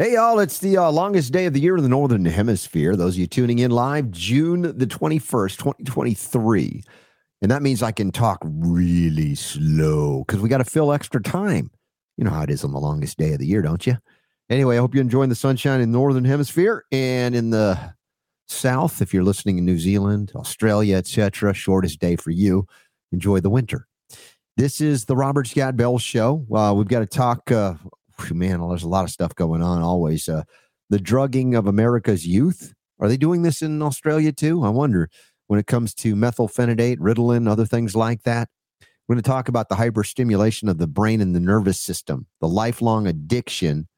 Hey, y'all, it's the uh, longest day of the year in the Northern Hemisphere. Those of you tuning in live, June the 21st, 2023. And that means I can talk really slow because we got to fill extra time. You know how it is on the longest day of the year, don't you? Anyway, I hope you're enjoying the sunshine in the Northern Hemisphere and in the South. If you're listening in New Zealand, Australia, etc., shortest day for you. Enjoy the winter. This is the Robert Scott Bell Show. Uh, we've got to talk uh, man, there's a lot of stuff going on always. Uh, the drugging of America's youth. Are they doing this in Australia too? I wonder when it comes to methylphenidate, Ritalin, other things like that. We're going to talk about the hyperstimulation of the brain and the nervous system, the lifelong addiction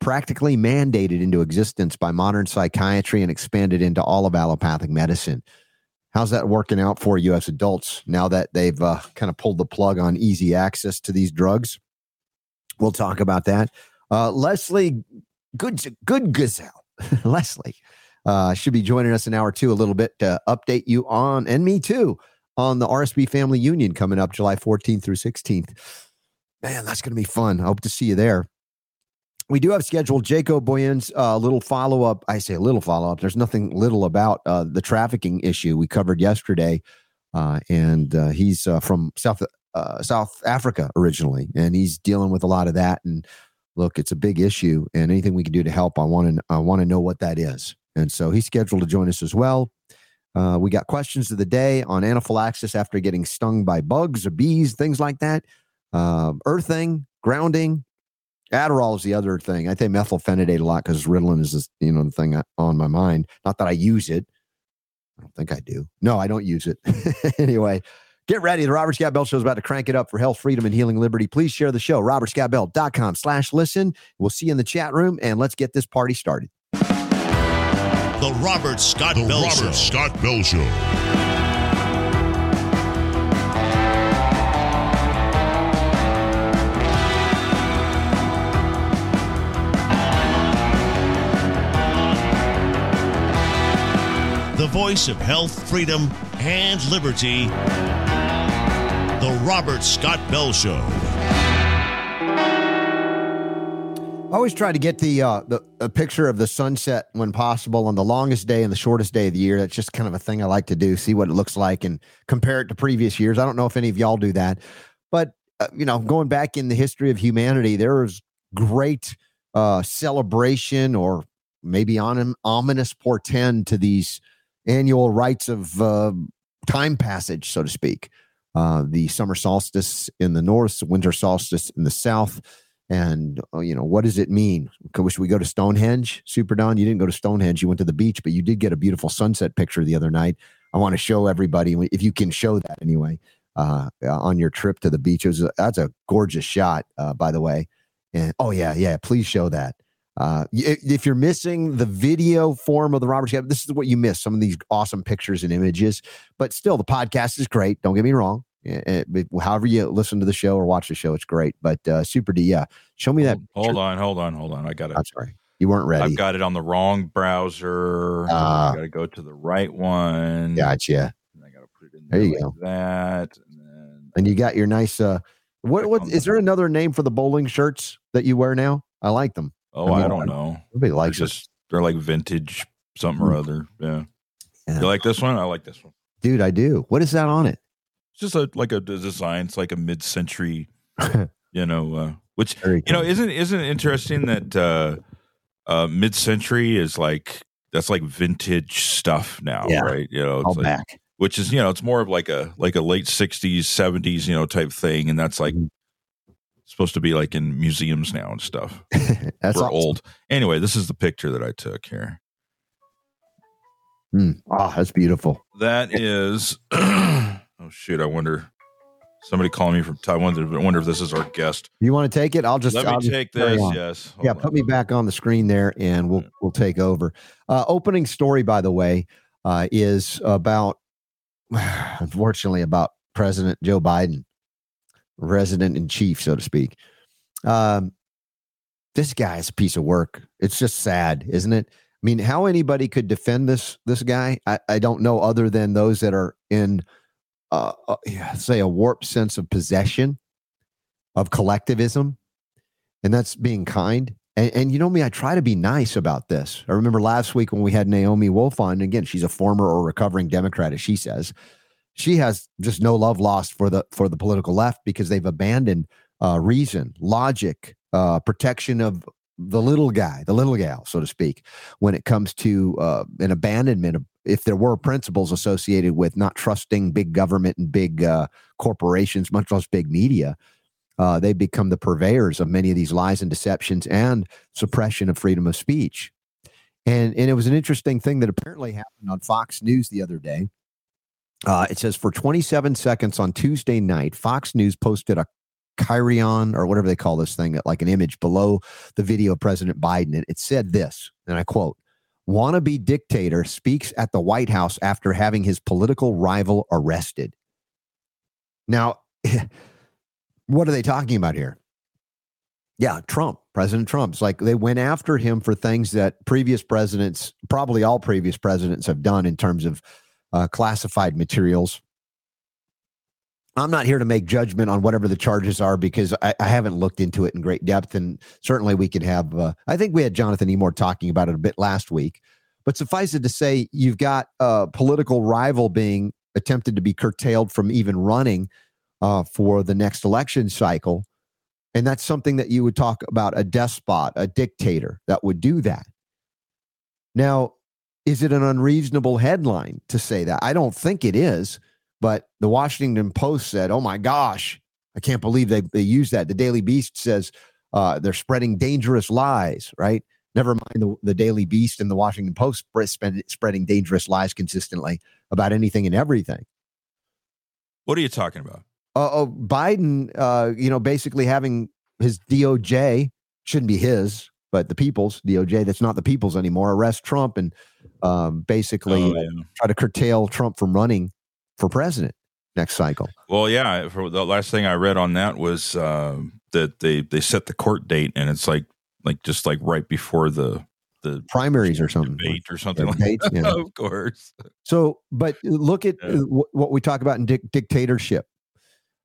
practically mandated into existence by modern psychiatry and expanded into all of allopathic medicine. How's that working out for you as adults now that they've uh, kind of pulled the plug on easy access to these drugs? We'll talk about that. Uh, Leslie, good, good gazelle, Leslie uh, should be joining us in hour two a little bit to update you on, and me too, on the RSB Family Union coming up July 14th through 16th. Man, that's going to be fun. I hope to see you there. We do have scheduled Jacob Booyens uh, little follow up. I say a little follow up. There's nothing little about uh, the trafficking issue we covered yesterday. Uh, and uh, he's uh, from South uh, South Africa originally, and he's dealing with a lot of that. And look, it's a big issue, and anything we can do to help, I want to I want to know what that is. And so he's scheduled to join us as well. Uh, we got questions of the day on anaphylaxis after getting stung by bugs or bees, things like that. Uh, earthing, grounding, Adderall is the other thing. I think methylphenidate a lot because Ritalin is this, you know the thing on my mind. Not that I use it. I don't think I do. No, I don't use it. anyway, Get ready. The Robert Scott Bell Show is about to crank it up for health, freedom, and healing liberty. Please share the show, robertscottbell.com slash listen. We'll see you in the chat room, and let's get this party started. The Robert Scott the Bell Robert Show. Scott Bell Show. The voice of health, freedom, and liberty. Robert Scott Bell Show. I always try to get the uh, the a picture of the sunset when possible on the longest day and the shortest day of the year. That's just kind of a thing I like to do. See what it looks like and compare it to previous years. I don't know if any of y'all do that, but uh, you know, going back in the history of humanity, there is great uh, celebration or maybe on ominous portend to these annual rites of uh, time passage, so to speak. Uh, the summer solstice in the north, winter solstice in the south. And, uh, you know, what does it mean? Should we go to Stonehenge? Super Don, you didn't go to Stonehenge. You went to the beach, but you did get a beautiful sunset picture the other night. I want to show everybody, if you can show that anyway, uh, on your trip to the beach. It was that's a gorgeous shot, uh, by the way. And oh, yeah, yeah, please show that. Uh, if you're missing the video form of the Robert Scott, this is what you miss some of these awesome pictures and images. But still, the podcast is great. Don't get me wrong. It, it, however you listen to the show or watch the show, it's great. But uh, Super D, yeah, show me that. Hold, hold on, hold on, hold on. I got it. I'm sorry, you weren't ready. I've got it on the wrong browser. Uh, I got to go to the right one. Gotcha. And I got to put it in there, there you like go. That, and then and you got your nice. uh What what is there another name for the bowling shirts that you wear now? I like them. Oh, I I, don't know. They're likes it. just they're like vintage something or other. Yeah. Yeah. You like this one? I like this one. Dude, I do. What is that on it? It's just a like a design. It's like a mid-century, you know, uh, which you know isn't isn't it interesting that uh, uh, mid-century is like that's like vintage stuff now, Yeah. right? You know, it's all like, back. which is you know it's more of like a like a late 60s 70s you know type thing and that's like Mhm. Supposed to be like in museums now and stuff That's we're awesome. old anyway this is the picture that i took here Mm. Oh, that's beautiful. that is oh shoot i wonder somebody calling me from taiwan i wonder if this is our guest You want to take it? I'll just let I'll me just take this on. yes Hold yeah, on. put me back on the screen there, and we'll we'll take over. Uh, opening story, by the way, uh, is about unfortunately about President Joe Biden, resident in chief, so to speak. Um, this guy is a piece of work. It's just sad, isn't it? I mean, how anybody could defend this this guy, I, I don't know, other than those that are in, uh, uh, say, a warped sense of possession, of collectivism, and that's being kind. And, and, you know me, I try to be nice about this. I remember last week when we had Naomi Wolf on. Again, she's a former or recovering Democrat, as she says. She has just no love lost for the for the political left because they've abandoned uh, reason, logic, uh, protection of the little guy, the little gal, so to speak, when it comes to uh, an abandonment of if there were principles associated with not trusting big government and big uh, corporations, much less big media, uh, they become the purveyors of many of these lies and deceptions and suppression of freedom of speech. And, and it was an interesting thing that apparently happened on Fox News the other day. Uh, it says for 27 seconds on Tuesday night, Fox News posted a chyron or whatever they call this thing, like an image below the video of President Biden. And it said this, and I quote, wannabe dictator speaks at the White House after having his political rival arrested. Now, what are they talking about here? Yeah, Trump, President Trump. It's like they went after him for things that previous presidents, probably all previous presidents, have done in terms of uh, classified materials I'm not here to make judgment on whatever the charges are because I, I, haven't looked into it in great depth. And certainly we could have, uh, I think we had Jonathan Emord talking about it a bit last week. But suffice it to say, you've got a political rival being attempted to be curtailed from even running uh, for the next election cycle. And that's something that you would talk about a despot, a dictator that would do that. Now, is it an unreasonable headline to say that? I don't think it is but the Washington Post said, "Oh my gosh, I can't believe they they use that." The Daily Beast says uh, they're spreading dangerous lies. Right? Never mind the, the Daily Beast and the Washington Post spread, spreading dangerous lies consistently about anything and everything. What are you talking about? Uh, oh, Biden, uh, you know, basically having his DOJ shouldn't be his, but the people's DOJ. That's not the people's anymore. Arrest Trump and um, basically oh, yeah. try to curtail Trump from running for president next cycle. Well, yeah. For the last thing I read on that was uh, that they they set the court date, and it's like like just like right before the the primaries or something debate or something like that. Yeah. of course. So, but look at yeah. what we talk about in di- dictatorship.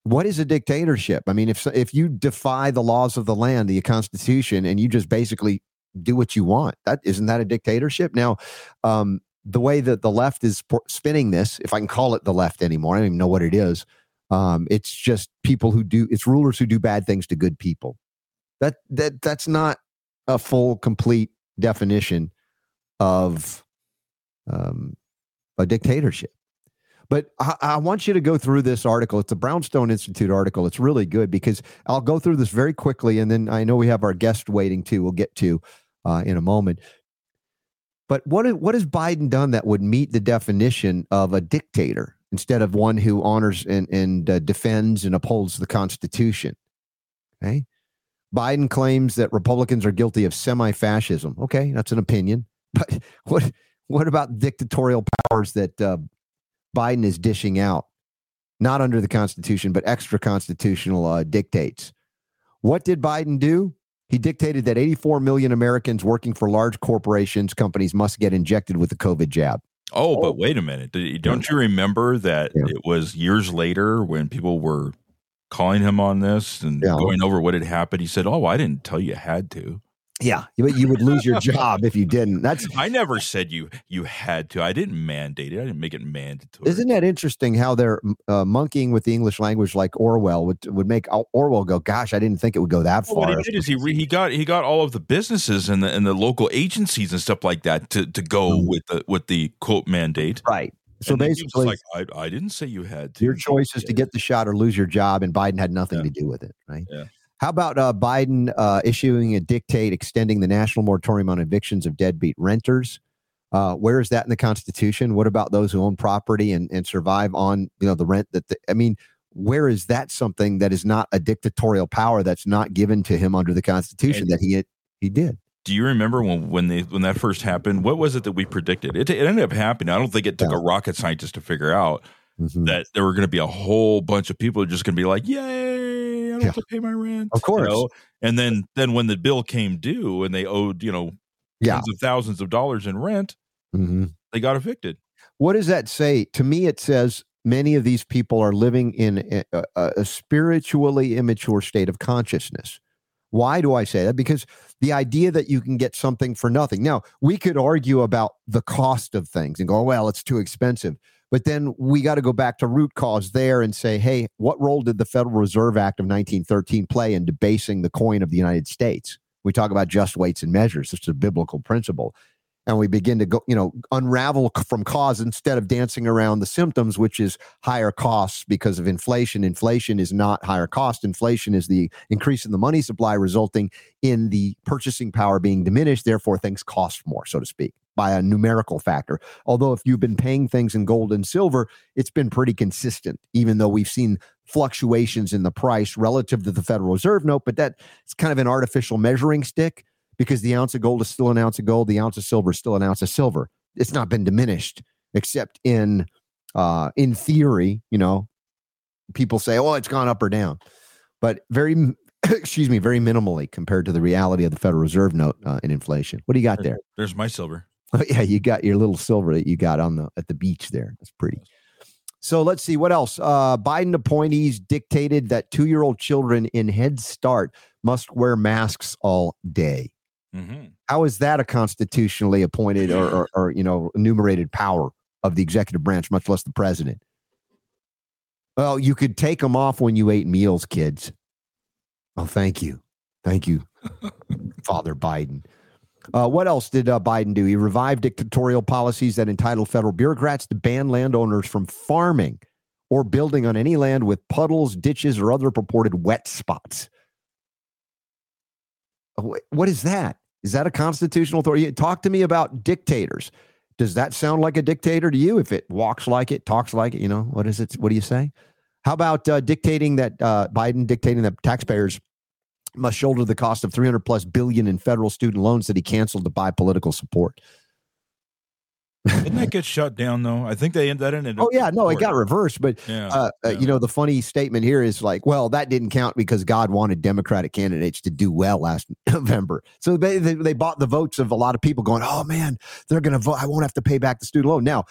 What is a dictatorship? I mean, if if you defy the laws of the land, the Constitution, and you just basically do what you want, that isn't that a dictatorship? Now, um, the way that the left is spinning this, if I can call it the left anymore, I don't even know what it is. Um, it's just people who do it's rulers who do bad things to good people. That that that's not a full complete definition of um, a dictatorship. But I, I, want you to go through this article. It's a Brownstone Institute article. It's really good because I'll go through this very quickly, and then I know we have our guest waiting too. We'll get to uh, in a moment. But what what has Biden done that would meet the definition of a dictator instead of one who honors and and uh, defends and upholds the Constitution? Okay, Biden claims that Republicans are guilty of semi-fascism. Okay, that's an opinion, but what what about dictatorial powers that uh, Biden is dishing out, not under the Constitution, but extra constitutional uh, dictates? What did Biden do? He dictated that 84 million Americans working for large corporations, companies must get injected with the COVID jab. Oh, but oh. wait a minute. Don't you remember that yeah. it was years later when people were calling him on this and yeah. going over what had happened? He said, Oh, I didn't tell you had to. Yeah, but you would lose your job if you didn't. That's I never said you you had to. I didn't mandate it. I didn't make it mandatory. Isn't that interesting how they're uh, monkeying with the English language like Orwell would would make Orwell go, "Gosh, I didn't think it would go that well, far." What he did is he re, he got he got all of the businesses and the and the local agencies and stuff like that to to go mm-hmm. with the with the quote mandate. Right. So and basically, like I, I didn't say you had to. Your choice is to get the shot or lose your job, and Biden had nothing yeah. to do with it, right? Yeah. How about uh, Biden uh, issuing a dictate extending the national moratorium on evictions of deadbeat renters? Uh, where is that in the Constitution? What about those who own property and, and survive on you know the rent that the, I mean, where is that something that is not a dictatorial power that's not given to him under the Constitution and, that he he did? Do you remember when when they when that first happened? What was it that we predicted? It, it ended up happening. I don't think it took yeah. a rocket scientist to figure out mm-hmm. that there were going to be a whole bunch of people just going to be like, "Yay, I don't yeah. have to pay my rent." Of course. You know? And then then when the bill came due and they owed, you know, yeah. tens of thousands of dollars in rent, mm-hmm. they got evicted. What does that say? To me, it says many of these people are living in a, a, a spiritually immature state of consciousness. Why do I say that? Because the idea that you can get something for nothing. Now, we could argue about the cost of things and go, well, it's too expensive. But then we got to go back to root cause there and say, hey, what role did the Federal Reserve Act of 1913 play in debasing the coin of the United States? We talk about just weights and measures. It's a biblical principle and we begin to go, you know, unravel from cause instead of dancing around the symptoms, which is higher costs because of inflation. Inflation is not higher cost. Inflation is the increase in the money supply resulting in the purchasing power being diminished. Therefore, things cost more, so to speak, by a numerical factor. Although, if you've been paying things in gold and silver, it's been pretty consistent, even though we've seen fluctuations in the price relative to the Federal Reserve note. But that's kind of an artificial measuring stick because the ounce of gold is still an ounce of gold, the ounce of silver is still an ounce of silver. It's not been diminished, except in uh, in theory. You know, people say, "Oh, it's gone up or down," but very, excuse me, very minimally compared to the reality of the Federal Reserve note uh, in inflation. What do you got there? There's my silver. Oh, yeah, you got your little silver that you got on the at the beach there. That's pretty. So let's see what else. Uh, Biden appointees dictated that two year old children in Head Start must wear masks all day. Mm-hmm. How is that a constitutionally appointed or, or, or, you know, enumerated power of the executive branch, much less the president? Well, you could take them off when you ate meals, kids. Oh, thank you. Thank you, Father Biden. Uh, what else did uh, Biden do? He revived dictatorial policies that entitle federal bureaucrats to ban landowners from farming or building on any land with puddles, ditches, or other purported wet spots. What is that? Is that a constitutional authority? Talk to me about dictators. Does that sound like a dictator to you? If it walks like it, talks like it, you know, what is it? What do you say? How about uh, dictating that uh, Biden dictating that taxpayers must shoulder the cost of 300 plus billion in federal student loans that he canceled to buy political support? Didn't that get shut down though? I think they ended that ended. Oh yeah, no, it got reversed. But yeah, uh, yeah. you know, the funny statement here is like, well, that didn't count because God wanted Democratic candidates to do well last November. So they, they they bought the votes of a lot of people going, oh man, they're going to vote. I won't have to pay back the student loan. Now,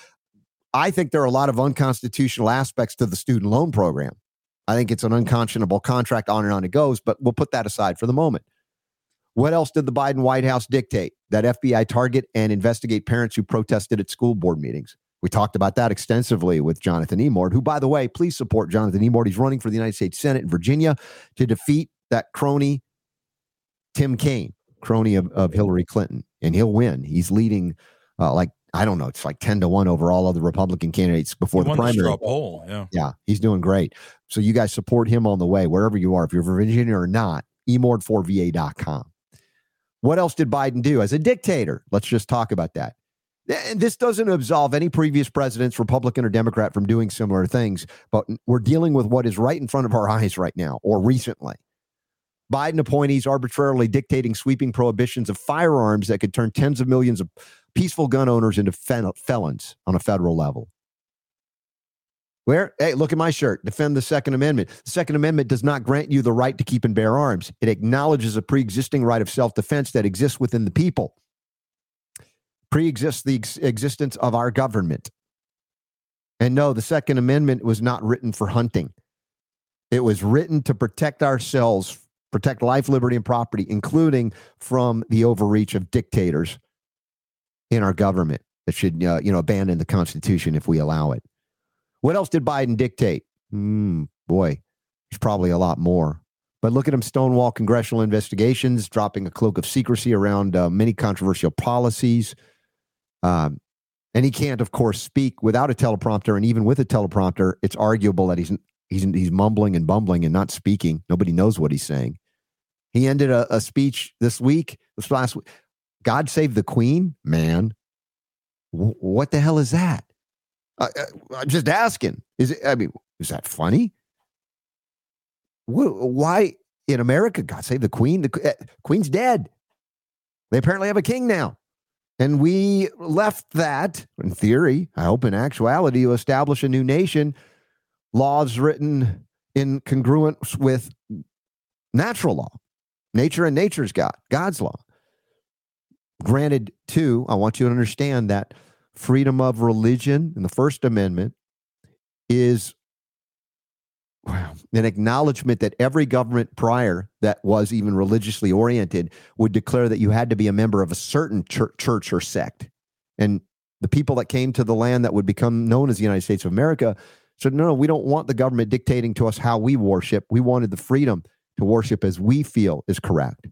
I think there are a lot of unconstitutional aspects to the student loan program. I think it's an unconscionable contract. On and on it goes. But we'll put that aside for the moment. What else did the Biden White House dictate? That FBI target and investigate parents who protested at school board meetings. We talked about that extensively with Jonathan Emord, who, by the way, please support Jonathan Emord. He's running for the United States Senate in Virginia to defeat that crony, Tim Kaine, crony of, of Hillary Clinton, and he'll win. He's leading uh, like I don't know, it's like 10 to 1 over all other Republican candidates before he the primary. The poll. Yeah. Yeah. He's doing great. So you guys support him on the way, wherever you are. If you're Virginia or not, emord4va.com. What else did Biden do as a dictator? Let's just talk about that. And this doesn't absolve any previous presidents, Republican or Democrat, from doing similar things, but we're dealing with what is right in front of our eyes right now or recently. Biden appointees arbitrarily dictating sweeping prohibitions of firearms that could turn tens of millions of peaceful gun owners into felons on a federal level. Where? Hey, look at my shirt. Defend the Second Amendment. The Second Amendment does not grant you the right to keep and bear arms. It acknowledges a pre existing right of self defense that exists within the people, pre exists the ex- existence of our government. And no, the Second Amendment was not written for hunting, it was written to protect ourselves, protect life, liberty, and property, including from the overreach of dictators in our government that should, uh, you know, abandon the Constitution if we allow it. What else did Biden dictate? Mm, boy, there's probably a lot more. But look at him stonewall congressional investigations, dropping a cloak of secrecy around uh, many controversial policies. Um, and he can't, of course, speak without a teleprompter. And even with a teleprompter, it's arguable that he's he's he's mumbling and bumbling and not speaking. Nobody knows what he's saying. He ended a, a speech this week, this last week. God save the Queen, man. W- what the hell is that? Uh, I'm just asking. Is it? I mean, is that funny? Why in America? God save the Queen. The uh, Queen's dead. They apparently have a king now, and we left that in theory. I hope in actuality to establish a new nation. Laws written in congruence with natural law, nature and nature's God, God's law. Granted, too, I want you to understand that freedom of religion in the First Amendment is an acknowledgement that every government prior that was even religiously oriented would declare that you had to be a member of a certain church, or sect. And the people that came to the land that would become known as the United States of America said, no, no, we don't want the government dictating to us how we worship. We wanted the freedom to worship as we feel is correct.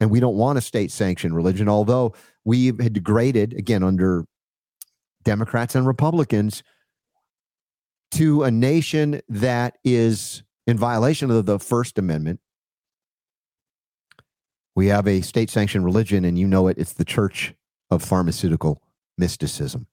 And we don't want a state sanctioned religion, although we had degraded, again, under Democrats and Republicans, to a nation that is in violation of the First Amendment. We have a state sanctioned religion, and you know it, it's the Church of Pharmaceutical Mysticism.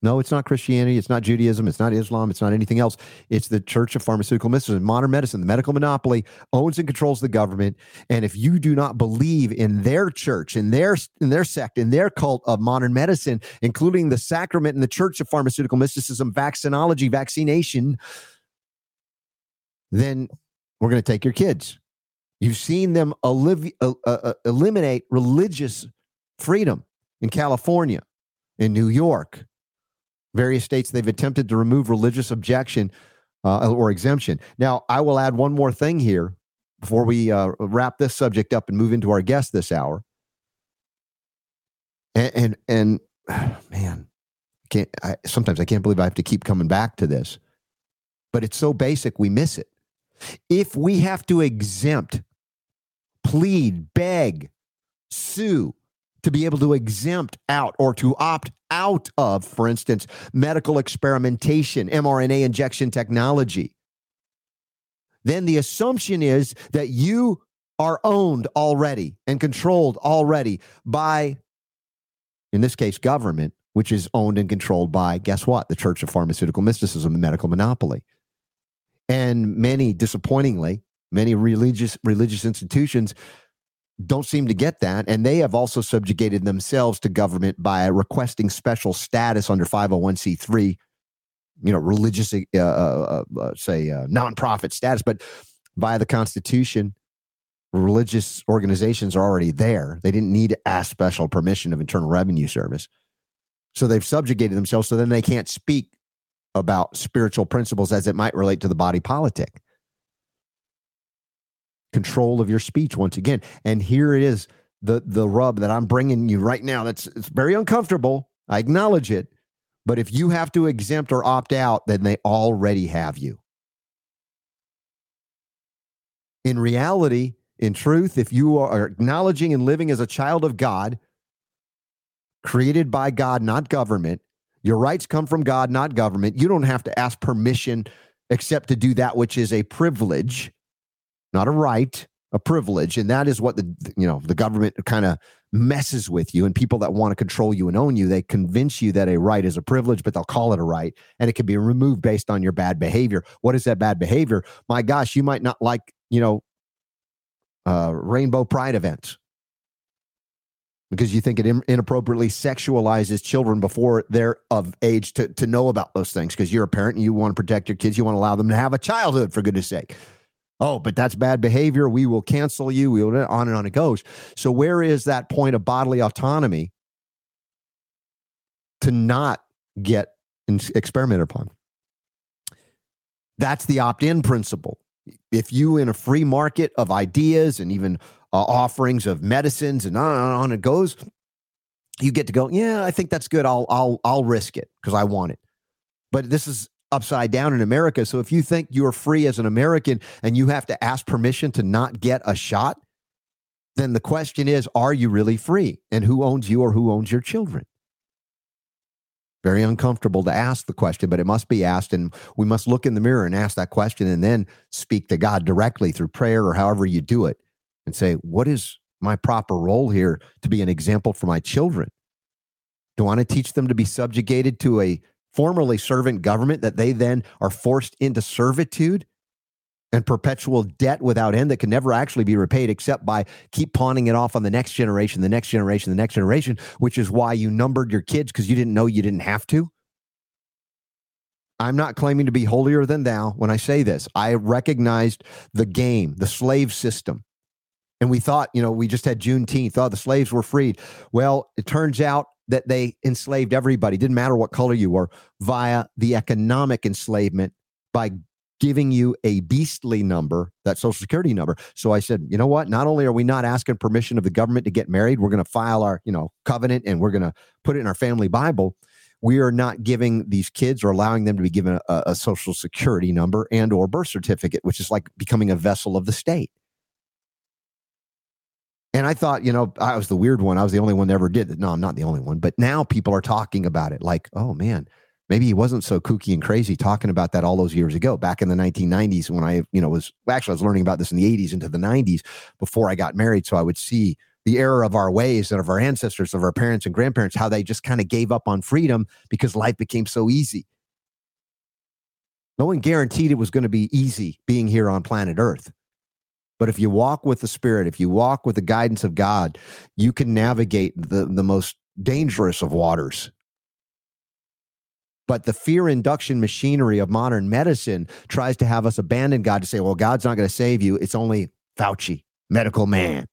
No, it's not Christianity. It's not Judaism. It's not Islam. It's not anything else. It's the Church of Pharmaceutical Mysticism. Modern medicine, the medical monopoly, owns and controls the government. And if you do not believe in their church, in their in their sect, in their cult of modern medicine, including the sacrament and the Church of Pharmaceutical Mysticism, vaccinology, vaccination, then we're going to take your kids. You've seen them eliv- uh, uh, eliminate religious freedom in California, in New York, various states they've attempted to remove religious objection uh, or exemption. Now, I will add one more thing here before we uh, wrap this subject up and move into our guest this hour. And and, and man, can't I, sometimes I can't believe I have to keep coming back to this, but it's so basic we miss it. If we have to exempt, plead, beg, sue to be able to exempt out or to opt out of, for instance, medical experimentation, mRNA injection technology, then the assumption is that you are owned already and controlled already by, in this case, government, which is owned and controlled by, guess what? The Church of Pharmaceutical Mysticism, the medical monopoly. And many, disappointingly, many religious religious institutions don't seem to get that. And they have also subjugated themselves to government by requesting special status under 501c3, you know, religious, uh, uh, uh, uh, say, uh, nonprofit status. But by the Constitution, religious organizations are already there. They didn't need to ask special permission of Internal Revenue Service. So they've subjugated themselves so then they can't speak about spiritual principles as it might relate to the body politic control of your speech once again. And here it is the the rub that I'm bringing you right now. That's it's very uncomfortable. I acknowledge it. But if you have to exempt or opt out, then they already have you. In reality, in truth, if you are acknowledging and living as a child of God, created by God, not government, your rights come from God, not government. You don't have to ask permission except to do that which is a privilege not a right, a privilege. And that is what the, you know, the government kind of messes with you and people that want to control you and own you, they convince you that a right is a privilege, but they'll call it a right and it can be removed based on your bad behavior. What is that bad behavior? My gosh, you might not like, you know, uh, rainbow pride events because you think it inappropriately sexualizes children before they're of age to, to know about those things because you're a parent and you want to protect your kids. You want to allow them to have a childhood, for goodness sake. Oh, but that's bad behavior. We will cancel you. We will on and on it goes. So where is that point of bodily autonomy to not get experimented upon? That's the opt-in principle. If you in a free market of ideas and even uh, offerings of medicines and on and on it goes, you get to go. Yeah, I think that's good. I'll I'll I'll risk it because I want it. But this is upside down in America. So if you think you're free as an American and you have to ask permission to not get a shot, then the question is, are you really free? And who owns you or who owns your children? Very uncomfortable to ask the question, but it must be asked. And we must look in the mirror and ask that question and then speak to God directly through prayer or however you do it and say, what is my proper role here to be an example for my children? Do I want to teach them to be subjugated to a formerly servant government that they then are forced into servitude and perpetual debt without end that can never actually be repaid except by keep pawning it off on the next generation, the next generation, the next generation, which is why you numbered your kids because you didn't know you didn't have to. I'm not claiming to be holier than thou when I say this. I recognized the game, the slave system. And we thought, you know, we just had Juneteenth. Oh, the slaves were freed. Well, it turns out that they enslaved everybody, didn't matter what color you were, via the economic enslavement by giving you a beastly number, that social security number. So I said, you know what? Not only are we not asking permission of the government to get married, we're going to file our, you know, covenant and we're going to put it in our family Bible. We are not giving these kids or allowing them to be given a, a social security number and or birth certificate, which is like becoming a vessel of the state. And I thought, you know, I was the weird one. I was the only one that ever did it. No, I'm not the only one. But now people are talking about it like, oh man, maybe he wasn't so kooky and crazy talking about that all those years ago back in the 1990s when i you know was actually i was learning about this in the 80s into the 90s before i got married so i would see the error of our ways and of our ancestors of our parents and grandparents how they just kind of gave up on freedom because life became so easy no one guaranteed it was going to be easy being here on planet earth but if you walk with the spirit if you walk with the guidance of god you can navigate the, the most dangerous of waters but the fear induction machinery of modern medicine tries to have us abandon God to say, well, God's not going to save you. It's only Fauci, medical man.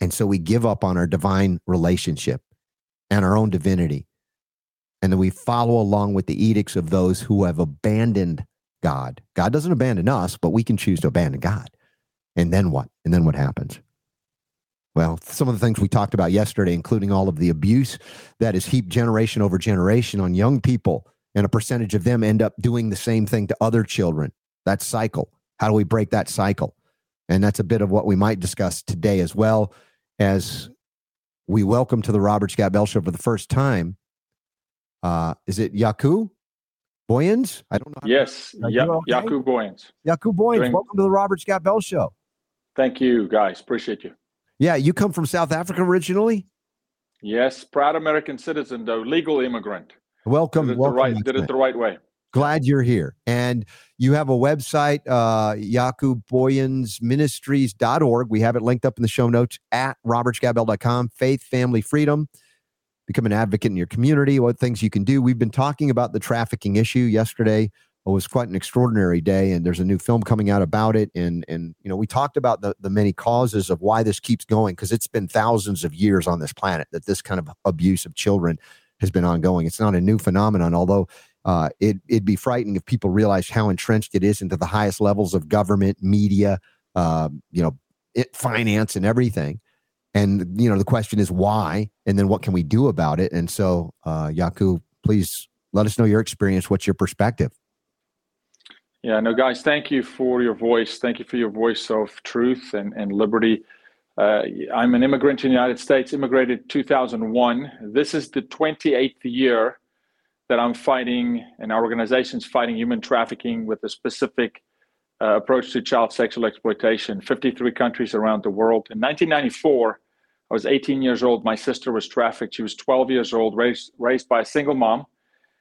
And so we give up on our divine relationship and our own divinity. And then we follow along with the edicts of those who have abandoned God. God doesn't abandon us, but we can choose to abandon God. And then what? And then what happens? well, some of the things we talked about yesterday, including all of the abuse that is heaped generation over generation on young people, and a percentage of them end up doing the same thing to other children. That cycle. How do we break that cycle? And that's a bit of what we might discuss today, as well as we welcome to the Robert Scott Bell Show for the first time. Uh, is it Jaco Booyens? I don't know. Yes, yeah, okay? Jaco Booyens. Jaco Booyens. Welcome to the Robert Scott Bell Show. Thank you, guys. Appreciate you. Yeah, you come from South Africa originally? Yes, proud American citizen, though legal immigrant. Welcome. Did it, welcome, the, right, did it the right way. Glad you're here. And you have a website, uh, jacobooyensministries.org. We have it linked up in the show notes at robertscottbell.com. Faith, family, freedom. Become an advocate in your community, what things you can do. We've been talking about the trafficking issue yesterday. It was quite an extraordinary day and there's a new film coming out about it. And and you know we talked about the the many causes of why this keeps going because it's been thousands of years on this planet that this kind of abuse of children has been ongoing. It's not a new phenomenon although uh, it, it'd be frightening if people realized how entrenched it is into the highest levels of government media uh, you know it, finance and everything and you know the question is why and then what can we do about it and so uh, Jaco please let us know your experience what's your perspective yeah, no, guys, thank you for your voice. Thank you for your voice of truth and, and liberty. Uh, I'm an immigrant in the United States, immigrated 2001. This is the 28th year that I'm fighting, and our organization's fighting human trafficking with a specific uh, approach to child sexual exploitation. 53 countries around the world. In 1994, I was 18 years old. My sister was trafficked. She was 12 years old, raised, raised by a single mom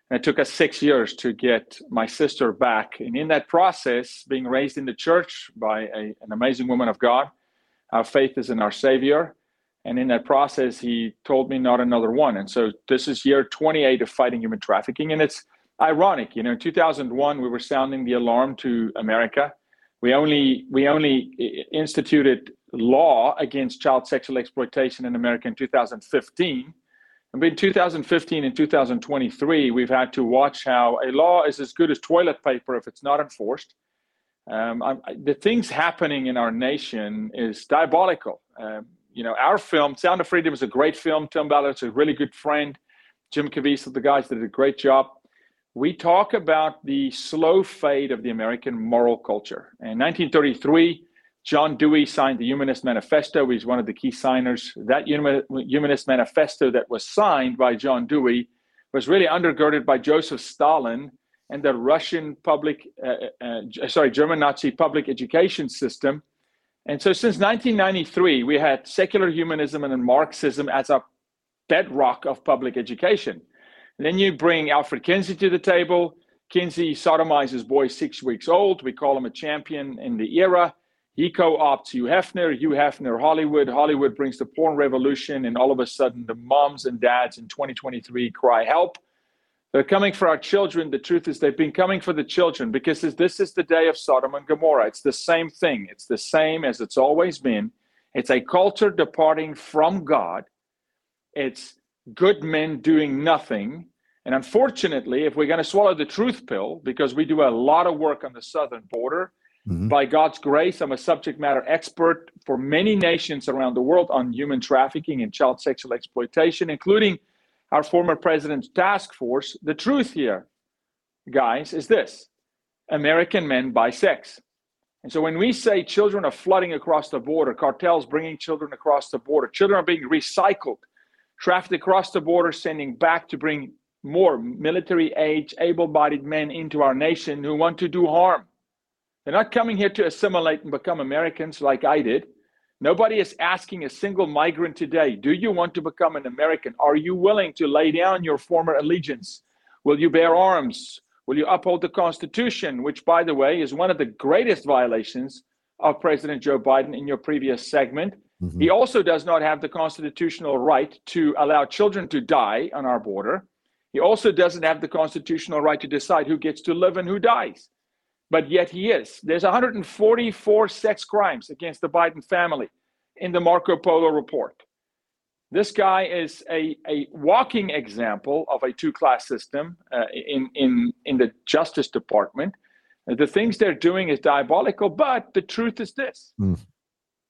and it took us six years to get my sister back. And in that process, being raised in the church by a, an amazing woman of God, our faith is in our Savior. And in that process, he told me not another one. And so this is year 28 of fighting human trafficking. And it's ironic, you know, in 2001, we were sounding the alarm to America. We only, we only instituted law against child sexual exploitation in America in 2015 And between 2015 and 2023, we've had to watch how a law is as good as toilet paper if it's not enforced. Um, I, the things happening in our nation is diabolical. Um, you know, our film, Sound of Freedom, is a great film. Tim Ballard's a really good friend. Jim Caviezel, the guys did a great job. We talk about the slow fade of the American moral culture. In 1933, John Dewey signed the Humanist Manifesto. He's one of the key signers. That Humanist Manifesto that was signed by John Dewey was really undergirded by Joseph Stalin and the Russian public, uh, uh, uh sorry, German Nazi public education system. And so since 1993, we had secular humanism and Marxism as a bedrock of public education. And then you bring Alfred Kinsey to the table. Kinsey sodomizes boys six weeks old. We call him a champion in the era. He co-opts Hugh Hefner, Hugh Hefner, Hollywood. Hollywood brings the porn revolution, and all of a sudden, the moms and dads in 2023 cry help. They're coming for our children. The truth is, they've been coming for the children because this is the day of Sodom and Gomorrah. It's the same thing. It's the same as it's always been. It's a culture departing from God. It's good men doing nothing And unfortunately, if we're going to swallow the truth pill, because we do a lot of work on the southern border, mm-hmm. by God's grace, I'm a subject matter expert for many nations around the world on human trafficking and child sexual exploitation, including our former president's task force. The truth here, guys, is this American men buy sex. And so when we say children are flooding across the border, cartels bringing children across the border, children are being recycled, trafficked across the border, sending back to bring more military age, able bodied men into our nation who want to do harm. They're not coming here to assimilate and become Americans like I did. Nobody is asking a single migrant today, Do you want to become an American? Are you willing to lay down your former allegiance? Will you bear arms? Will you uphold the Constitution, which, by the way, is one of the greatest violations of President Joe Biden in your previous segment? Mm-hmm. He also does not have the constitutional right to allow children to die on our border. He also doesn't have the constitutional right to decide who gets to live and who dies. But yet he is. There's 144 sex crimes against the Biden family in the Marco Polo report. This guy is a, a walking example of a two class system uh, in, in, in the Justice Department. The things they're doing is diabolical, but the truth is this mm.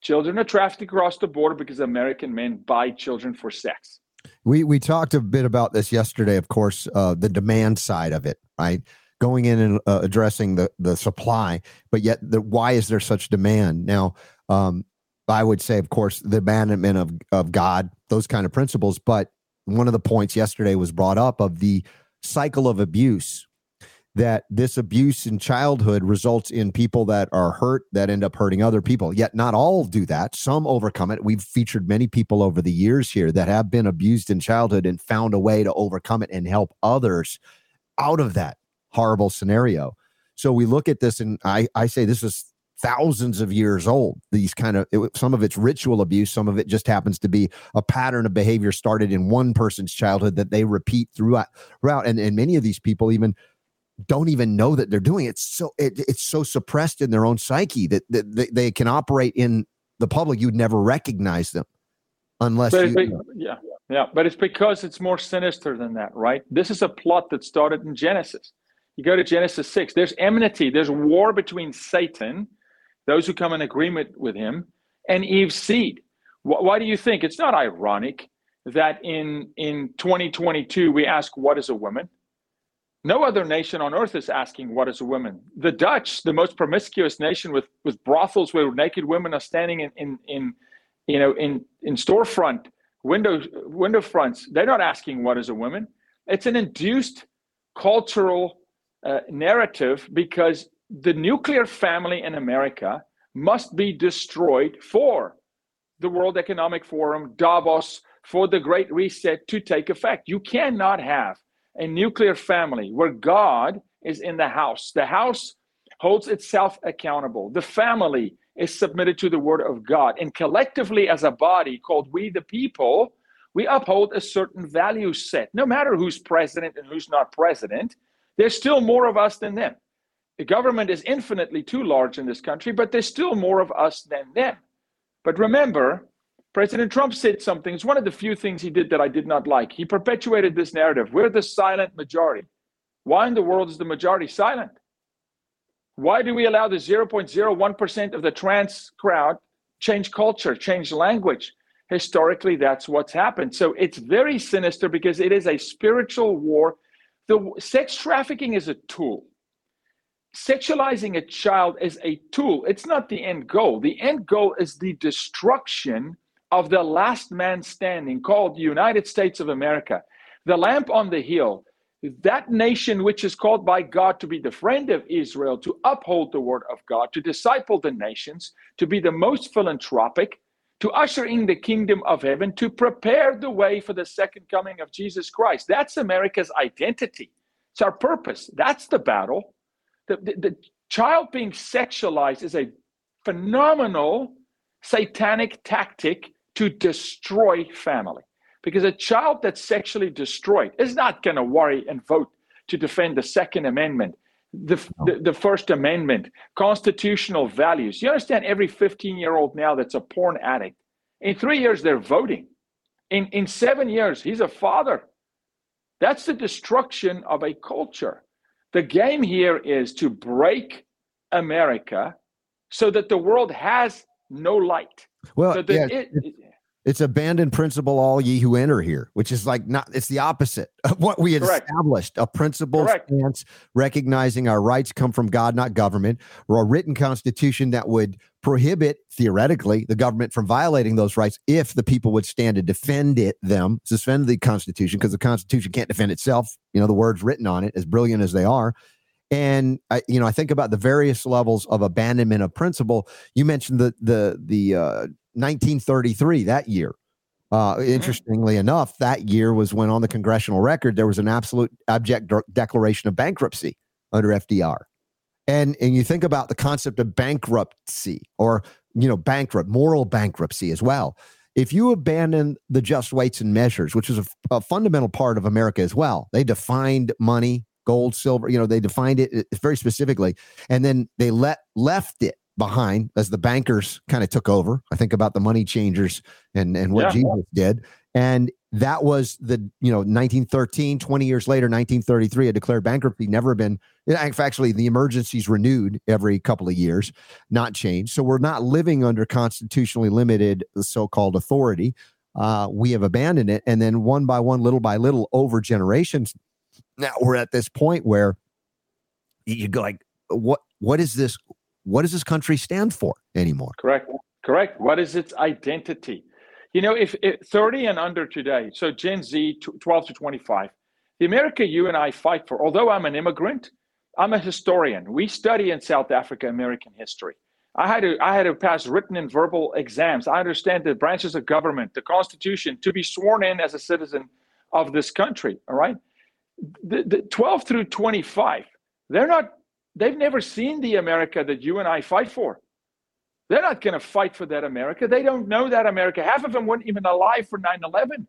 children are trafficked across the border because American men buy children for sex. We we talked a bit about this yesterday. Of course, uh, the demand side of it, right? Going in and uh, addressing the the supply, but yet the why is there such demand now? Um, I would say, of course, the abandonment of of God, those kind of principles. But one of the points yesterday was brought up of the cycle of abuse that this abuse in childhood results in people that are hurt that end up hurting other people. Yet not all do that. Some overcome it. We've featured many people over the years here that have been abused in childhood and found a way to overcome it and help others out of that horrible scenario. So we look at this and I, I say this is thousands of years old. These kind of it, some of it's ritual abuse, some of it just happens to be a pattern of behavior started in one person's childhood that they repeat throughout throughout. And, and many of these people even don't even know that they're doing it. It's so it, it's so suppressed in their own psyche that, that they, they, can operate in the public. You'd never recognize them unless but you, yeah yeah. But it's because it's more sinister than that, right? This is a plot that started in Genesis. You go to Genesis six. There's enmity. There's war between Satan, those who come in agreement with him, and Eve's seed. Why, why do you think it's not ironic that in in 2022 we ask what is a woman? No other nation on earth is asking what is a woman. The Dutch, the most promiscuous nation with, with brothels where naked women are standing in, in, in you know in, in storefront window window fronts, they're not asking what is a woman. It's an induced cultural uh, narrative because the nuclear family in America must be destroyed for the World Economic Forum, Davos, for the Great Reset to take effect. You cannot have a nuclear family where God is in the house. The house holds itself accountable. The family is submitted to the word of God. And collectively, as a body called We the People, we uphold a certain value set. No matter who's president and who's not president, there's still more of us than them. The government is infinitely too large in this country, but there's still more of us than them. But remember, President Trump said something. It's one of the few things he did that I did not like. He perpetuated this narrative. We're the silent majority. Why in the world is the majority silent? Why do we allow the 0.01% of the trans crowd change culture, change language? Historically, that's what's happened. So it's very sinister because it is a spiritual war. The sex trafficking is a tool. Sexualizing a child is a tool. It's not the end goal. The end goal is the destruction of the last man standing called the United States of America, the lamp on the hill, that nation which is called by God to be the friend of Israel, to uphold the word of God, to disciple the nations, to be the most philanthropic, to usher in the kingdom of heaven, to prepare the way for the second coming of Jesus Christ. That's America's identity. It's our purpose. That's the battle. The, the, the child being sexualized is a phenomenal satanic tactic to destroy family. Because a child that's sexually destroyed is not going to worry and vote to defend the Second Amendment, the, the, the, First Amendment, constitutional values. You understand, every 15 year old now that's a porn addict, in three years, they're voting. In, in seven years, he's a father. That's the destruction of a culture. The game here is to break America so that the world has no light. Well, so yeah, it, it, it's abandoned principle, all ye who enter here, which is like not, it's the opposite of what we had Correct. established a principle stance, recognizing our rights come from God, not government, or a written constitution that would prohibit, theoretically, the government from violating those rights if the people would stand to defend it, them, suspend the constitution, because the constitution can't defend itself. You know, the words written on it, as brilliant as they are. And I, you know, I think about the various levels of abandonment of principle. You mentioned the the the uh, 1933, that year. Uh, mm-hmm. interestingly enough, that year was when on the congressional record there was an absolute abject de- declaration of bankruptcy under FDR. And and you think about the concept of bankruptcy or you know bankrupt moral bankruptcy as well. If you abandon the just weights and measures, which is a, a fundamental part of America as well, they defined money, gold, silver. You know, they defined it very specifically, and then they let left it behind as the bankers kind of took over. I think about the money changers and and what yeah. Jesus did. And that was the, you know, 1913, 20 years later, 1933, a declared bankruptcy, never been, actually, the emergency's renewed every couple of years, not changed. So we're not living under constitutionally limited so called authority. Uh, we have abandoned it. And then one by one, little by little, over generations, now we're at this point where you go like, what, what is this? What does this country stand for anymore? Correct. Correct. What is its identity? You know, if, if 30 and under today, so Gen Z 12 to 25, the America you and I fight for, although I'm an immigrant, I'm a historian. We study in South Africa American history. I had to I had to pass written and verbal exams. I understand the branches of government, the Constitution, to be sworn in as a citizen of this country. All right, the, the 12 through 25, they're not They've never seen the America that you and I fight for. They're not going to fight for that America. They don't know that America. Half of them weren't even alive for 9 11.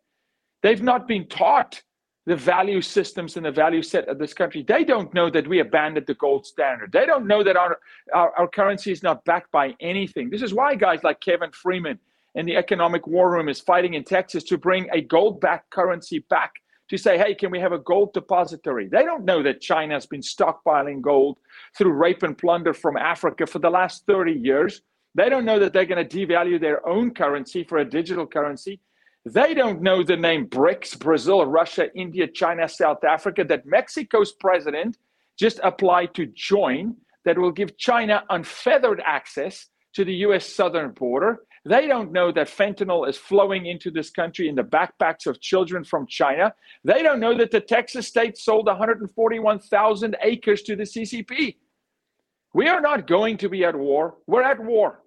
They've not been taught the value systems and the value set of this country. They don't know that we abandoned the gold standard. They don't know that our, our, our currency is not backed by anything. This is why guys like Kevin Freeman in the economic war room is fighting in Texas to bring a gold backed currency back to say, hey, can we have a gold depository? They don't know that China has been stockpiling gold through rape and plunder from Africa for the last 30 years. They don't know that they're going to devalue their own currency for a digital currency. They don't know the name BRICS, Brazil, Russia, India, China, South Africa, that Mexico's president just applied to join, that will give China unfeathered access to the US southern border. They don't know that fentanyl is flowing into this country in the backpacks of children from China. They don't know that the Texas state sold 141,000 acres to the CCP. We are not going to be at war. We're at war.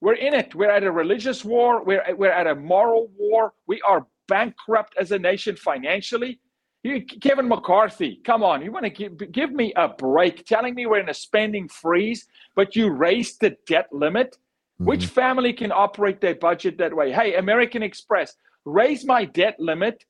We're in it. We're at a religious war. We're, we're at a moral war. We are bankrupt as a nation financially. You, Kevin McCarthy, come on. You want to give, give me a break telling me we're in a spending freeze, but you raised the debt limit? Mm-hmm. Which family can operate their budget that way? Hey, American Express, raise my debt limit,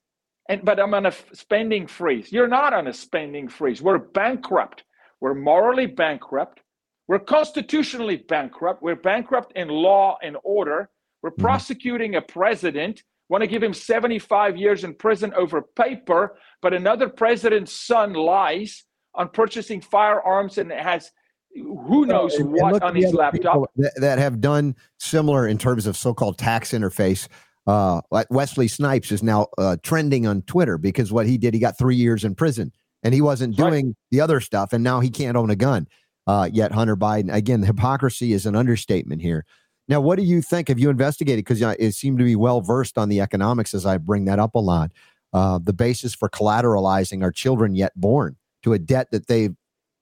and but I'm on a spending freeze. You're not on a spending freeze. We're bankrupt. We're morally bankrupt. We're constitutionally bankrupt. We're bankrupt in law and order. We're mm-hmm. prosecuting a president, want to give him 75 years in prison over paper, but another president's son lies on purchasing firearms and has who knows and, what and on his laptop. that, that, have done similar in terms of so-called tax interface. Uh, like wesley snipes is now uh, trending on twitter because what he did he got three years in prison and he wasn't doing right. the other stuff and now he can't own a gun. Uh, yet hunter biden again the hypocrisy is an understatement here. Now what do you think? Have you investigated? Because you know, it seemed to be well versed on the economics as i bring that up a lot. Uh, the basis for collateralizing our children yet born to a debt that they've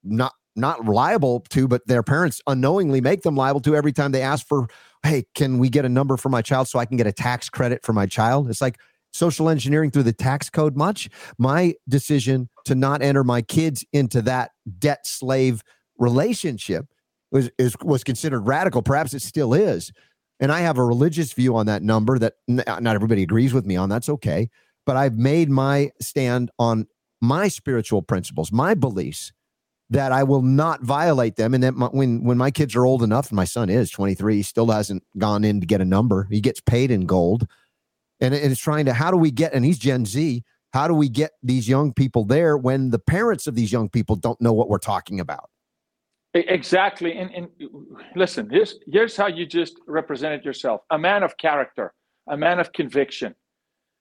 not not liable to, but their parents unknowingly make them liable to every time they ask for, hey, can we get a number for my child so I can get a tax credit for my child? It's like social engineering through the tax code much. My decision to not enter my kids into that debt slave relationship was is, was considered radical. Perhaps it still is. And I have a religious view on that number that not everybody agrees with me on. That's okay. But I've made my stand on my spiritual principles, my beliefs that I will not violate them. And that my, when when my kids are old enough, and my son is 23, he still hasn't gone in to get a number. He gets paid in gold, and, it's trying to how do we get? And he's Gen Z. how do we get these young people there when the parents of these young people don't know what we're talking about? Exactly. And, and listen, here's, here's how you just represented yourself a man of character, a man of conviction.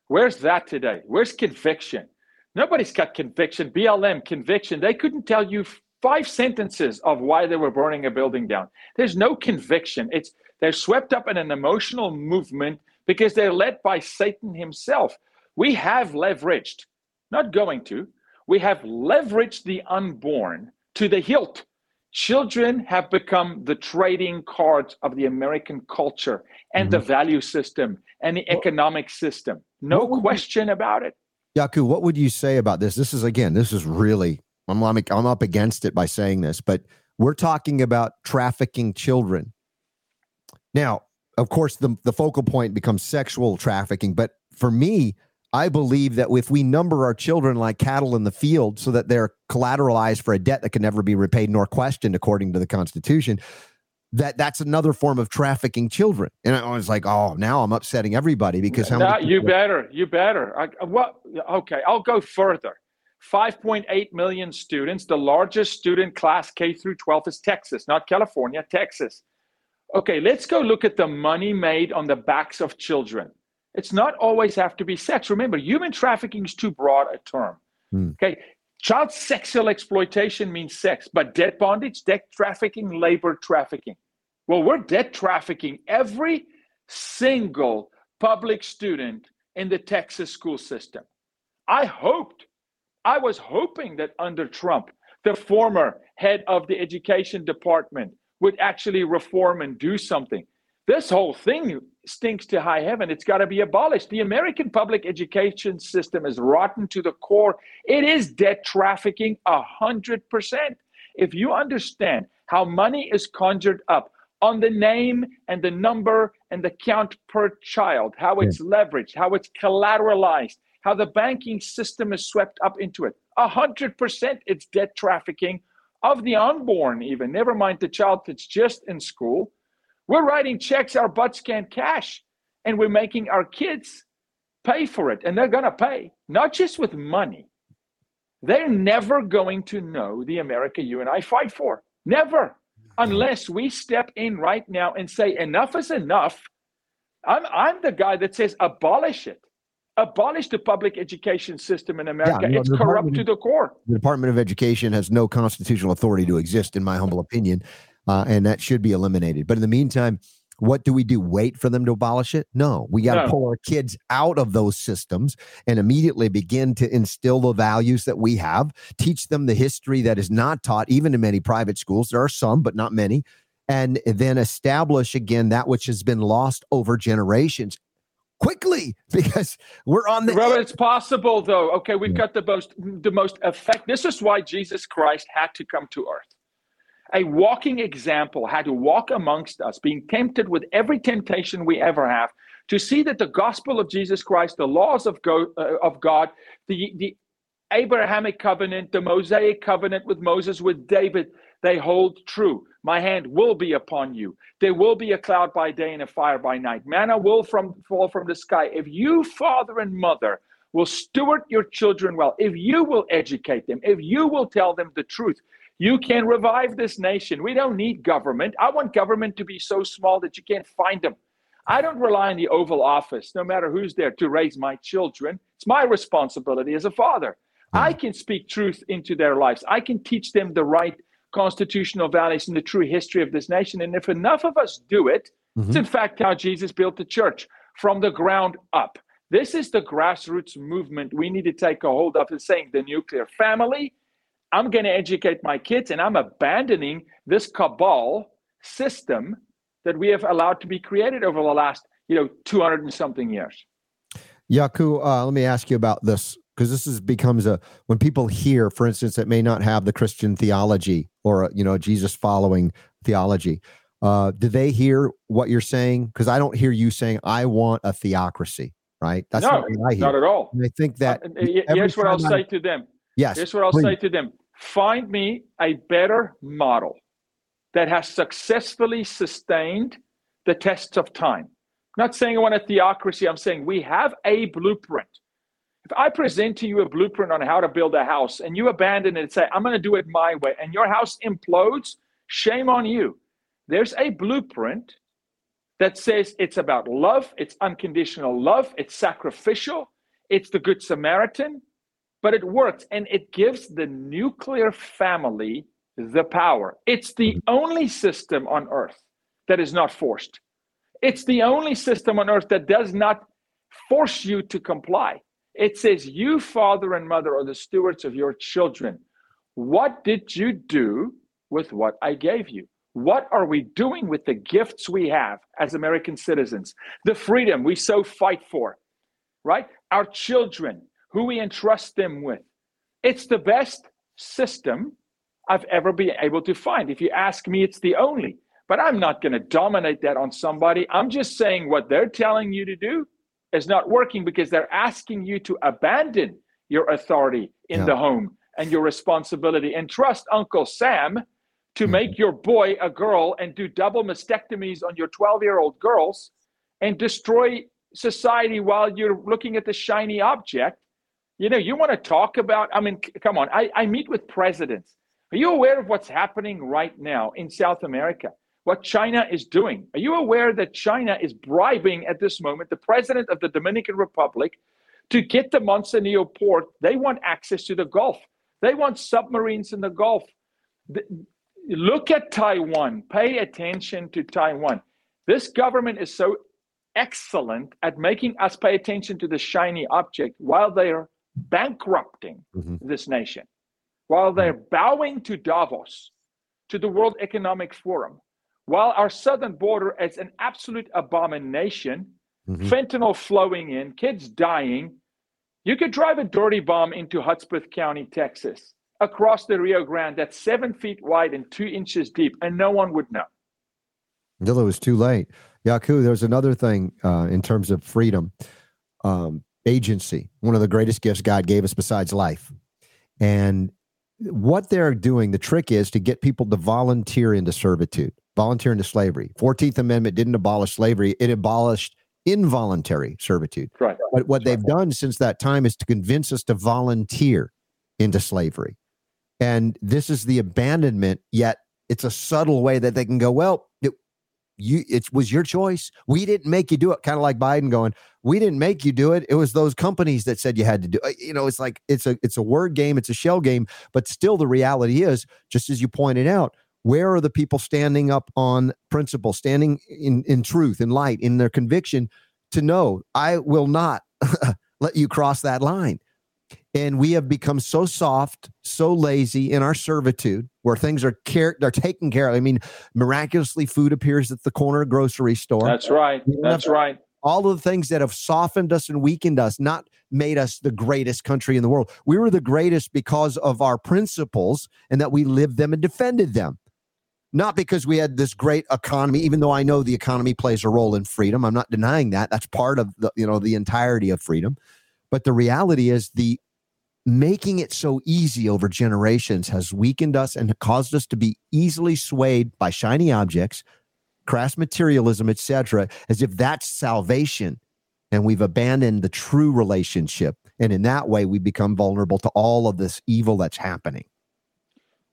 Where's that today? Where's conviction? Nobody's got conviction. BLM, conviction. They couldn't tell you five sentences of why they were burning a building down. There's no conviction. It's they're swept up in an emotional movement because they're led by Satan himself. We have leveraged, not going to, we have leveraged the unborn to the hilt. Children have become the trading cards of the American culture and mm-hmm. the value system and the economic system. No question about it. Jaco, what would you say about this? This is again, this is really I'm I'm up against it by saying this, but we're talking about trafficking children. Now, of course, the the focal point becomes sexual trafficking, but for me, I believe that if we number our children like cattle in the field so that they're collateralized for a debt that can never be repaid nor questioned according to the Constitution, that that's another form of trafficking children. And I was like, oh, now I'm upsetting everybody because how many you better, you better. I, what? Okay, I'll go further. 5.8 million students. The largest student class K through 12 is Texas, not California, Texas. Okay, let's go look at the money made on the backs of children. It's not always have to be sex. Remember, human trafficking is too broad a term. Mm. Okay. Child sexual exploitation means sex, but debt bondage, debt trafficking, labor trafficking. Well, we're debt trafficking every single public student in the Texas school system. I hoped, I was hoping that under Trump, the former head of the education department would actually reform and do something. This whole thing stinks to high heaven. It's got to be abolished. The American public education system is rotten to the core. It is debt trafficking a hundred percent. If you understand how money is conjured up on the name and the number and the count per child, how it's leveraged, how it's collateralized, how the banking system is swept up into it, a hundred percent it's debt trafficking of the unborn, even never mind the child that's just in school we're writing checks our butts can't cash, and we're making our kids pay for it. And they're going to pay, not just with money. They're never going to know the America you and I fight for. Never. Unless we step in right now and say, enough is enough. I'm, I'm the guy that says, abolish it abolish the public education system in America. Yeah, it's corrupt to the core. The Department of Education has no constitutional authority to exist, in my humble opinion uh, and that should be eliminated. But in the meantime, what do we do? Wait for them to abolish it? No, we got to no. pull our kids out of those systems and immediately begin to instill the values that we have, teach them the history that is not taught, even in many private schools. There are some, but not many. And then establish again that which has been lost over generations quickly because we're on the well it's possible though okay we've got the most the most effect this is why jesus christ had to come to earth a walking example, had to walk amongst us, being tempted with every temptation we ever have, to see that the gospel of Jesus Christ, the laws of, God, uh, of God the, the Abrahamic covenant, the Mosaic covenant with Moses, with David, they hold true. My hand will be upon you. There will be a cloud by day and a fire by night. Manna will from, fall from the sky. If you, father and mother, will steward your children well, if you will educate them, if you will tell them the truth, you can revive this nation. We don't need government. I want government to be so small that you can't find them. I don't rely on the Oval Office, no matter who's there, to raise my children. It's my responsibility as a father. I can speak truth into their lives. I can teach them the right constitutional values and the true history of this nation. And if enough of us do it, mm-hmm. it's in fact how Jesus built the church from the ground up. This is the grassroots movement we need to take a hold of, is saying the nuclear family I'm going to educate my kids and I'm abandoning this cabal system that we have allowed to be created over the last, you know, 200 and something years. Jaco, uh, let me ask you about this because this is becomes a when people hear, for instance, that may not have the Christian theology or you know Jesus following theology. Uh, do they hear what you're saying? Because I don't hear you saying I want a theocracy. Right? That's no, not, not at all. And I think that. Uh, here's what I'll I, say to them. Yes. Here's what I'll please. say to them find me a better model that has successfully sustained the tests of time. I'm not saying I want a theocracy, I'm saying we have a blueprint. If I present to you a blueprint on how to build a house and you abandon it and say, I'm going to do it my way, and your house implodes, shame on you. There's a blueprint that says it's about love, it's unconditional love, it's sacrificial, it's the Good Samaritan, but it works and it gives the nuclear family the power. It's the mm-hmm. only system on earth that is not forced. It's the only system on earth that does not force you to comply. It says, You, father and mother, are the stewards of your children. What did you do with what I gave you? What are we doing with the gifts we have as American citizens? The freedom we so fight for, right? Our children, who we entrust them with. It's the best system I've ever been able to find. If you ask me, it's the only. But I'm not going to dominate that on somebody. I'm just saying what they're telling you to do is not working because they're asking you to abandon your authority in yeah. the home and your responsibility and trust Uncle Sam to mm-hmm. make your boy a girl and do double mastectomies on your 12 year old girls and destroy society while you're looking at the shiny object. You know, you want to talk about, I mean, come on, I, I meet with presidents. Are you aware of what's happening right now in South America? What China is doing? Are you aware that China is bribing at this moment the president of the Dominican Republic to get the Manzanillo port? They want access to the Gulf. They want submarines in the Gulf. The, look at Taiwan. Pay attention to Taiwan. This government is so excellent at making us pay attention to the shiny object while they're bankrupting mm-hmm. this nation, while they're mm-hmm. bowing to Davos, to the World Economic Forum, while our southern border is an absolute abomination, mm-hmm. fentanyl flowing in, kids dying. You could drive a dirty bomb into Hudspeth County, Texas across the Rio Grande that's seven feet wide and two inches deep, and no one would know. Until it was too late. Jaco, there's another thing uh, in terms of freedom. Um, agency, one of the greatest gifts God gave us besides life. And what they're doing, the trick is to get people to volunteer into servitude, volunteer into slavery. 14th Amendment didn't abolish slavery, it abolished involuntary servitude. Right. But what they've done since that time is to convince us to volunteer into slavery. And this is the abandonment, yet it's a subtle way that they can go, well, it, you it was your choice. We didn't make you do it. Kind of like Biden going, we didn't make you do it. It was those companies that said you had to do it. You know, it's like it's a it's a word game, it's a shell game, but still the reality is, just as you pointed out, where are the people standing up on principle, standing in, in truth, in light, in their conviction to know I will not let you cross that line? and we have become so soft, so lazy in our servitude, where things are care they're taken care of. I mean, miraculously, food appears at the corner grocery store. That's right. That's right. All of the things that have softened us and weakened us, not made us the greatest country in the world. We were the greatest because of our principles and that we lived them and defended them. Not because we had this great economy, even though I know the economy plays a role in freedom. I'm not denying that. That's part of the, you know, the entirety of freedom. But the reality is the making it so easy over generations has weakened us and caused us to be easily swayed by shiny objects crass materialism etc as if that's salvation. And we've abandoned the true relationship. And in that way we become vulnerable to all of this evil that's happening.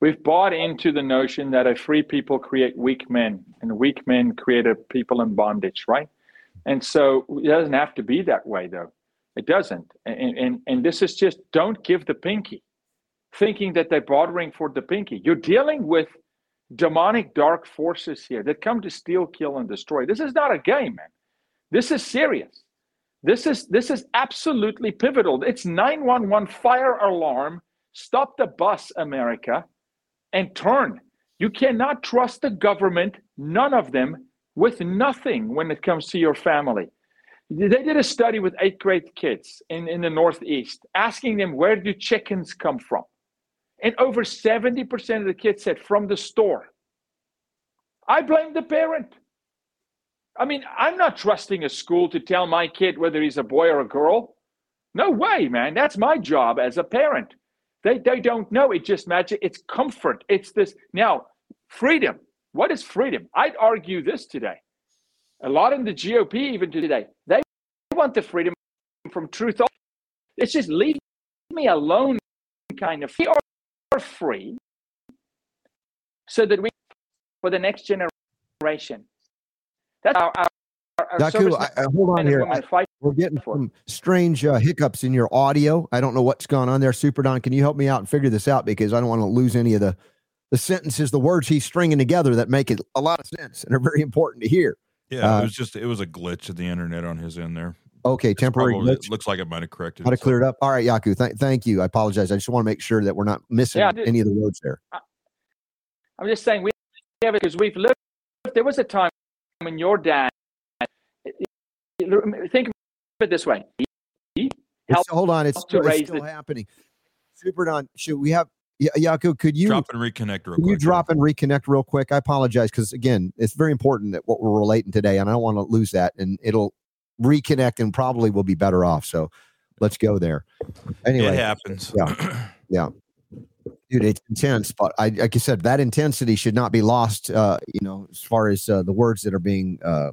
We've bought into the notion that a free people create weak men and weak men create a people in bondage right? And so it doesn't have to be that way though it doesn't. And, and, and this is just don't give the pinky, thinking that they're bartering for the pinky. You're dealing with demonic dark forces here that come to steal, kill, and destroy. This is not a game, man. This is serious. This is this is absolutely pivotal. It's 911 fire alarm. Stop the bus, America, and turn. You cannot trust the government, none of them, with nothing when it comes to your family. They did a study with eighth grade kids in, in the Northeast, asking them, where do chickens come from? And over 70% of the kids said, from the store. I blame the parent. I mean, I'm not trusting a school to tell my kid whether he's a boy or a girl. No way, man. That's my job as a parent. They, they don't know. It's just magic. It's comfort. It's this. Now, freedom. What is freedom? I'd argue this today a lot in the GOP even today, they want the freedom from truth. It's just leave me alone, kind of. We are free so that we, for the next generation. That's our, our, our Jaco, I, I, hold on here. I, we're getting for. some strange uh, hiccups in your audio. I don't know what's going on there. Super Don, can you help me out and figure this out? Because I don't want to lose any of the, the sentences, the words he's stringing together that make it a lot of sense and are very important to hear. Yeah, uh, it was just it was a glitch of the internet on his end there. Okay, it's temporary probably, glitch. looks like it might have corrected. Might have cleared up. All right, Jaco. Th- thank you. I apologize. I just want to make sure that we're not missing yeah, any of the roads there. I, I'm just saying we have it because we've lived. There was a time when your dad. Think of it this way. hold on, it's, still, it's still happening. Super Don, should we have Jaco? Could you drop and reconnect real quick? You drop and reconnect real quick. I apologize because again, it's very important that what we're relating today, and I don't want to lose that, and it'll reconnect and probably we'll be better off. So let's go there. Anyway, it happens. Yeah, yeah dude it's intense but I, like you said that intensity should not be lost uh you know as far as uh, the words that are being uh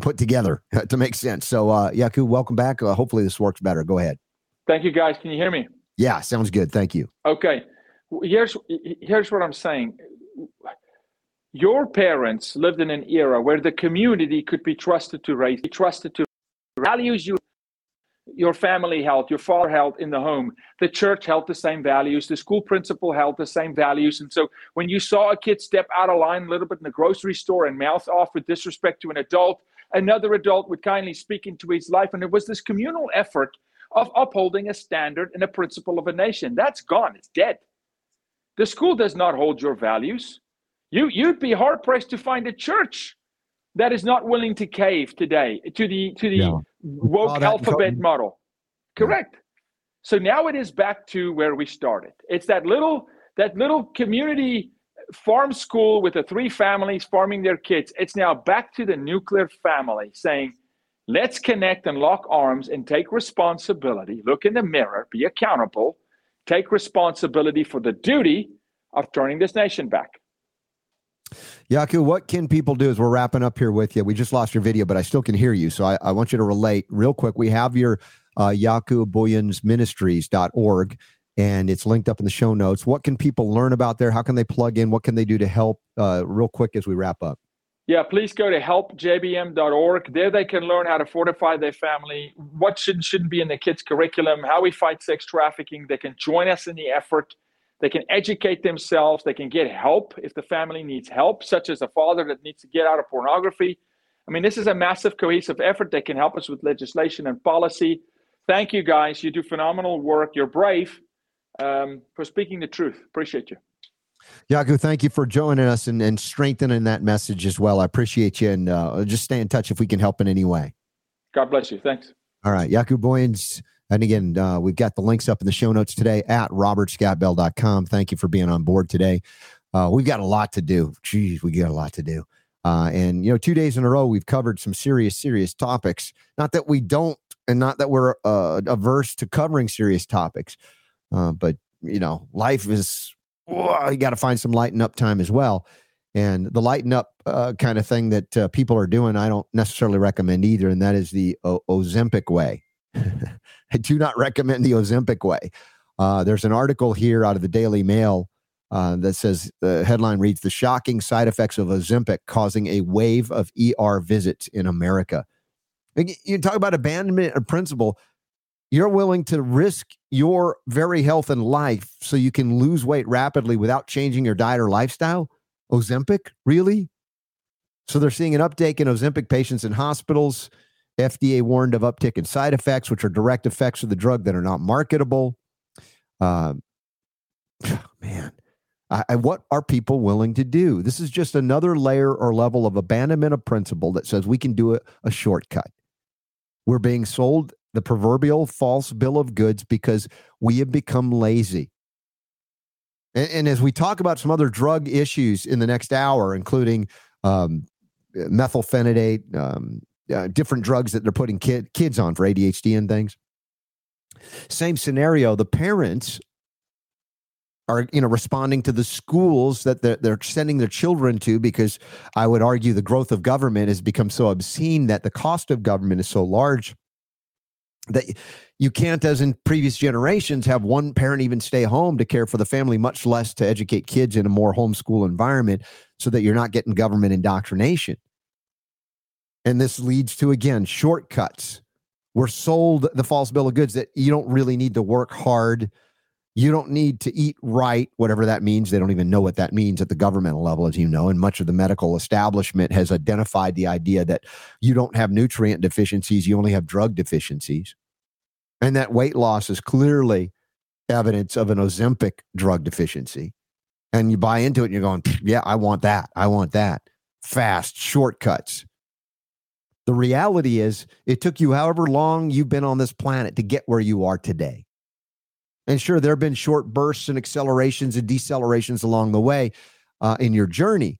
put together to make sense so uh Jaco welcome back uh, hopefully this works better go ahead thank you guys can you hear me yeah sounds good thank you okay here's here's what i'm saying your parents lived in an era where the community could be trusted to raise trusted to values you your family held, your father held in the home. The church held the same values. The school principal held the same values. And so when you saw a kid step out of line a little bit in the grocery store and mouth off with disrespect to an adult, another adult would kindly speak into his life. And it was this communal effort of upholding a standard and a principle of a nation. That's gone. It's dead. The school does not hold your values. You, you'd be hard pressed to find a church that is not willing to cave today to the to the yeah. woke alphabet model. Correct. Yeah. So now it is back to where we started. It's that little that little community farm school with the three families farming their kids. It's now back to the nuclear family saying, let's connect and lock arms and take responsibility. Look in the mirror, be accountable, take responsibility for the duty of turning this nation back. Jaco, what can people do as we're wrapping up here with you? We just lost your video, but I still can hear you. So I, I want you to relate real quick. We have your uh, jacobooyensministries.org, and it's linked up in the show notes. What can people learn about there? How can they plug in? What can they do to help uh, real quick as we wrap up? Yeah, please go to helpjbm.org. There they can learn how to fortify their family, what should, shouldn't be in the kids' curriculum, how we fight sex trafficking. They can join us in the effort. They can educate themselves. They can get help if the family needs help, such as a father that needs to get out of pornography. I mean, this is a massive cohesive effort that can help us with legislation and policy. Thank you, guys. You do phenomenal work. You're brave um, for speaking the truth. Appreciate you. Jaco, thank you for joining us and, and strengthening that message as well. I appreciate you and uh, just stay in touch if we can help in any way. God bless you. Thanks. All right. Jaco Booyens and again, uh, we've got the links up in the show notes today at robertscottbell.com. Thank you for being on board today. Uh, we've got a lot to do. Geez, we got a lot to do. Uh, and, you know, two days in a row, we've covered some serious, serious topics. Not that we don't, and not that we're uh, averse to covering serious topics, uh, but, you know, life is, you got to find some lighten up time as well. And the lighten up uh, kind of thing that uh, people are doing, I don't necessarily recommend either. And that is the o- Ozempic way. I do not recommend the Ozempic way. Uh, there's an article here out of the Daily Mail uh, that says the headline reads The shocking side effects of Ozempic causing a wave of ER visits in America. You talk about abandonment of principle. You're willing to risk your very health and life so you can lose weight rapidly without changing your diet or lifestyle? Ozempic? Really? So they're seeing an uptake in Ozempic patients in hospitals FDA warned of uptick in side effects, which are direct effects of the drug that are not marketable. Uh, man, I, I, what are people willing to do? This is just another layer or level of abandonment of principle that says we can do a, a shortcut. We're being sold the proverbial false bill of goods because we have become lazy. And, and as we talk about some other drug issues in the next hour, including um, methylphenidate, um, uh, different drugs that they're putting kid, kids on for ADHD and things. Same scenario. The parents are you know responding to the schools that they're, they're sending their children to because I would argue the growth of government has become so obscene that the cost of government is so large that you can't, as in previous generations, have one parent even stay home to care for the family, much less to educate kids in a more homeschool environment so that you're not getting government indoctrination. And this leads to, again, shortcuts. We're sold the false bill of goods that you don't really need to work hard. You don't need to eat right, whatever that means. They don't even know what that means at the governmental level, as you know. And much of the medical establishment has identified the idea that you don't have nutrient deficiencies, you only have drug deficiencies. And that weight loss is clearly evidence of an Ozempic drug deficiency. And you buy into it and you're going, yeah, I want that. I want that. Fast, shortcuts. The reality is, it took you however long you've been on this planet to get where you are today. And sure, there have been short bursts and accelerations and decelerations along the way uh, in your journey.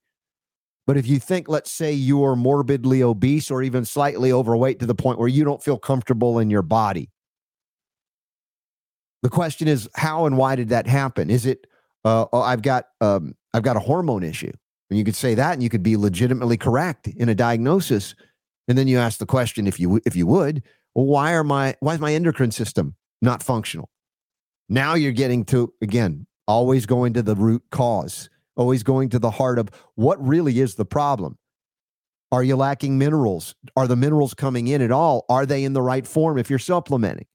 But if you think, let's say you're morbidly obese or even slightly overweight to the point where you don't feel comfortable in your body, the question is, how and why did that happen? Is it, uh, oh, I've got, um, I've got a hormone issue, and you could say that, and you could be legitimately correct in a diagnosis. And then you ask the question, if you if you would, well, why are my why is my endocrine system not functional? Now you're getting to again, always going to the root cause, always going to the heart of what really is the problem. Are you lacking minerals? Are the minerals coming in at all? Are they in the right form if you're supplementing?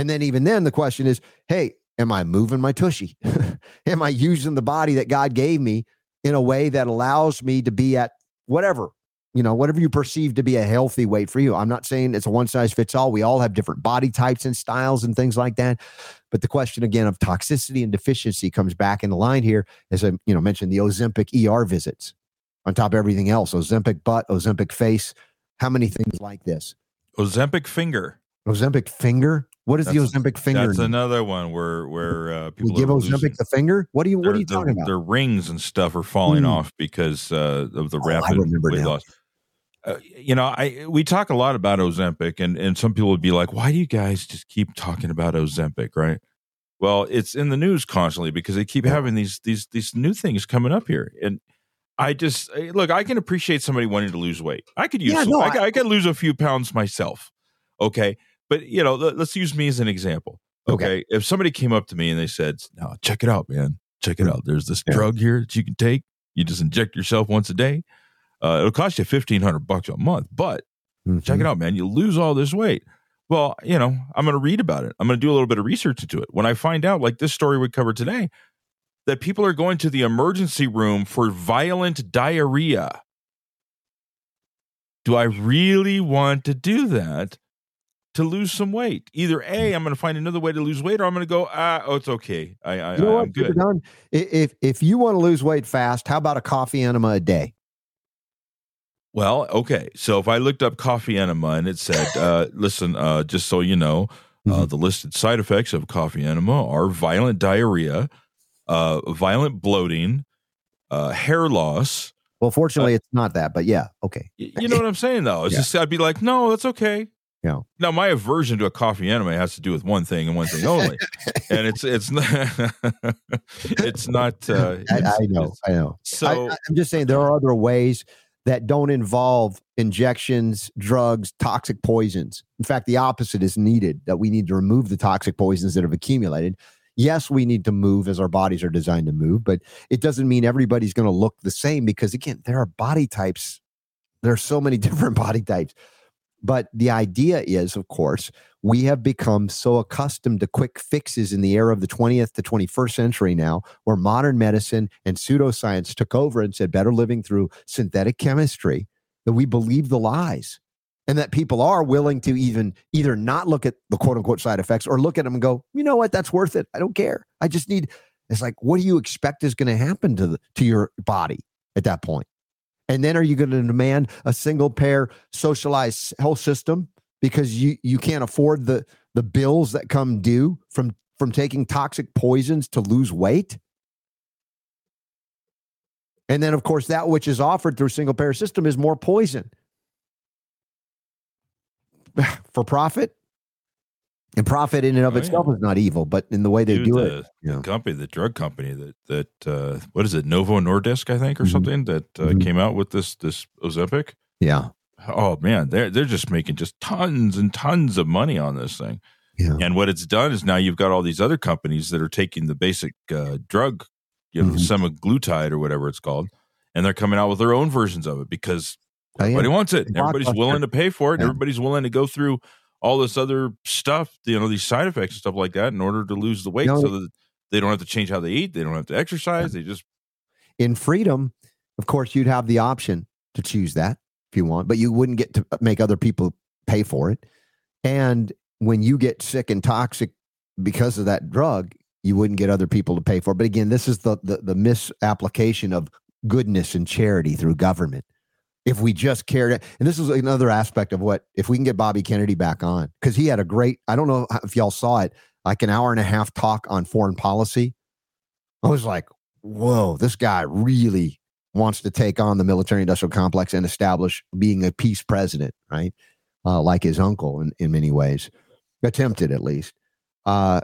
And then even then the question is, hey, am I moving my tushy? am I using the body that God gave me in a way that allows me to be at whatever you know, whatever you perceive to be a healthy weight for you. I'm not saying it's a one size fits all. We all have different body types and styles and things like that. But the question again of toxicity and deficiency comes back in the line here, as I you know mentioned the Ozempic ER visits on top of everything else. Ozempic butt, Ozempic face. How many things like this? Ozempic finger. Ozempic finger. What is that's, the Ozempic finger? That's another one where where uh, people we give Ozempic the finger. What are you What are you talking about? Their rings and stuff are falling mm. off because uh, of the oh, rapid weight loss. Uh, you know, I we talk a lot about Ozempic, and and some people would be like, "Why do you guys just keep talking about Ozempic?" Right? Well, it's in the news constantly because they keep having these these these new things coming up here, and I just look. I can appreciate somebody wanting to lose weight. I could use. Yeah, some, no, I, I, I could lose a few pounds myself. Okay, but you know, let, us use me as an example. Okay? okay? if somebody came up to me and they said, "No, check it out, man. Check it mm. out. There's this yeah. drug here that you can take. You just inject yourself once a day." Uh, it'll cost you fifteen hundred bucks a month, but mm-hmm. check it out, man. You lose all this weight. Well, you know, I'm going to read about it. I'm going to do a little bit of research into it. When I find out, like this story we covered today, that people are going to the emergency room for violent diarrhea. Do I really want to do that to lose some weight? Either A, I'm going to find another way to lose weight, or I'm going to go, ah, oh, it's okay. I, I, you know I'm what, good. If if you want to lose weight fast, how about a coffee enema a day? Well, okay. So if I looked up coffee enema and it said, uh, listen, uh, just so you know, uh, mm-hmm. the listed side effects of coffee enema are violent diarrhea, uh, violent bloating, uh, hair loss. Well, fortunately, it's not that, but yeah, okay. You know what I'm saying, though? It's yeah. just I'd be like, no, that's okay. Yeah. Now, my aversion to a coffee enema has to do with one thing and one thing only, and it's it's not it's not. Uh, I, I, know, I know. So I, I'm just saying there are other ways that don't involve injections, drugs, toxic poisons. In fact, the opposite is needed that we need to remove the toxic poisons that have accumulated. Yes, we need to move as our bodies are designed to move, but it doesn't mean everybody's going to look the same because, again, there are body types. There are so many different body types. But the idea is, of course, we have become so accustomed to quick fixes in the era of the 20th to 21st century now, where modern medicine and pseudoscience took over and said better living through synthetic chemistry, that we believe the lies. And that people are willing to even either not look at the quote unquote side effects or look at them and go, you know what, that's worth it. I don't care. I just need. It's like, what do you expect is going to happen to the to your body at that point? And then are you going to demand a single payer socialized health system because you you can't afford the the bills that come due from from taking toxic poisons to lose weight? And then of course that which is offered through single payer system is more poison. For profit, and profit in and of oh, itself yeah. is not evil, but in the way they Dude, do the, it, the know. company, the drug company that that uh, what is it, Novo Nordisk, I think, or mm-hmm. something that uh, mm-hmm. came out with this this Ozempic. Yeah, oh man, they're they're just making just tons and tons of money on this thing. Yeah. And what it's done is now you've got all these other companies that are taking the basic uh, drug, you know, mm-hmm. semaglutide or whatever it's called, and they're coming out with their own versions of it because oh, everybody yeah. wants it. Everybody's willing to pay for it. Yeah. Everybody's willing to go through all this other stuff, you know, these side effects and stuff like that in order to lose the weight so that they don't have to change how they eat. They don't have to exercise. They just. In freedom, of course, you'd have the option to choose that if you want, but you wouldn't get to make other people pay for it. And when you get sick and toxic because of that drug, you wouldn't get other people to pay for it. But again, this is the, the, the misapplication of goodness and charity through government. If we just cared, and this is another aspect of what, if we can get Bobby Kennedy back on, because he had a great, I don't know if y'all saw it, like an hour and a half talk on foreign policy. I was like, whoa, this guy really wants to take on the military industrial complex and establish being a peace president, right? Uh, like his uncle in, in many ways, attempted at least. Uh,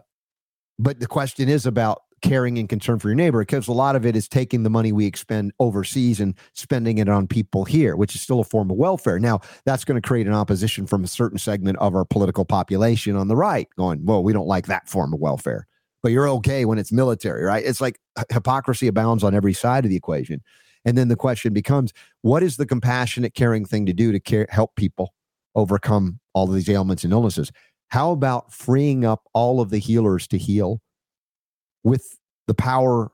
but the question is about caring and concern for your neighbor because a lot of it is taking the money we expend overseas and spending it on people here, which is still a form of welfare. Now, that's going to create an opposition from a certain segment of our political population on the right going, well, we don't like that form of welfare. But you're okay when it's military, right? It's like hypocrisy abounds on every side of the equation. And then the question becomes what is the compassionate, caring thing to do to care, help people overcome all of these ailments and illnesses? How about freeing up all of the healers to heal with the power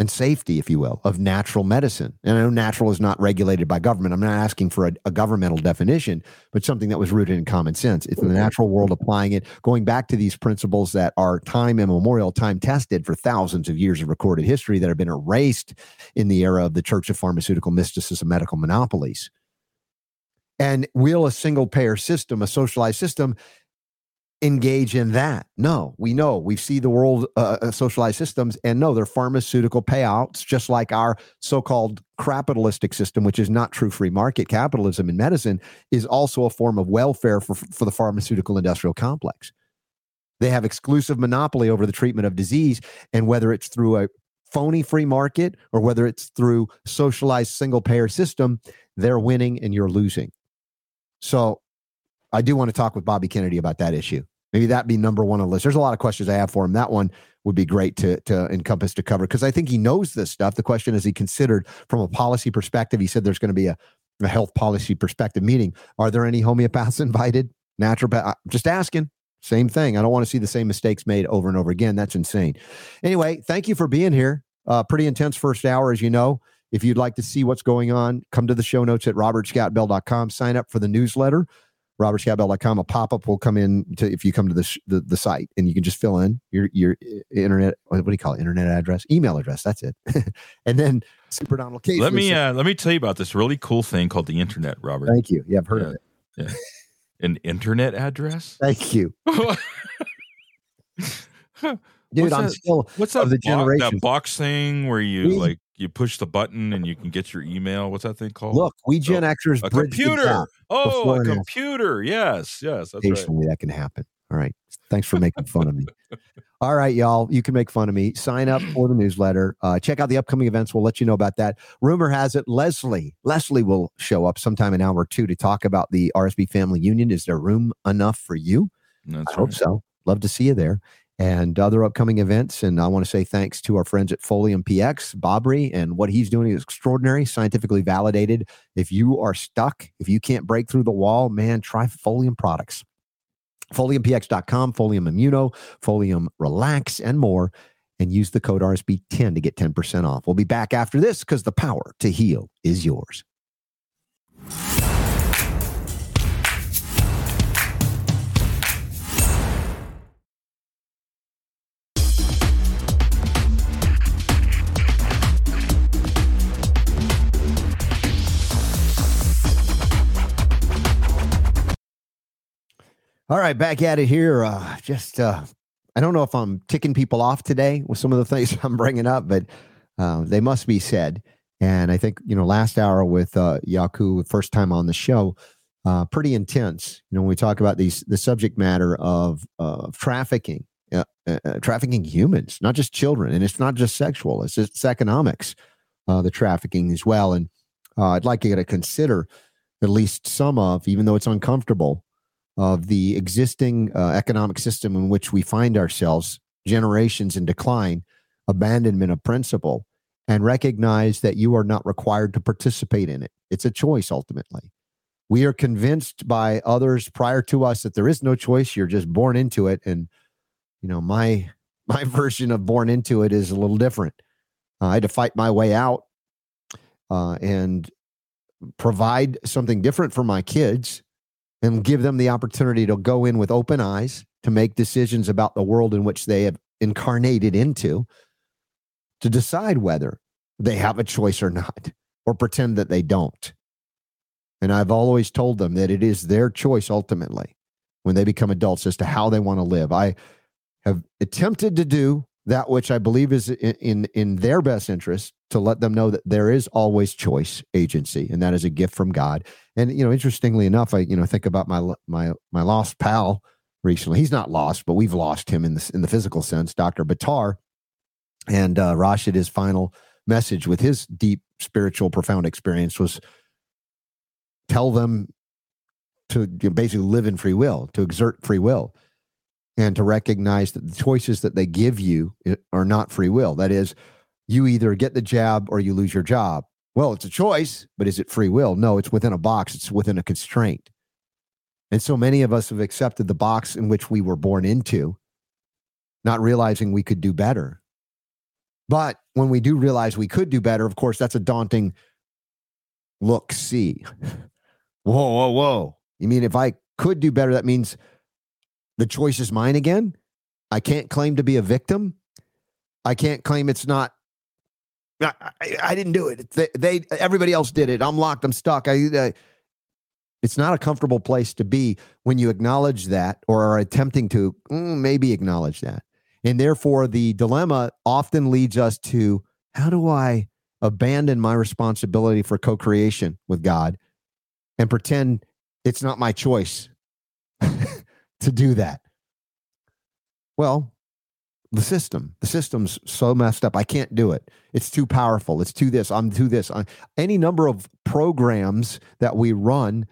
and safety, if you will, of natural medicine. And I know natural is not regulated by government. I'm not asking for a, a, governmental definition, but something that was rooted in common sense. It's in the natural world applying it, going back to these principles that are time immemorial, time tested for thousands of years of recorded history that have been erased in the era of the Church of Pharmaceutical Mysticism, medical monopolies. And will a single payer system, a socialized system, engage in that. No, we know we see the world uh, uh, socialized systems, and no, they're pharmaceutical payouts, just like our so-called capitalistic system, which is not true free market capitalism in medicine, is also a form of welfare for for the pharmaceutical industrial complex. They have exclusive monopoly over the treatment of disease, and whether it's through a phony free market or whether it's through socialized single payer system, they're winning and you're losing. So I do want to talk with Bobby Kennedy about that issue. Maybe that be number one on the list. There's a lot of questions I have for him. That one would be great to to encompass to cover because I think he knows this stuff. The question is he considered from a policy perspective. He said there's going to be a, a health policy perspective meeting. Are there any homeopaths invited? Naturopath? Just asking. Same thing. I don't want to see the same mistakes made over and over again. That's insane. Anyway, thank you for being here. Uh, pretty intense first hour, as you know. If you'd like to see what's going on, come to the show notes at robertscottbell.com. Sign up for the newsletter robertscottbell.com, a pop-up will come in to if you come to the, sh- the, the site and you can just fill in your your internet what do you call it? Internet address? Email address that's it. And then super Donald Case let me uh, let me tell you about this really cool thing called the internet Robert. Thank you. Yeah I've heard yeah. of it. yeah. an internet address? Thank you. Dude what's I'm that, still what's that, the generation. that box thing where you we, like you push the button and you can get your email. What's that thing called? Look, we Gen oh, Xers a computer. Oh, a computer. Yes, yes. That's right. that can happen. All right. Thanks for making fun of me. All right, y'all. You can make fun of me. Sign up for the newsletter. Uh, check out the upcoming events. We'll let you know about that. Rumor has it Leslie Leslie will show up sometime an hour or two to talk about the RSB Family Union. Is there room enough for you? That's I right. hope so. Love to see you there and other upcoming events. And I want to say thanks to our friends at Folium PX, Bobry, and what he's doing is extraordinary, scientifically validated. If you are stuck, if you can't break through the wall, man, try Folium products. FoliumPX.com, Folium Immuno, Folium Relax, and more. And use the code RSB10 to get 10% off. We'll be back after this because the power to heal is yours. All right, back at it here. Uh, just, uh, I don't know if I'm ticking people off today with some of the things I'm bringing up, but uh, they must be said. And I think, you know, last hour with uh, Jaco, first time on the show, uh, pretty intense. You know, when we talk about these, the subject matter of uh, trafficking, uh, uh, uh, trafficking humans, not just children, and it's not just sexual; it's it's economics, uh, the trafficking as well. And I'd like you to consider at least some of, even though it's uncomfortable, of the existing uh, economic system in which we find ourselves, generations in decline, abandonment of principle, and recognize that you are not required to participate in it. It's a choice ultimately. We are convinced by others prior to us that there is no choice. You're just born into it. And, you know, my my version of born into it is a little different. Uh, I had to fight my way out uh, and provide something different for my kids and give them the opportunity to go in with open eyes to make decisions about the world in which they have incarnated into to decide whether they have a choice or not or pretend that they don't. And I've always told them that it is their choice ultimately when they become adults as to how they want to live. I have attempted to do that which I believe is in, in, in their best interest to let them know that there is always choice agency and that is a gift from God. And you know, interestingly enough, I you know think about my my my lost pal recently. He's not lost, but we've lost him in the in the physical sense, Dr. Buttar. And uh, Rashid, his final message with his deep spiritual, profound experience was tell them to basically live in free will, to exert free will and to recognize that the choices that they give you eh, are not free will. That is, you either get the jab or you lose your job. Well, it's a choice, but is it free will? No, it's within a box, it's within a constraint. And so many of us have accepted the box in which we were born into, not realizing we could do better. But when we do realize we could do better, of course, that's a daunting look see. Whoa, whoa, whoa. You mean if I could do better, that means the choice is mine again. I can't claim to be a victim. I can't claim it's not. I, I, I didn't do it. They, they, everybody else did it. I'm locked. I'm stuck. I, I, it's not a comfortable place to be when you acknowledge that or are attempting to mm, maybe acknowledge that. And therefore, the dilemma often leads us to how do I abandon my responsibility for co creation with God and pretend it's not my choice? to do that? Well, the system. The system's so messed up. I can't do it. It's too powerful. It's too this. I'm too this. I'm, any number of programs that we run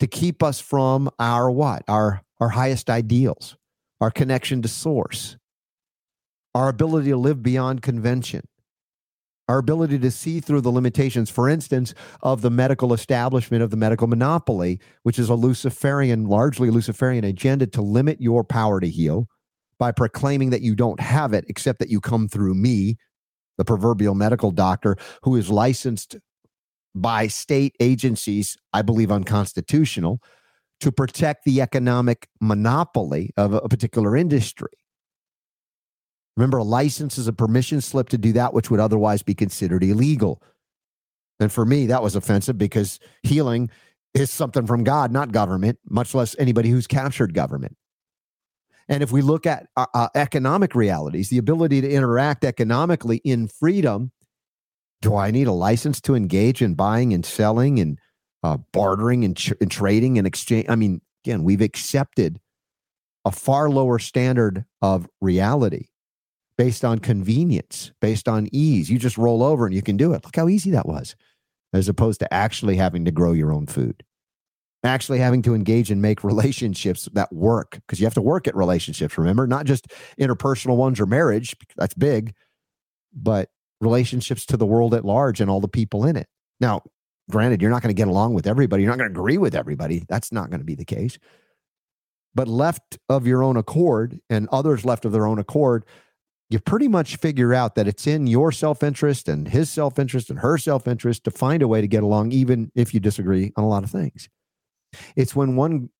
to keep us from our what? Our our highest ideals, our connection to source, our ability to live beyond convention our ability to see through the limitations, for instance, of the medical establishment, of the medical monopoly, which is a Luciferian, largely Luciferian agenda to limit your power to heal by proclaiming that you don't have it, except that you come through me, the proverbial medical doctor who is licensed by state agencies, I believe unconstitutional, to protect the economic monopoly of a particular industry. Remember, a license is a permission slip to do that which would otherwise be considered illegal. And for me, that was offensive because healing is something from God, not government, much less anybody who's captured government. And if we look at uh, uh, economic realities, the ability to interact economically in freedom, do I need a license to engage in buying and selling and uh, bartering and, and trading and exchange? I mean, again, we've accepted a far lower standard of reality based on convenience, based on ease. You just roll over and you can do it. Look how easy that was, as opposed to actually having to grow your own food, actually having to engage and make relationships that work, because you have to work at relationships, remember, not just interpersonal ones or marriage, that's big, but relationships to the world at large and all the people in it. Now, granted, you're not going to get along with everybody, you're not going to agree with everybody. That's not going to be the case. But left of your own accord and others left of their own accord, you pretty much figure out that it's in your self interest and his self interest and her self interest to find a way to get along, even if you disagree on a lot of things. It's when one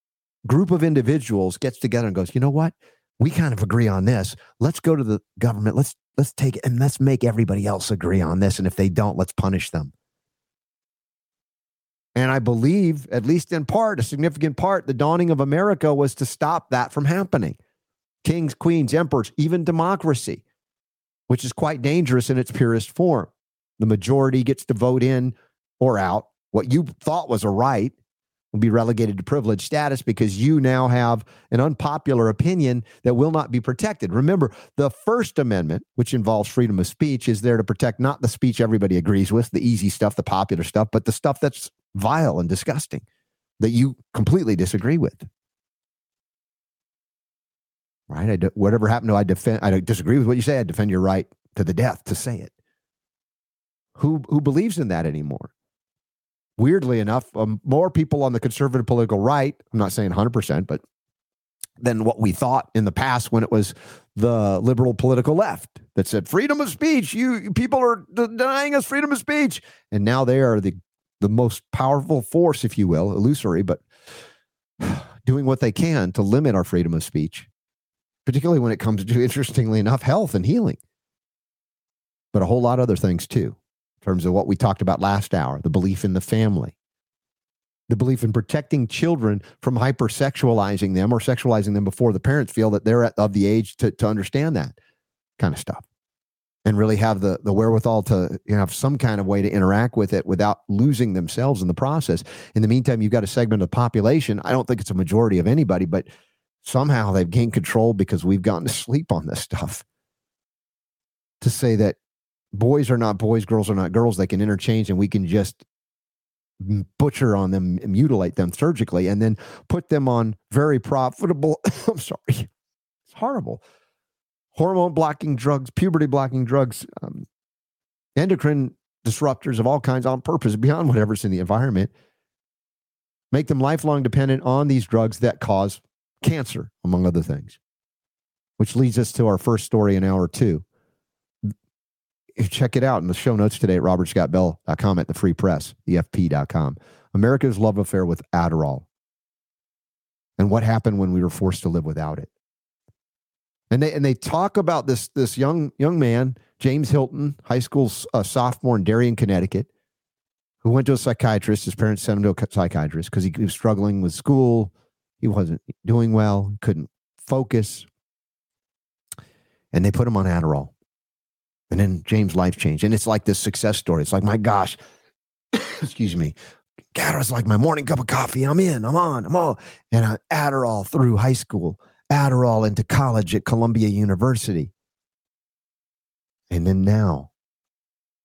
group of individuals gets together and goes, you know what? We kind of agree on this. Let's go to the government. Let's let's take it and let's make everybody else agree on this. And if they don't, let's punish them. And I believe, at least in part, a significant part, the dawning of America was to stop that from happening kings, queens, emperors, even democracy, which is quite dangerous in its purest form. The majority gets to vote in or out. What you thought was a right will be relegated to privileged status because you now have an unpopular opinion that will not be protected. Remember, the First Amendment, which involves freedom of speech, is there to protect not the speech everybody agrees with, the easy stuff, the popular stuff, but the stuff that's vile and disgusting that you completely disagree with. Right? I whatever happened to I defend I disagree with what you say. I defend your right to the death to say it. Who who believes in that anymore? Weirdly enough, um, more people on the conservative political right, I'm not saying 100%, but than what we thought in the past when it was the liberal political left that said freedom of speech. You people are denying us freedom of speech, and now they are the the most powerful force, if you will, illusory, but doing what they can to limit our freedom of speech, particularly when it comes to, interestingly enough, health and healing, but a whole lot of other things too, in terms of what we talked about last hour, the belief in the family, the belief in protecting children from hypersexualizing them or sexualizing them before the parents feel that they're of the age to, to understand that kind of stuff and really have the, the wherewithal to you know, have some kind of way to interact with it without losing themselves in the process. In the meantime, you've got a segment of the population. I don't think it's a majority of anybody, but somehow they've gained control because we've gotten to sleep on this stuff. To say that boys are not boys, girls are not girls, they can interchange and we can just butcher on them, mutilate them surgically, and then put them on very profitable. I'm sorry, it's horrible. Hormone blocking drugs, puberty blocking drugs, um, endocrine disruptors of all kinds on purpose beyond whatever's in the environment. Make them lifelong dependent on these drugs that cause cancer, among other things. Which leads us to our first story in hour two check it out in the show notes today at robertscottbell.com at the free press, EFP.com. America's love affair with Adderall and what happened when we were forced to live without it. And they and they talk about this this young young man, James Hilton, high school uh, sophomore in Darien, Connecticut, who went to a psychiatrist. His parents sent him to a psychiatrist because he was struggling with school. He wasn't doing well, couldn't focus. And they put him on Adderall. And then James' life changed. And it's like this success story. It's like, my gosh, excuse me. Adderall's like my morning cup of coffee. I'm in, I'm on, I'm all. And I Adderall through high school, Adderall into college at Columbia University. And then now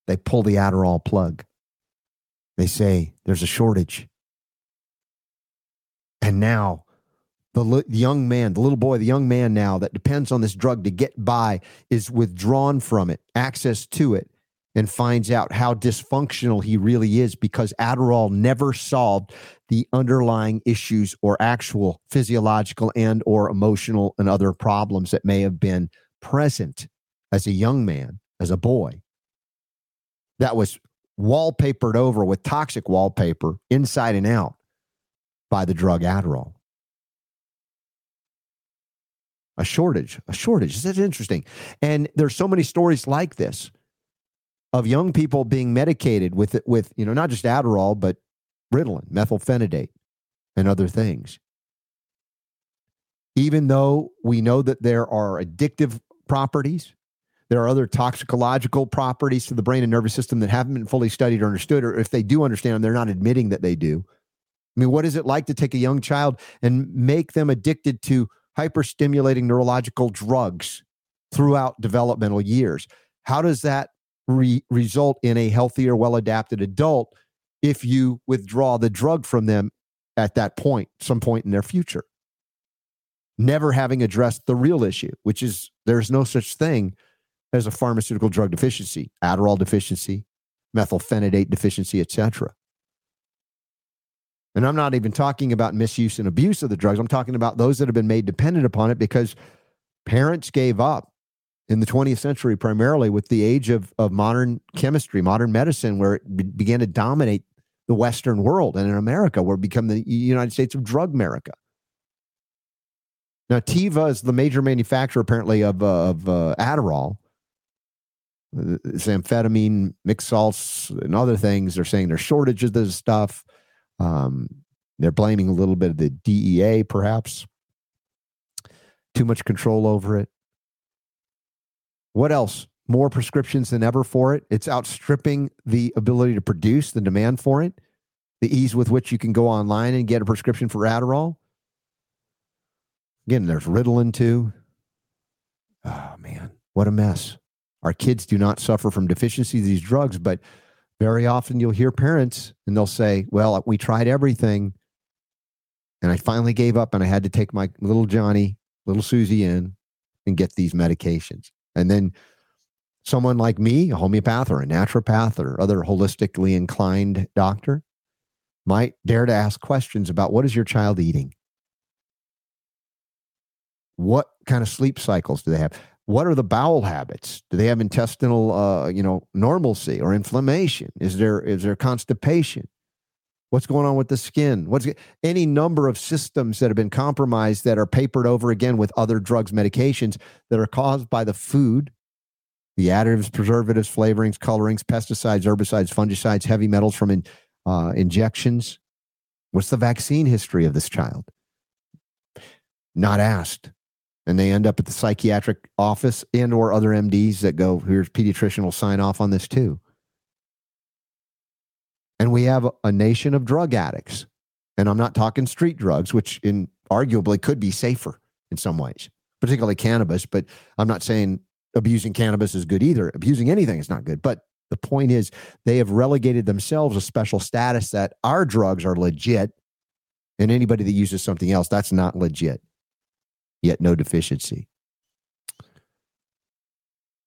they pull the Adderall plug. They say there's a shortage. And now the young man, the little boy, the young man now that depends on this drug to get by is withdrawn from it, access to it, and finds out how dysfunctional he really is because Adderall never solved the underlying issues or actual physiological and or emotional and other problems that may have been present as a young man, as a boy. That was wallpapered over with toxic wallpaper inside and out by the drug Adderall a shortage, a shortage. This is interesting. And there's so many stories like this of young people being medicated with with you know not just Adderall but Ritalin, methylphenidate, and other things. Even though we know that there are addictive properties, there are other toxicological properties to the brain and nervous system that haven't been fully studied or understood, or if they do understand them, they're not admitting that they do. I mean, what is it like to take a young child and make them addicted to hyperstimulating neurological drugs throughout developmental years. How does that re- result in a healthier, well adapted adult if you withdraw the drug from them at that point, some point in their future? Never having addressed the real issue, which is there's no such thing as a pharmaceutical drug deficiency, Adderall deficiency, methylphenidate deficiency, etc. And I'm not even talking about misuse and abuse of the drugs. I'm talking about those that have been made dependent upon it because parents gave up in the 20th century, primarily with the age of, of modern chemistry, modern medicine, where it be- began to dominate the Western world and in America, where it became the United States of drug America. Now, Teva is the major manufacturer, apparently, of, uh, of uh, Adderall. It's amphetamine, mixed salts, and other things. They're saying there's shortages of this stuff. Um, they're blaming a little bit of the DEA, perhaps. Too much control over it. What else? More prescriptions than ever for it. It's outstripping the ability to produce, the demand for it, the ease with which you can go online and get a prescription for Adderall. Again, there's Ritalin too. Oh, man, what a mess. Our kids do not suffer from deficiency of these drugs, but very often you'll hear parents and they'll say, Well, uh, we tried everything. And I finally gave up and I had to take my little Johnny, little Susie in and get these medications. And then someone like me, a homeopath or a naturopath or other holistically inclined doctor, might dare to ask questions about what is your child eating? What kind of sleep cycles do they have? What are the bowel habits? Do they have intestinal, uh, you know, normalcy or inflammation? Is there is there constipation? What's going on with the skin? What's any number of systems that have been compromised that are papered over again with other drugs, medications that are caused by the food, the additives, preservatives, flavorings, colorings, pesticides, herbicides, fungicides, heavy metals from in, uh, injections. What's the vaccine history of this child? Not asked. And they end up at the psychiatric office and or other MDs that go, here's pediatrician will sign off on this too. And we have a nation of drug addicts. And I'm not talking street drugs, which in arguably could be safer in some ways, particularly cannabis. But I'm not saying abusing cannabis is good either. Abusing anything is not good. But the point is, they have relegated themselves a special status that our drugs are legit, and anybody that uses something else, that's not legit, yet no deficiency.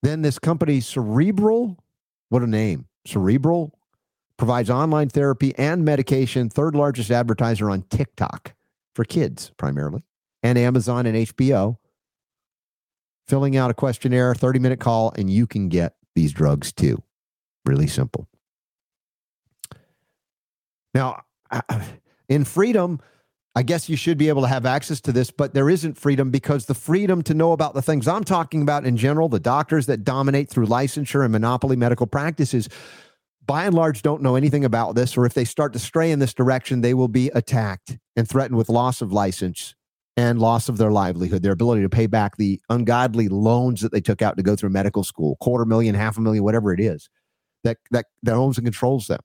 Then this company, Cerebral, what a name, Cerebral provides online therapy and medication, third largest advertiser on TikTok for kids primarily, and Amazon and HBO. Filling out a questionnaire, 30 minute call, and you can get these drugs too. Really simple. Now, in freedom, I guess you should be able to have access to this, but there isn't freedom because the freedom to know about the things I'm talking about in general, the doctors that dominate through licensure and monopoly medical practices, by and large don't know anything about this, or if they start to stray in this direction, they will be attacked and threatened with loss of license and loss of their livelihood, their ability to pay back the ungodly loans that they took out to go through medical school, quarter million, half a million, whatever it is, that that that owns and controls them.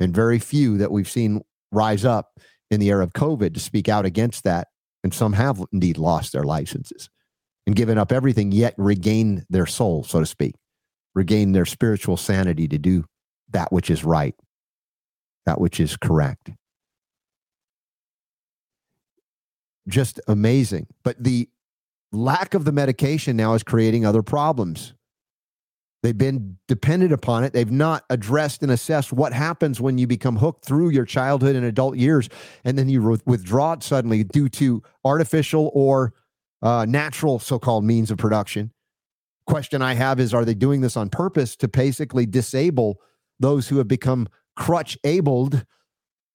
And very few that we've seen rise up in the era of COVID to speak out against that. And some have indeed lost their licenses and given up everything, yet regain their soul, so to speak, regain their spiritual sanity to do that which is right, that which is correct. Just amazing. But the lack of the medication now is creating other problems. They've been dependent upon it. They've not addressed and assessed what happens when you become hooked through your childhood and adult years, and then you withdraw it suddenly due to artificial or uh, natural so called means of production. Question I have is Are they doing this on purpose to basically disable those who have become crutch abled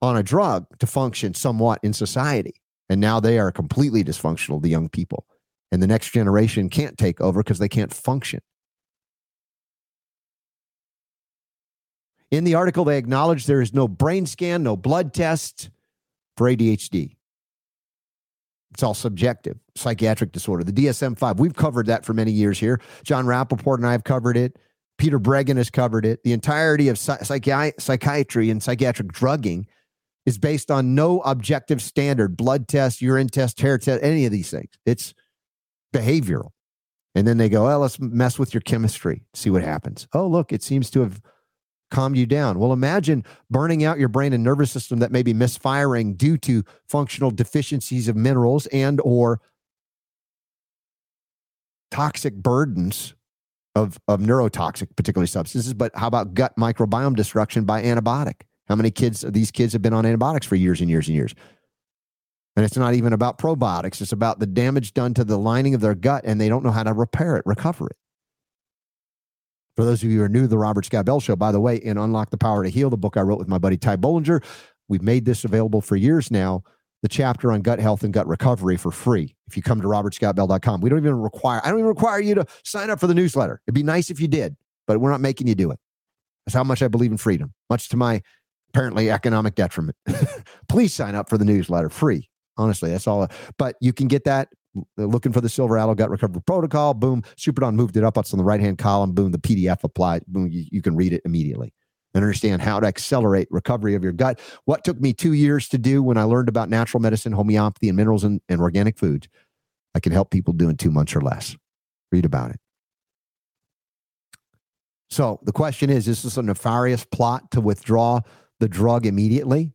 on a drug to function somewhat in society. And now they are completely dysfunctional, the young people. And the next generation can't take over because they can't function. In the article, they acknowledge there is no brain scan, no blood test for ADHD. It's all subjective, psychiatric disorder. The DSM 5, we've covered that for many years here. Jon Rappoport and I have covered it. Peter Breggin has covered it. The entirety of psychi- psychiatry and psychiatric drugging is based on no objective standard blood test, urine test, hair test, any of these things. It's behavioral. And then they go, oh, let's mess with your chemistry, see what happens. Oh, look, it seems to have calmed you down. Well, imagine burning out your brain and nervous system that may be misfiring due to functional deficiencies of minerals and or toxic burdens of, of neurotoxic, particularly substances, but how about gut microbiome destruction by antibiotic? How many kids, these kids have been on antibiotics for years and years and years? And it's not even about probiotics. It's about the damage done to the lining of their gut, and they don't know how to repair it, recover it. For those of you who are new to the Robert Scott Bell Show, by the way, in Unlock the Power to Heal, the book I wrote with my buddy Ty Bollinger, we've made this available for years now the chapter on gut health and gut recovery for free if you come to robertscottbell.com. We don't even require, I don't even require you to sign up for the newsletter. It'd be nice if you did, but we're not making you do it. That's how much I believe in freedom, much to my apparently economic detriment. Please sign up for the newsletter free. Honestly, that's all. But you can get that looking for the Silver Aloe Gut Recovery Protocol. Boom. Superdon moved it up. It's on the right hand column. Boom. The PDF applied. Boom. You, you can read it immediately and understand how to accelerate recovery of your gut. What took me two years to do when I learned about natural medicine, homeopathy, and minerals and, and organic foods, I can help people do in two months or less. Read about it. So the question is is this a nefarious plot to withdraw the drug immediately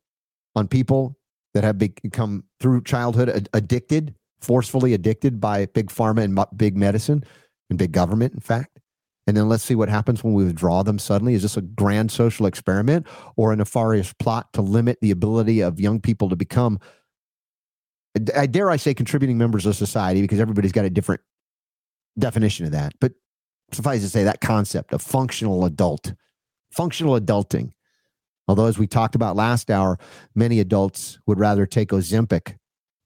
on people that have become through childhood addicted, forcefully addicted by big pharma and big medicine and big government, in fact? And then let's see what happens when we withdraw them suddenly. Is this a grand social experiment or a nefarious plot to limit the ability of young people to become, I dare I say, contributing members of society because everybody's got a different definition of that. But suffice to say, that concept of functional adult, functional adulting. Although, as we talked about last hour, many adults would rather take Ozempic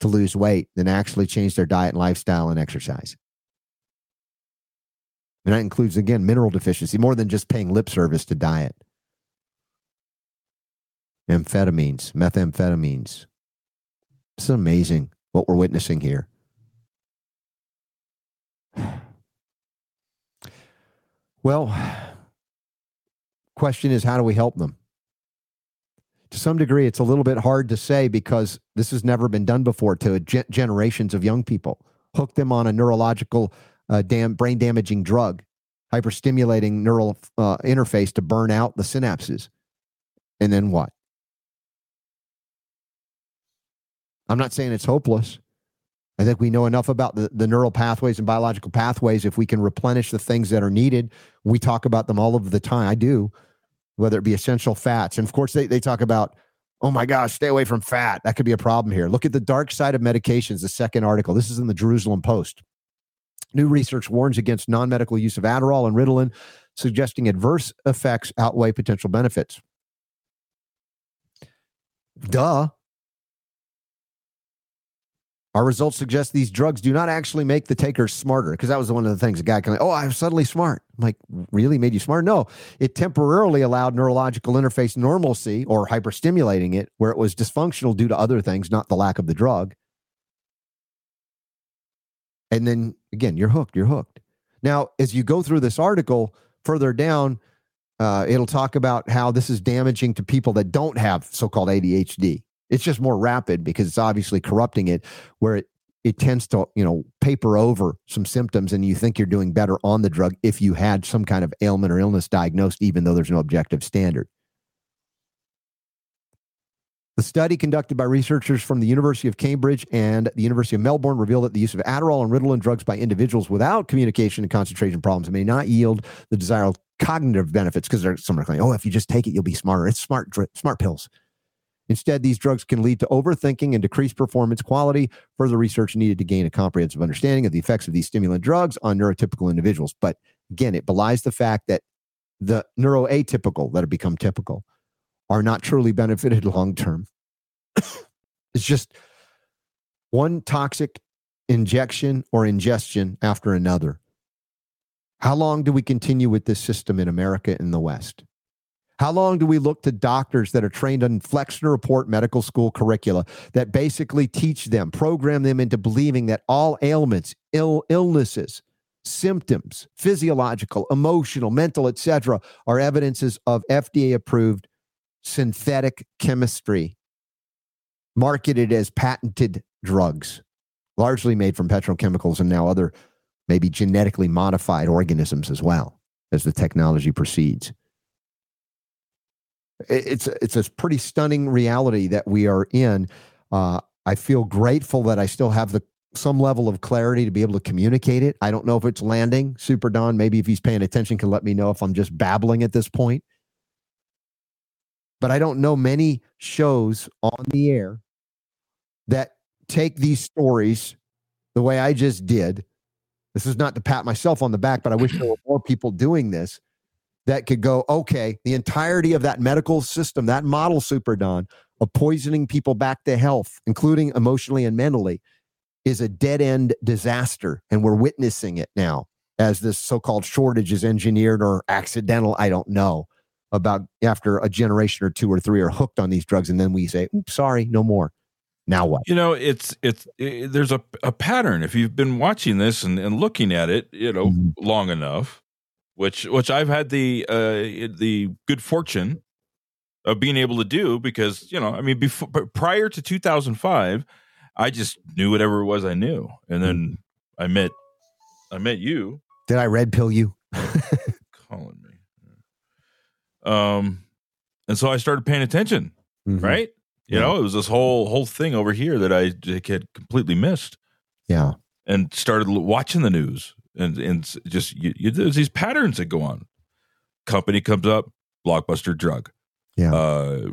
to lose weight than actually change their diet and lifestyle and exercise. And that includes, again, mineral deficiency, more than just paying lip service to diet. Amphetamines, methamphetamines. It's amazing what we're witnessing here. Well, question is how do we help them? To some degree, it's a little bit hard to say because this has never been done before to generations of young people. Hook them on a neurological uh, dam- brain damaging drug, hyperstimulating neural uh, interface to burn out the synapses. And then what? I'm not saying it's hopeless. I think we know enough about the, the neural pathways and biological pathways. If we can replenish the things that are needed, we talk about them all of the time. I do, whether it be essential fats. And of course, they, they talk about, oh my gosh, stay away from fat. That could be a problem here. Look at the dark side of medications, the second article. This is in the Jerusalem Post. New research warns against non medical use of Adderall and Ritalin, suggesting adverse effects outweigh potential benefits. Duh. Our results suggest these drugs do not actually make the takers smarter because that was one of the things a guy like, oh, I'm suddenly smart. I'm like, really made you smart? No, it temporarily allowed neurological interface normalcy or hyperstimulating it where it was dysfunctional due to other things, not the lack of the drug. And then again, you're hooked. You're hooked. Now, as you go through this article further down, uh, it'll talk about how this is damaging to people that don't have so-called ADHD. It's just more rapid because it's obviously corrupting it, where it it tends to you know paper over some symptoms, and you think you're doing better on the drug if you had some kind of ailment or illness diagnosed, even though there's no objective standard. The study conducted by researchers from the University of Cambridge and the University of Melbourne revealed that the use of Adderall and Ritalin drugs by individuals without communication and concentration problems may not yield the desired cognitive benefits because there's some are claiming, oh, if you just take it, you'll be smarter. It's smart, smart pills. Instead, these drugs can lead to overthinking and decreased performance quality. Further research needed to gain a comprehensive understanding of the effects of these stimulant drugs on neurotypical individuals. But again, it belies the fact that the neuroatypical that have become typical are not truly benefited long term. it's just one toxic injection or ingestion after another. How long do we continue with this system in America and the West? How long do we look to doctors that are trained on Flexner Report medical school curricula that basically teach them, program them into believing that all ailments, ill illnesses, symptoms, physiological, emotional, mental, etc., are evidences of FDA approved synthetic chemistry marketed as patented drugs, largely made from petrochemicals and now other maybe genetically modified organisms as well as the technology proceeds. It's it's a pretty stunning reality that we are in. Uh, I feel grateful that I still have the some level of clarity to be able to communicate it. I don't know if it's landing. Super Don, maybe if he's paying attention, can let me know if I'm just babbling at this point but I don't know many shows on the air that take these stories the way I just did. This is not to pat myself on the back, but I wish there were more people doing this that could go, okay, the entirety of that medical system, that model, Super Don, of poisoning people back to health, including emotionally and mentally, is a dead end disaster. And we're witnessing it now as this so called shortage is engineered or accidental. I don't know about after a generation or two or three are hooked on these drugs and then we say sorry no more now what you know it's it's it, there's a, a pattern if you've been watching this and, and looking at it you know mm-hmm. long enough which which i've had the uh the good fortune of being able to do because you know i mean before prior to 2005 i just knew whatever it was i knew and then mm-hmm. i met i met you did i red pill you calling me Um, and so I started paying attention, Mhm. right? You Yeah. know, it was this whole whole thing over here that I had completely missed, Yeah. and started watching the news, and and just you, you, there's these patterns that go on. Company comes up, blockbuster drug. Yeah. Uh,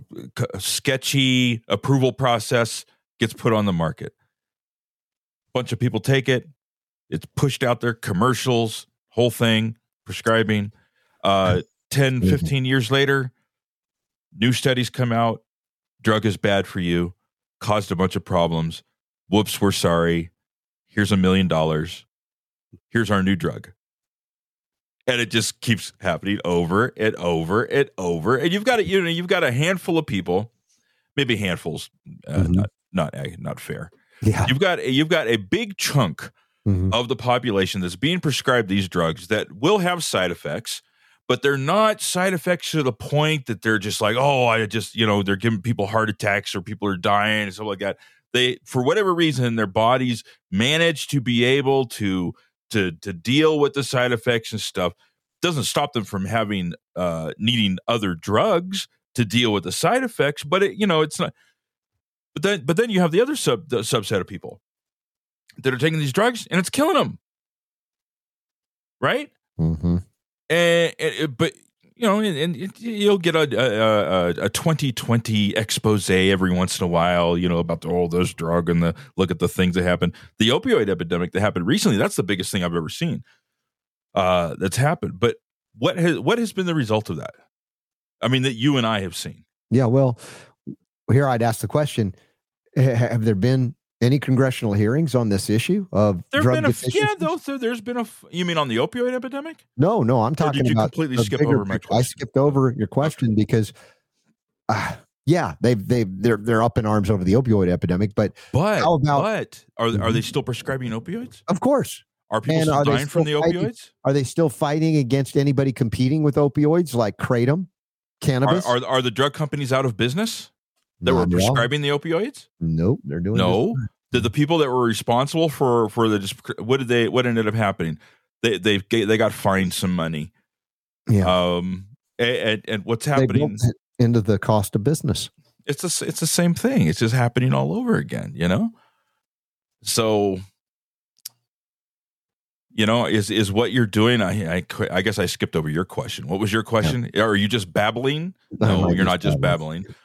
sketchy approval process gets put on the market. Bunch of people take it. It's pushed out there, commercials, whole thing, prescribing. Uh, 10, Mhm. 15 years later, new studies come out. Drug is bad for you, caused a bunch of problems. Whoops, we're sorry. Here's a million dollars. Here's our new drug. And it just keeps happening over and over and over. And you've got a, you know, you've got a handful of people, maybe handfuls, uh, Mhm. not not uh, not fair. Yeah. You've got you've got a big chunk Mhm. of the population that's being prescribed these drugs that will have side effects, but they're not side effects to the point that they're just like, oh, I just, you know, they're giving people heart attacks or people are dying and stuff like that. They, for whatever reason, their bodies manage to be able to to to deal with the side effects and stuff. Doesn't stop them from having uh needing other drugs to deal with the side effects, but it, you know, it's not. But then, but then you have the other sub the subset of people that are taking these drugs and it's killing them right mm-hmm. and, and it- but you know and, and you'll get a, a, a, a 2020 expose every once in a while you know about all oh those drug and the look at the things that happen the opioid epidemic that happened recently that's the biggest thing i've ever seen uh that's happened. But what has what has been the result of that? I mean that you and i have seen. Yeah. Well, here I'd ask the question: Have there been any congressional hearings on this issue of there've drug been a yeah though so there's been a you mean on the opioid epidemic No, no, I'm Or talking did you about completely skip over my picture. I skipped over your question because, uh, yeah, they've they they're they're up in arms over the opioid epidemic, but but How about- but are are they Mhm. still prescribing opioids of course, Are people And still are dying from the fighting- opioids? are they still fighting against anybody competing with opioids like kratom, Are, cannabis? are are the drug companies out of business that were Not prescribing the opioids? Nope, they're doing No. just Did the people that were responsible for for the what did they what ended up happening? They they they got fined some money. Yeah, Um and, and what's happening? into the cost of business. It's the s- it's the same thing. It's just happening all over again. You know. So. You know, is is what you're doing? I I, I guess I skipped over your question. What was your question? Are you just babbling? No, I'm you're not just babbling. I'm,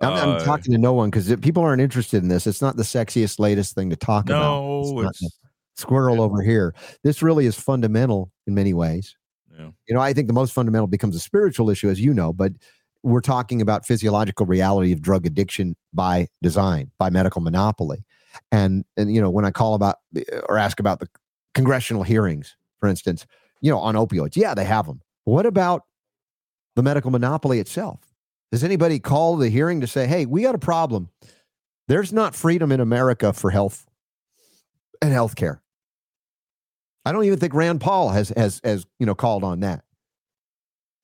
I'm Uh, talking to no one because people aren't interested in this. It's not the sexiest, latest thing to talk about. No, not it's, the squirrel yeah. over here. This really is fundamental in many ways. yeah. You know, I think the most fundamental becomes a spiritual issue, as you know, but we're talking about physiological reality of drug addiction by design, by medical monopoly. And and you know, when I call about or ask about the congressional hearings, for instance, you know, on opioids, yeah, they have them. What about the medical monopoly itself? Does anybody call the hearing to say, "Hey, we got a problem. There's not freedom in America for health and healthcare." I don't even think Rand Paul has has has you know called on that.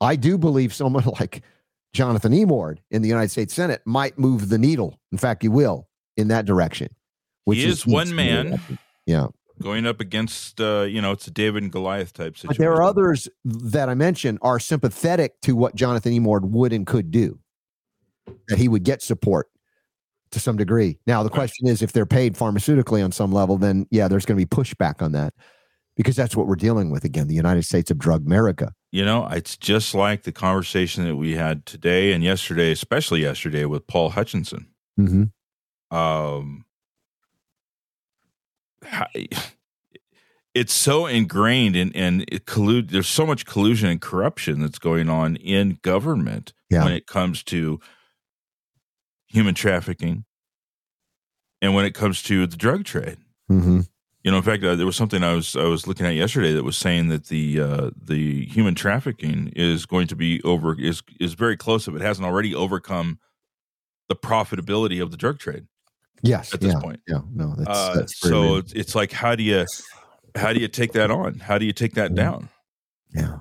I do believe someone like Jonathan Emord in the United States Senate might move the needle. In fact, he will in that direction. He is one man. Yeah. Going up against uh you know it's a david and goliath type situation But there are others that I mentioned are sympathetic to what Jonathan Emord would and could do. That he would get support to some degree. Now the question is if they're paid pharmaceutically on some level, then yeah, there's going to be pushback on that. Because that's what we're dealing with again, the United States of drug America. you know it's just like the conversation that we had today and yesterday especially yesterday with paul hutchinson Mm-hmm. um it's so ingrained in and it collude there's so much collusion and corruption that's going on in government Yeah. when it comes to human trafficking and when it comes to the drug trade Mm-hmm. You know, in fact, uh, there was something I was I was looking at yesterday that was saying that the uh, the human trafficking is going to be over is is very close if it hasn't already overcome the profitability of the drug trade Yes. at this yeah, point. Yeah. No, that's, Uh, that's so it's, like how do you how do you take that on? How do you take that down? yeah.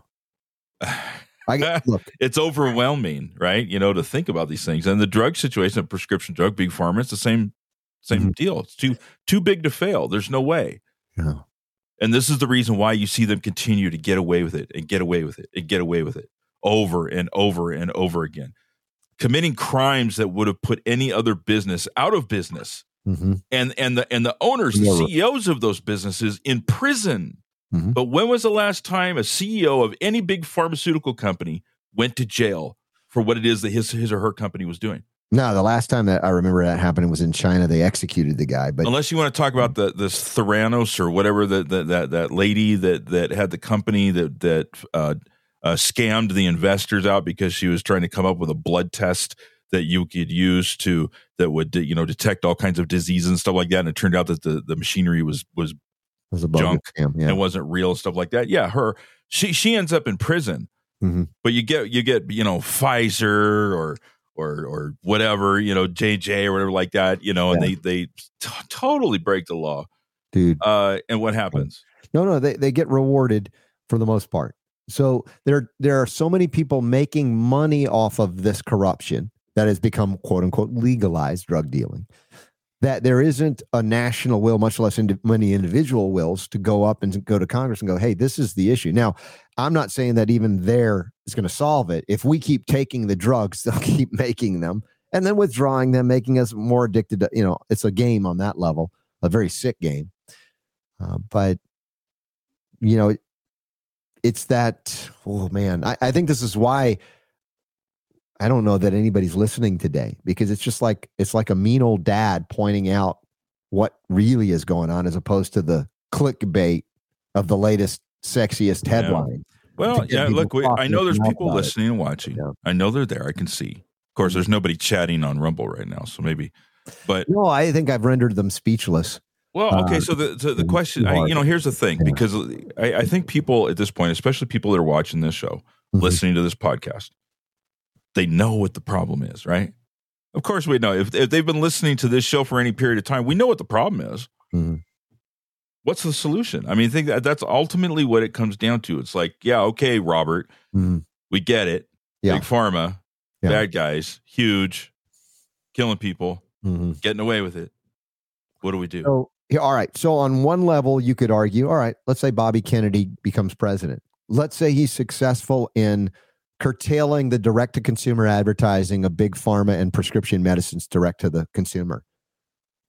I look, it's overwhelming, right? You know, to think about these things. And the drug situation, of prescription drug, big pharma, it's the same same Mhm. deal. It's too too big to fail. There's no way. yeah. And this is the reason why you see them continue to get away with it and get away with it and get away with it over and over and over again, committing crimes that would have put any other business out of business. Mm-hmm. And and the and the owners, the CEOs of those businesses in prison. Mm-hmm. But when was the last time a CEO of any big pharmaceutical company went to jail for what it is that his his or her company was doing? No, the last time that I remember that happening was in China. They executed the guy. But unless you want to talk about the this Theranos or whatever that that that that lady that that had the company that that uh, uh, scammed the investors out because she was trying to come up with a blood test that you could use to that would you know detect all kinds of diseases and stuff like that. And it turned out that the the machinery was was, was a junk scam, yeah. and it wasn't real stuff like that. Yeah, her she she ends up in prison. Mm-hmm. But you get you get you know Pfizer or or or whatever, you know, JJ or whatever like that, you know, and they they t- totally break the law, dude. Uh, and what happens? No, no, they they get rewarded for the most part. So there there are so many people making money off of this corruption that has become quote unquote legalized drug dealing that there isn't a national will, much less many individual wills, to go up and go to Congress and go, hey, this is the issue. Now, I'm not saying that even there is going to solve it. If we keep taking the drugs, they'll keep making them and then withdrawing them, making us more addicted to, you know, it's a game on that level, a very sick game. Uh, but, you know, it's that, oh man, I, I think this is why I don't know that anybody's listening today because it's just like it's like a mean old dad pointing out what really is going on as opposed to the clickbait of the latest sexiest headline. Yeah. Well, yeah, look, we, I know there's people listening it. and watching. Yeah. I know they're there. I can see. Of course, there's mm-hmm. nobody chatting on Rumble right now, so maybe. But no, I think I've rendered them speechless. Well, okay. Uh, so the so the question, I, you know, here's the thing, yeah. because I, I, think people at this point, especially people that are watching this show, mm-hmm. listening to this podcast, they know what the problem is, right? Of course, we know if, if they've been listening to this show for any period of time, we know what the problem is. Mm-hmm. What's the solution? I mean, I think that that's ultimately what it comes down to. It's like, yeah, okay, Robert, mm-hmm. we get it. Yeah. Big pharma, yeah. bad guys, huge, killing people, mm-hmm. getting away with it. What do we do? So, all right. So, on one level, you could argue, all right, let's say Bobby Kennedy becomes president. Let's say he's successful in curtailing the direct to consumer advertising of big pharma and prescription medicines direct to the consumer.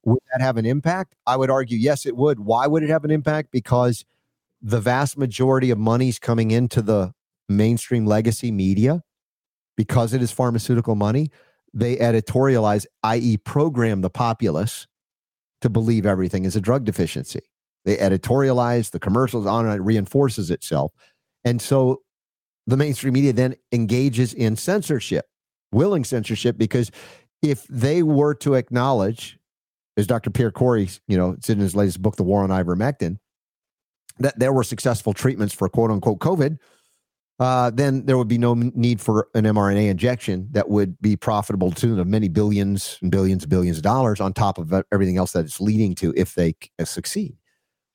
Would that have an impact? I would argue yes, it would. Why would it have an impact? Because the vast majority of money's coming into the mainstream legacy media because it is pharmaceutical money. They editorialize, i.e., program the populace to believe everything is a drug deficiency. They editorialize the commercials on it, reinforces itself. And so the mainstream media then engages in censorship, willing censorship, because if they were to acknowledge, as Dr. Pierre Kory, you know, it's in his latest book, The War on Ivermectin, that there were successful treatments for quote unquote COVID, uh, then there would be no need for an mRNA injection that would be profitable to of many billions and billions and billions of dollars on top of everything else that it's leading to if they succeed.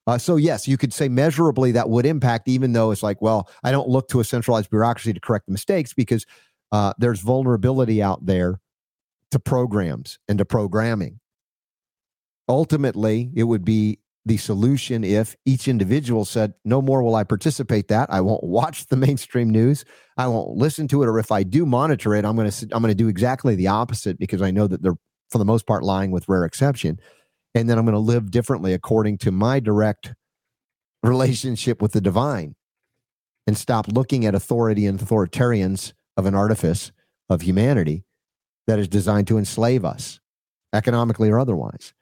Uh, so yes, you could say measurably that would impact, even though it's like, well, I don't look to a centralized bureaucracy to correct the mistakes because uh, there's vulnerability out there to programs and to programming. Ultimately, it would be the solution if each individual said, "No more will I participate that. I won't watch the mainstream news. I won't listen to it, or if I do monitor it, I'm going to I'm going to do exactly the opposite because I know that they're for the most part lying with rare exception." and then I'm going to live differently according to my direct relationship with the divine and stop looking at authority and authoritarians of an artifice of humanity that is designed to enslave us economically or otherwise.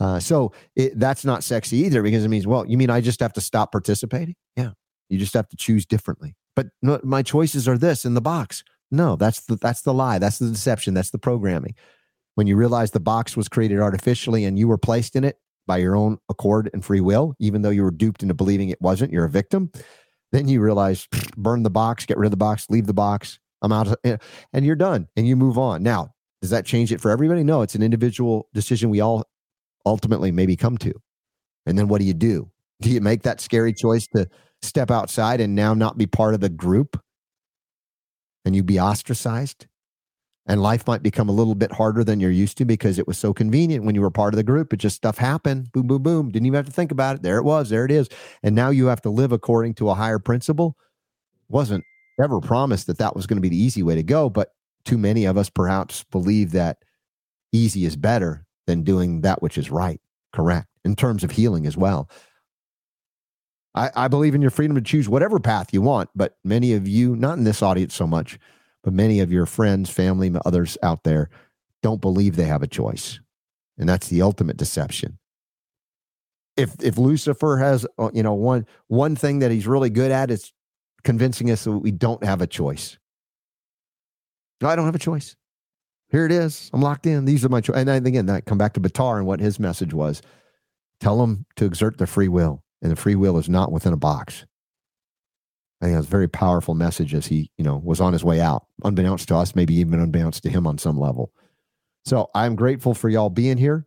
Uh, so it, that's not sexy either because it means, well, you mean I just have to stop participating? Yeah, you just have to choose differently. But no, my choices are this in the box. No, that's the that's the lie. That's the deception. That's the programming when you realize the box was created artificially and you were placed in it by your own accord and free will, even though you were duped into believing it wasn't, you're a victim. Then you realize, burn the box, get rid of the box, leave the box. I'm out, eh, and you're done, and you move on. Now, does that change it for everybody? No, it's an individual decision we all ultimately maybe come to. And then what do you do? Do you make that scary choice to step outside and now not be part of the group and you be ostracized? and life might become a little bit harder than you're used to because it was so convenient when you were part of the group. It just stuff happened, boom, boom, boom. Didn't even have to think about it. There it was. There it is. And now you have to live according to a higher principle. Wasn't ever promised that that was going to be the easy way to go, but too many of us perhaps believe that easy is better than doing that which is right, correct, in terms of healing as well. I, I believe in your freedom to choose whatever path you want, but many of you, not in this audience so much, but many of your friends, family, others out there don't believe they have a choice. And that's the ultimate deception. If if Lucifer has uh, you know one one thing that he's really good at is convincing us that we don't have a choice. No, I don't have a choice. Here it is. I'm locked in. These are my choices. And again, that come back to Batar and what his message was. Tell them to exert their free will, and the free will is not within a box. I think that's a very powerful message as he, you know, was on his way out, unbeknownst to us, maybe even unbeknownst to him on some level. So I'm grateful for y'all being here.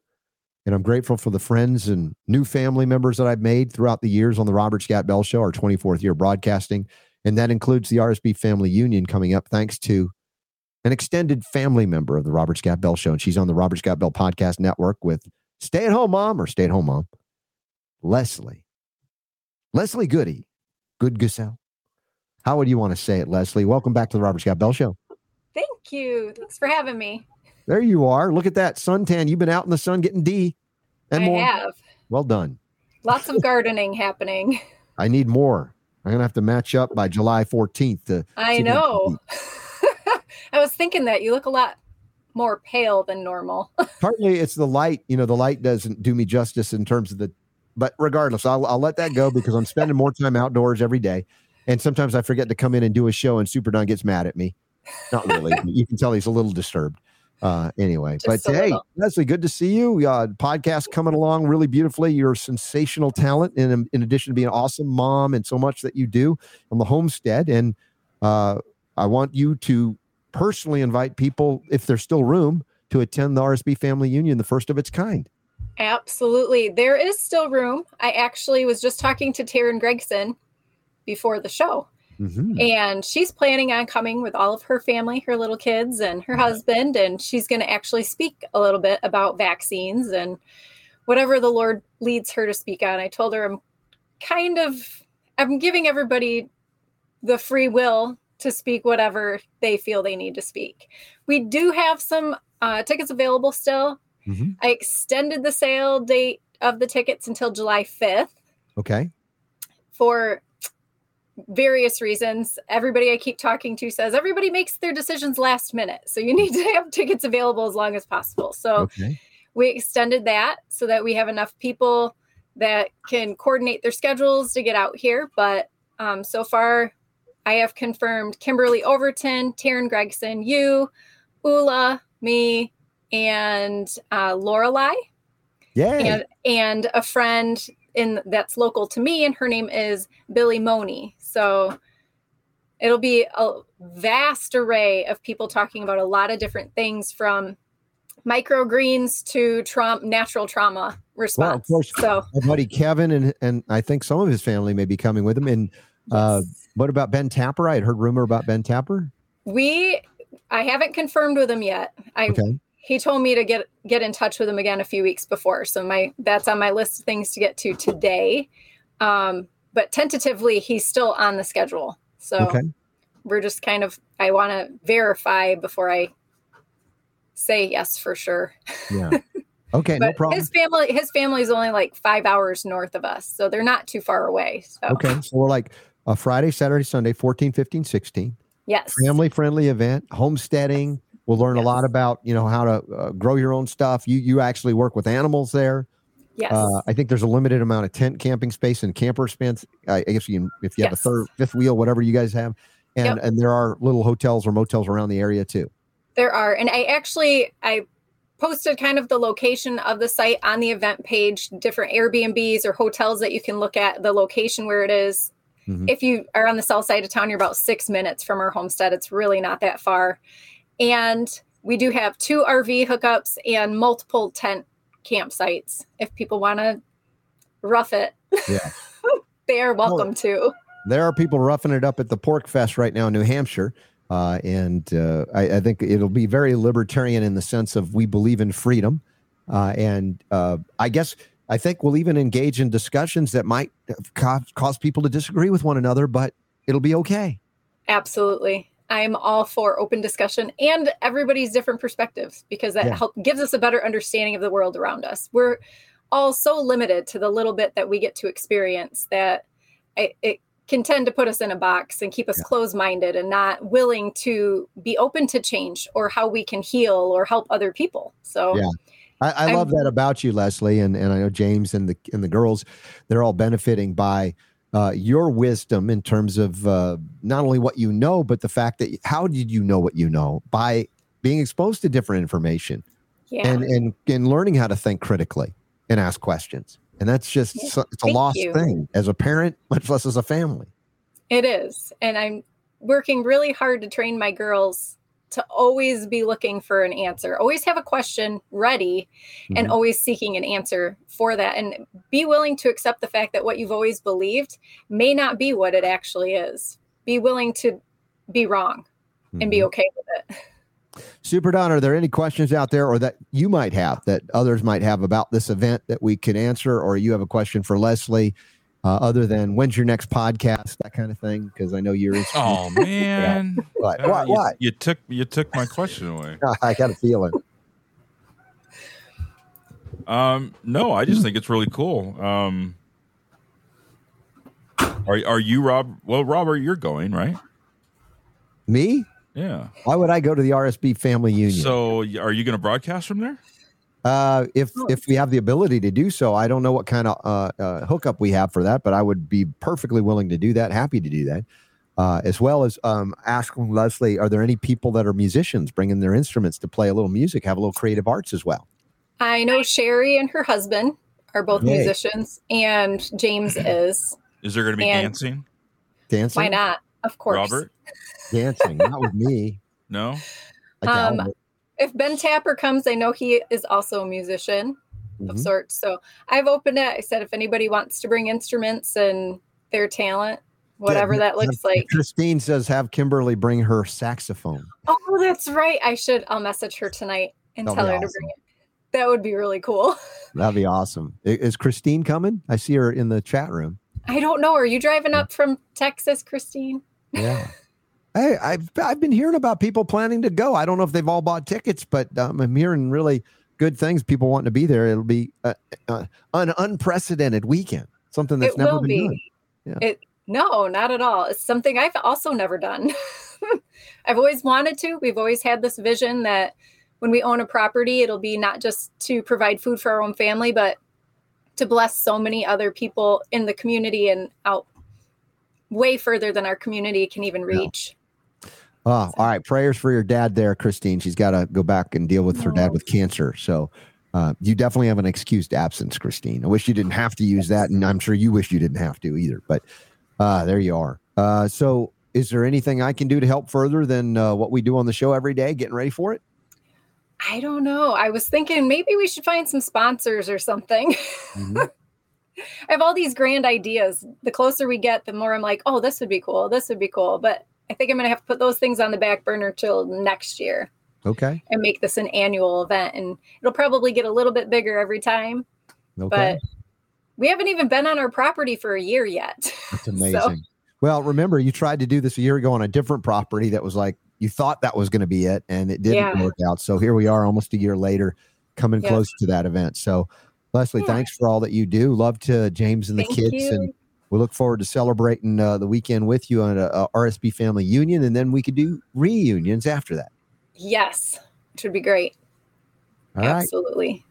And I'm grateful for the friends and new family members that I've made throughout the years on the Robert Scott Bell Show, our 24th year broadcasting. And that includes the RSB Family Union coming up, thanks to an extended family member of the Robert Scott Bell Show. And she's on the Robert Scott Bell Podcast Network with Stay at Home Mom or Stay at Home Mom, Leslie. Leslie Goody. Good Gusel. How would you want to say it, Leslie? Welcome back to the Robert Scott Bell Show. Thank you. Thanks for having me. There you are. Look at that suntan. You've been out in the sun getting D and I more. have. Well done. Lots of gardening happening. I need more. I'm gonna have to match up by July 14th. To I know. I was thinking that you look a lot more pale than normal. Partly it's the light. You know, the light doesn't do me justice in terms of the. But regardless, I'll, I'll let that go because I'm spending more time outdoors every day, and sometimes I forget to come in and do a show, and Super Don gets mad at me. Not really. you can tell he's a little disturbed. Uh, anyway, Just but hey, little. Leslie, good to see you. Uh, podcast coming along really beautifully. You're a sensational talent, in in addition to being an awesome mom and so much that you do on the homestead. And uh, I want you to personally invite people, if there's still room, to attend the RSB Family Union, the first of its kind. Absolutely, there is still room. I actually was just talking to Taryn Gregson before the show Mm-hmm. And she's planning on coming with all of her family, her little kids, and her husband. And she's going to actually speak a little bit about vaccines and whatever the Lord leads her to speak on. I told her I'm kind of I'm giving everybody the free will to speak whatever they feel they need to speak. We do have some uh, tickets available still. Mm-hmm. I extended the sale date of the tickets until July 5th. Okay. For various reasons. Everybody I keep talking to says everybody makes their decisions last minute. So you need to have tickets available as long as possible. So okay. we extended that so that we have enough people that can coordinate their schedules to get out here. But um, so far, I have confirmed Kimberly Overton, Taryn Gregson, you, Ula, me, and uh, Lorelai. Yeah. And, and a friend in that's local to me, and her name is Billy Money. So it'll be a vast array of people talking about a lot of different things from microgreens to trauma, natural trauma response. Well, of course, so my buddy Kevin and and I think some of his family may be coming with him. And uh. What about Ben Tapper? I had heard rumor about Ben Tapper. We, I haven't confirmed with him yet. I okay he told me to get get in touch with him again a few weeks before. So my that's on my list of things to get to today. Um, but tentatively, he's still on the schedule. So okay. we're just kind of I want to verify before I say yes for sure. Yeah. Okay, no problem. His family his family is only like five hours north of us, so they're not too far away. So okay, so we're like a Friday, Saturday, Sunday, 14, 15, 16. Yes. Family friendly event, homesteading We'll learn yes. a lot about you know how to uh, grow your own stuff. You you actually work with animals there. Yes. Uh, I think there's a limited amount of tent camping space and camper space. I guess you can, if you have yes. a third, fifth wheel, whatever you guys have, and yep. and there are little hotels or motels around the area too. There are, and I actually I posted kind of the location of the site on the event page, different Airbnbs or hotels that you can look at the location where it is. Mm-hmm. If you are on the south side of town, you're about six minutes from our homestead. It's really not that far. And we do have two RV hookups and multiple tent campsites if people want to rough it. Yeah. they are welcome well, to. There are people roughing it up at the PorcFest right now in New Hampshire. Uh, and uh, I, I, think it'll be very libertarian in the sense of we believe in freedom. Uh, and uh, I guess I think we'll even engage in discussions that might cause, cause people to disagree with one another, but it'll be okay. Absolutely. I'm all for open discussion and everybody's different perspectives because that yeah. help gives us a better understanding of the world around us. We're all so limited to the little bit that we get to experience that I, it can tend to put us in a box and keep us yeah. closed minded and not willing to be open to change or how we can heal or help other people. So, yeah. I, I love that about you, Leslie, and, and I know James and the and the girls, they're all benefiting by uh, your wisdom in terms of uh, not only what you know, but the fact that how did you know what you know by being exposed to different information yeah. and, and and learning how to think critically and ask questions. And that's just it's a Thank lost you. thing as a parent, much less as a family. It is, and I'm working really hard to train my girls to always be looking for an answer, always have a question ready, mm-hmm. and always seeking an answer for that. And be willing to accept the fact that what you've always believed may not be what it actually is. Be willing to be wrong mm-hmm. and be mm-hmm. okay with it. Super Don, are there any questions out there or that you might have that others might have about this event that we can answer, or you have a question for Leslie? Uh, other than when's your next podcast, that kind of thing? Because I know you're. Oh man! yeah. What? Uh, what? You, what? You took you took my question away. I got a feeling. Um, no, I just think it's really cool. Um, are are you Rob? Well, Robert, you're going right? Me? Yeah. Why would I go to the RSB Family Union? So, are you going to broadcast from there? Uh, if oh. if we have the ability to do so, I don't know what kind of uh, uh, hookup we have for that, but I would be perfectly willing to do that. Happy to do that, uh, as well as um, asking Leslie, are there any people that are musicians bringing their instruments to play a little music, have a little creative arts as well? I know Sherry and her husband are both Yay. musicians, and James is. Is there going to be and dancing? Dancing? Why not? Of course. Robert? Dancing, not with me. No. Um, if Ben Tapper comes, I know he is also a musician mm-hmm. of sorts. So I've opened it. I said if anybody wants to bring instruments and their talent, whatever yeah, that looks like. Christine says have Kimberly bring her saxophone. Oh, that's right. I should. I'll message her tonight and That'll tell her awesome. to bring it. That would be really cool. That'd be awesome. Is Christine coming? I see her in the chat room. I don't know. Are you driving up from Texas, Christine? Yeah. Hey, I've I've been hearing about people planning to go. I don't know if they've all bought tickets, but um, I'm hearing really good things. People wanting to be there. It'll be an unprecedented weekend. Something that's it never been be. done. Yeah. It no, not at all. It's something I've also never done. I've always wanted to. We've always had this vision that when we own a property, it'll be not just to provide food for our own family, but to bless so many other people in the community and out way further than our community can even reach. Oh, all right. Prayers for your dad there, Christine. She's got to go back and deal with her dad with cancer. So uh, you definitely have an excused absence, Christine. I wish you didn't have to use that. And I'm sure you wish you didn't have to either. But uh, there you are. Uh, so is there anything I can do to help further than uh, what we do on the show every day, getting ready for it? I don't know. I was thinking maybe we should find some sponsors or something. Mm-hmm. I have all these grand ideas. The closer we get, the more I'm like, oh, this would be cool. This would be cool. But I think I'm going to have to put those things on the back burner till next year. Okay. And make this an annual event. And it'll probably get a little bit bigger every time. Okay. But we haven't even been on our property for a year yet. It's amazing. so, well, remember, you tried to do this a year ago on a different property that was like, you thought that was going to be it, and it didn't yeah. work out. So here we are almost a year later, coming close to that event. So, Leslie, yeah. thanks for all that you do. Love to James and the Thank kids. You. And we look forward to celebrating uh, the weekend with you on a, a, RSB family union, and then we could do reunions after that. Yes, which would be great. All Absolutely.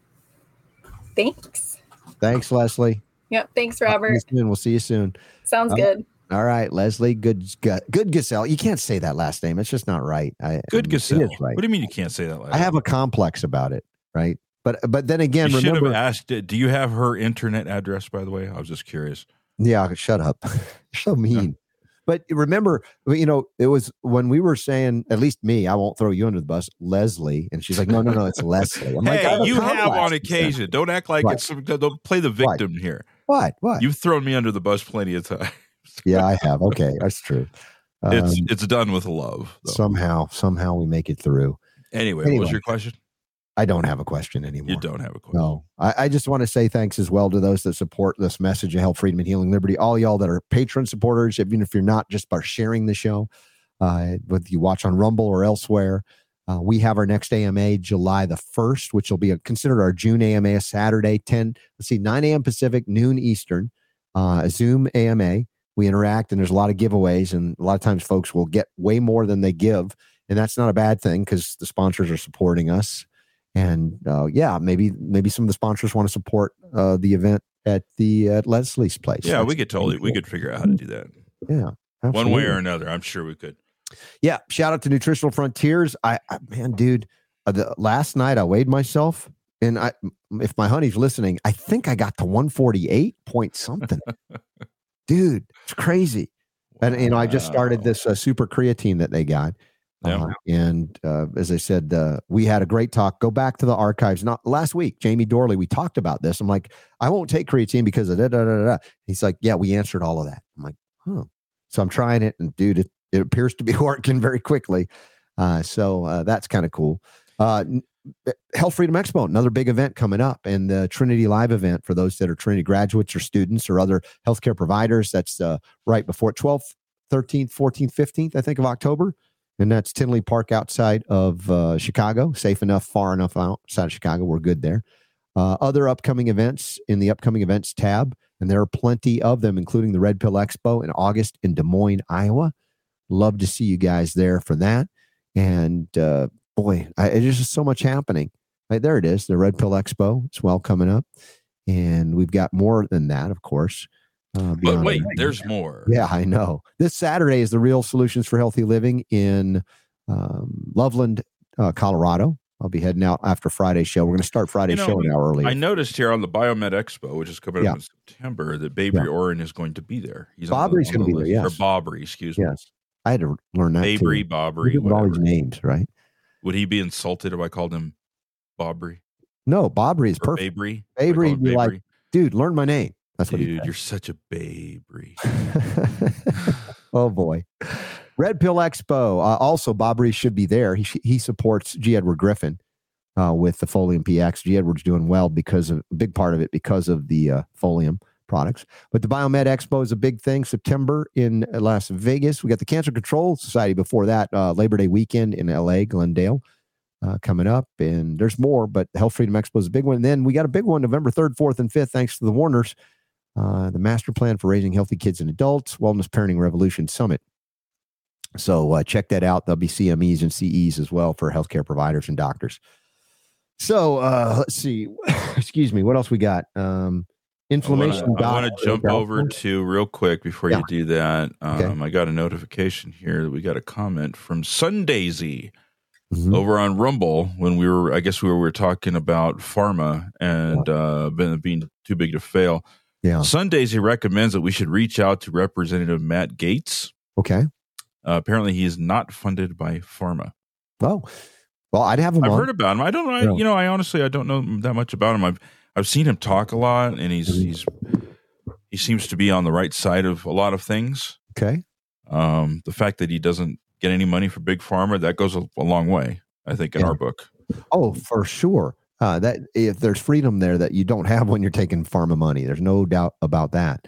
Right. Thanks. Thanks, Leslie. Yep. Thanks, Robert. We'll see you soon. Sounds uh, good. All right, Leslie. Good, good, good Gasell. You can't say that last name. It's just not right. I, good Gasell. Right. What do you mean you can't say that? Last I have a complex about it. Right. But but then again, you remember, should have asked. Do you have her internet address? By the way, I was just curious. Yeah, shut up. You're so mean. But remember, you know, it was when we were saying, at least me, I won't throw you under the bus, Leslie, and she's like, no, no, no, it's Leslie. I'm hey, like, you have on occasion. Don't act like what? it's. Don't play the victim what? here. What? What? You've thrown me under the bus plenty of times. yeah, I have. Okay, that's true. it's um, it's done with love. Though. Somehow, somehow we make it through. Anyway, anyway, what was your question? I don't have a question anymore. You don't have a question. No, I, I, just want to say thanks as well to those that support this message of health, freedom, and healing liberty. All y'all that are patron supporters, even if you're not, just by sharing the show. uh, whether you watch on Rumble or elsewhere. Uh, we have our next AMA July the 1st, which will be a, considered our June AMA a Saturday, 10, let's see, 9 a.m. Pacific, noon Eastern, uh, a Zoom AMA. We interact and there's a lot of giveaways, and a lot of times folks will get way more than they give. And that's not a bad thing because the sponsors are supporting us. And uh, yeah, maybe maybe some of the sponsors want to support uh, the event at the at Leslie's place. Yeah, That's we could totally cool. we could figure out how to do that. Yeah, absolutely. one way or another. I'm sure we could. Yeah, shout out to Nutritional Frontiers. I, I man, dude, uh, the last night I weighed myself, and I, if my honey's listening, I think I got to 148 point something. dude, it's crazy. Wow. And you know, I just started this uh, super creatine that they got. Yeah. Uh, and uh, as I said, uh, we had a great talk. Go back to the archives. Not last week, Jamie Dorley. We talked about this. I'm like, I won't take creatine because of da da da da. He's like, Yeah, we answered all of that. I'm like, Huh. So I'm trying it, and dude, it, it appears to be working very quickly. Uh, so uh, that's kind of cool. Uh, Health Freedom Expo, another big event coming up, and the Trinity Live event for those that are Trinity graduates or students or other healthcare providers. That's right before 12th, 13th, 14th, 15th, I think, of October. And that's Tinley Park outside of uh, Chicago. Safe enough, far enough outside of Chicago. We're good there. Uh, other upcoming events in the upcoming events tab, and there are plenty of them, including the Red Pill Expo in August in Des Moines, Iowa. Love to see you guys there for that. And uh, boy, I, just so much happening. Right there it is, the Red Pill Expo. It's well coming up, and we've got more than that, of course. Uh, but wait, there's more. Yeah, I know. This Saturday is the Real Solutions for Healthy Living in um, Loveland, uh, Colorado. I'll be heading out after Friday's show. We're going to start Friday's you know, show an hour early. I noticed here on the Biomed Expo, which is coming yeah. up in September, that Babry yeah. Oren is going to be there. He's Bobry's going to be there. Yes, or Bobry, excuse me. Yes, I had to learn that. Babry, Bobry, all these names, right? Would he be insulted if I called him Bobry? No, Bobry is or perfect. Babry, Babry, would be like, dude, learn my name. That's dude, what dude. You're such a Babry. oh boy. Red Pill Expo. Uh, also, Bob Reese should be there. He he supports G. Edward Griffin uh, with the Folium PX. G. Edward's doing well because of a big part of it because of the uh, Folium products. But the Biomed Expo is a big thing. September in Las Vegas. We got the Cancer Control Society before that. Uh, Labor Day weekend in L.A. Glendale. Uh, coming up, and there's more, but Health Freedom Expo is a big one. And then we got a big one November 3rd, 4th, and 5th, thanks to the Warners, uh, the Master Plan for Raising Healthy Kids and Adults, Wellness Parenting Revolution Summit. So uh, check that out. There'll be CMEs and CEs as well for healthcare providers and doctors. So uh, let's see. Excuse me. What else we got? Um, inflammation. I want to jump over to real quick before yeah. you do that. Um, okay. I got a notification here that we got a comment from Sundaisy mm-hmm. over on Rumble when we were. I guess we were, we were talking about pharma and uh, being too big to fail. Yeah. Sundays, he recommends that we should reach out to Representative Matt Gaetz. Okay. Uh, apparently, he is not funded by pharma. Oh, well, I'd have him. I've on. heard about him. I don't know. I, you know, I honestly I don't know that much about him. I've I've seen him talk a lot, and he's mm-hmm. he's he seems to be on the right side of a lot of things. Okay. Um, the fact that he doesn't get any money for big pharma that goes a, a long way. I think in yeah. our book. Oh, for sure. Uh, that if there's freedom there that you don't have when you're taking pharma money, there's no doubt about that.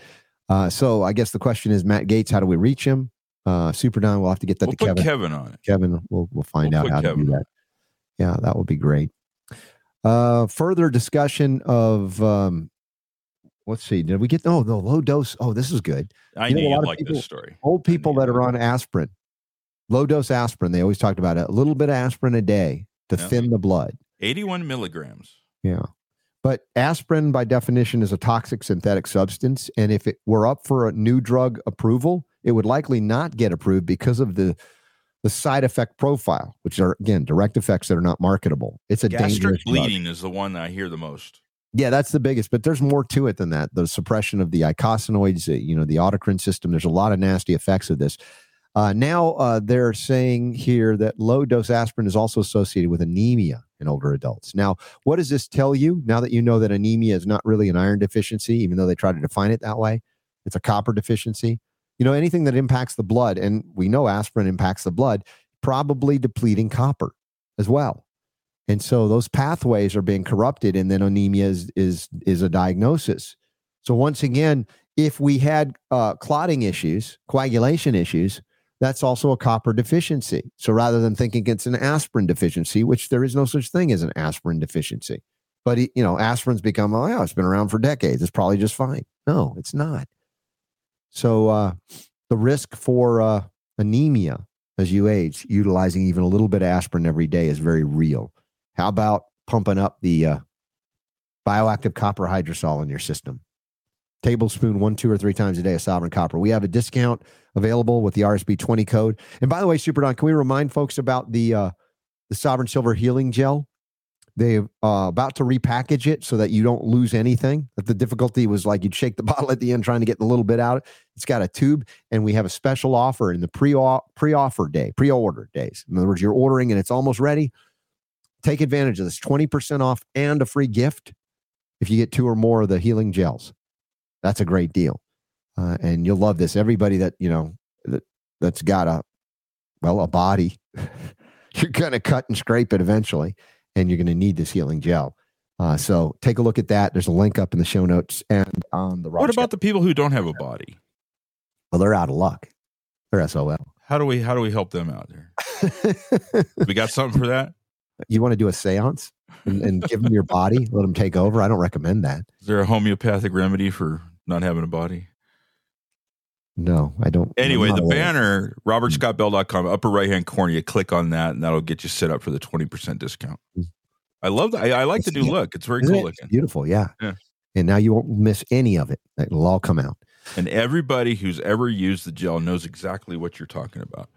Uh, so I guess the question is, Matt Gaetz, how do we reach him? Uh, Super Don, we'll have to get that we'll to Kevin. Kevin on it. Kevin, we'll we'll find we'll out how Kevin to do that. Yeah, that would be great. Uh, further discussion of um, let's see, did we get oh the low dose? Oh, this is good. I you know, you like people, this story. Old people that are on aspirin, low dose aspirin. They always talked about it. A little bit of aspirin a day to yeah. thin the blood. Eighty-one milligrams. Yeah. But aspirin, by definition, is a toxic synthetic substance. And if it were up for a new drug approval, it would likely not get approved because of the the side effect profile, which are again direct effects that are not marketable. It's a gastric dangerous bleeding drug. is the one I hear the most. Yeah, that's the biggest, but there's more to it than that. The suppression of the eicosanoids, you know, the autocrine system. There's a lot of nasty effects of this. Uh, now uh, they're saying here that low dose aspirin is also associated with anemia in older adults. Now, what does this tell you? Now that you know that anemia is not really an iron deficiency, even though they try to define it that way, it's a copper deficiency you know, anything that impacts the blood, and we know aspirin impacts the blood, probably depleting copper as well. And so those pathways are being corrupted, and then anemia is is, is a diagnosis. So once again, if we had uh, clotting issues, coagulation issues, that's also a copper deficiency. So rather than thinking it's an aspirin deficiency, which there is no such thing as an aspirin deficiency, but you know, aspirin's become, oh yeah, it's been around for decades. It's probably just fine. No, it's not. So uh, the risk for uh, anemia as you age, utilizing even a little bit of aspirin every day is very real. How about pumping up the uh, bioactive copper hydrosol in your system? Tablespoon one, two, or three times a day of sovereign copper. We have a discount available with the RSB 20 code. And by the way, Super Don, can we remind folks about the uh, the Sovereign Silver Healing Gel? They're uh, about to repackage it so that you don't lose anything. That the difficulty was like you'd shake the bottle at the end trying to get the little bit out. It's got a tube, and we have a special offer in the pre pre offer day, pre order days. In other words, you're ordering and it's almost ready. Take advantage of this 20% off and a free gift if you get two or more of the healing gels. That's a great deal. Uh, and you'll love this. Everybody that, you know, that, that's got a, well, a body, you're going to cut and scrape it eventually, and you're going to need this healing gel. Uh, so take a look at that. There's a link up in the show notes and on the. What about the people who don't have a body? Well, they're out of luck. They're SOL. How do we how do we help them out there? we got something for that? You want to do a séance and, and give them your body, let them take over? I don't recommend that. Is there a homeopathic remedy for not having a body? No, I don't. Anyway, the banner, robertscottbell.com, upper right hand corner, you click on that and that'll get you set up for the 20% discount. Mm. I love that. I, I like the new look. It's very Isn't cool it? looking. Beautiful. Yeah. yeah. And now you won't miss any of it. It'll all come out. And everybody who's ever used the gel knows exactly what you're talking about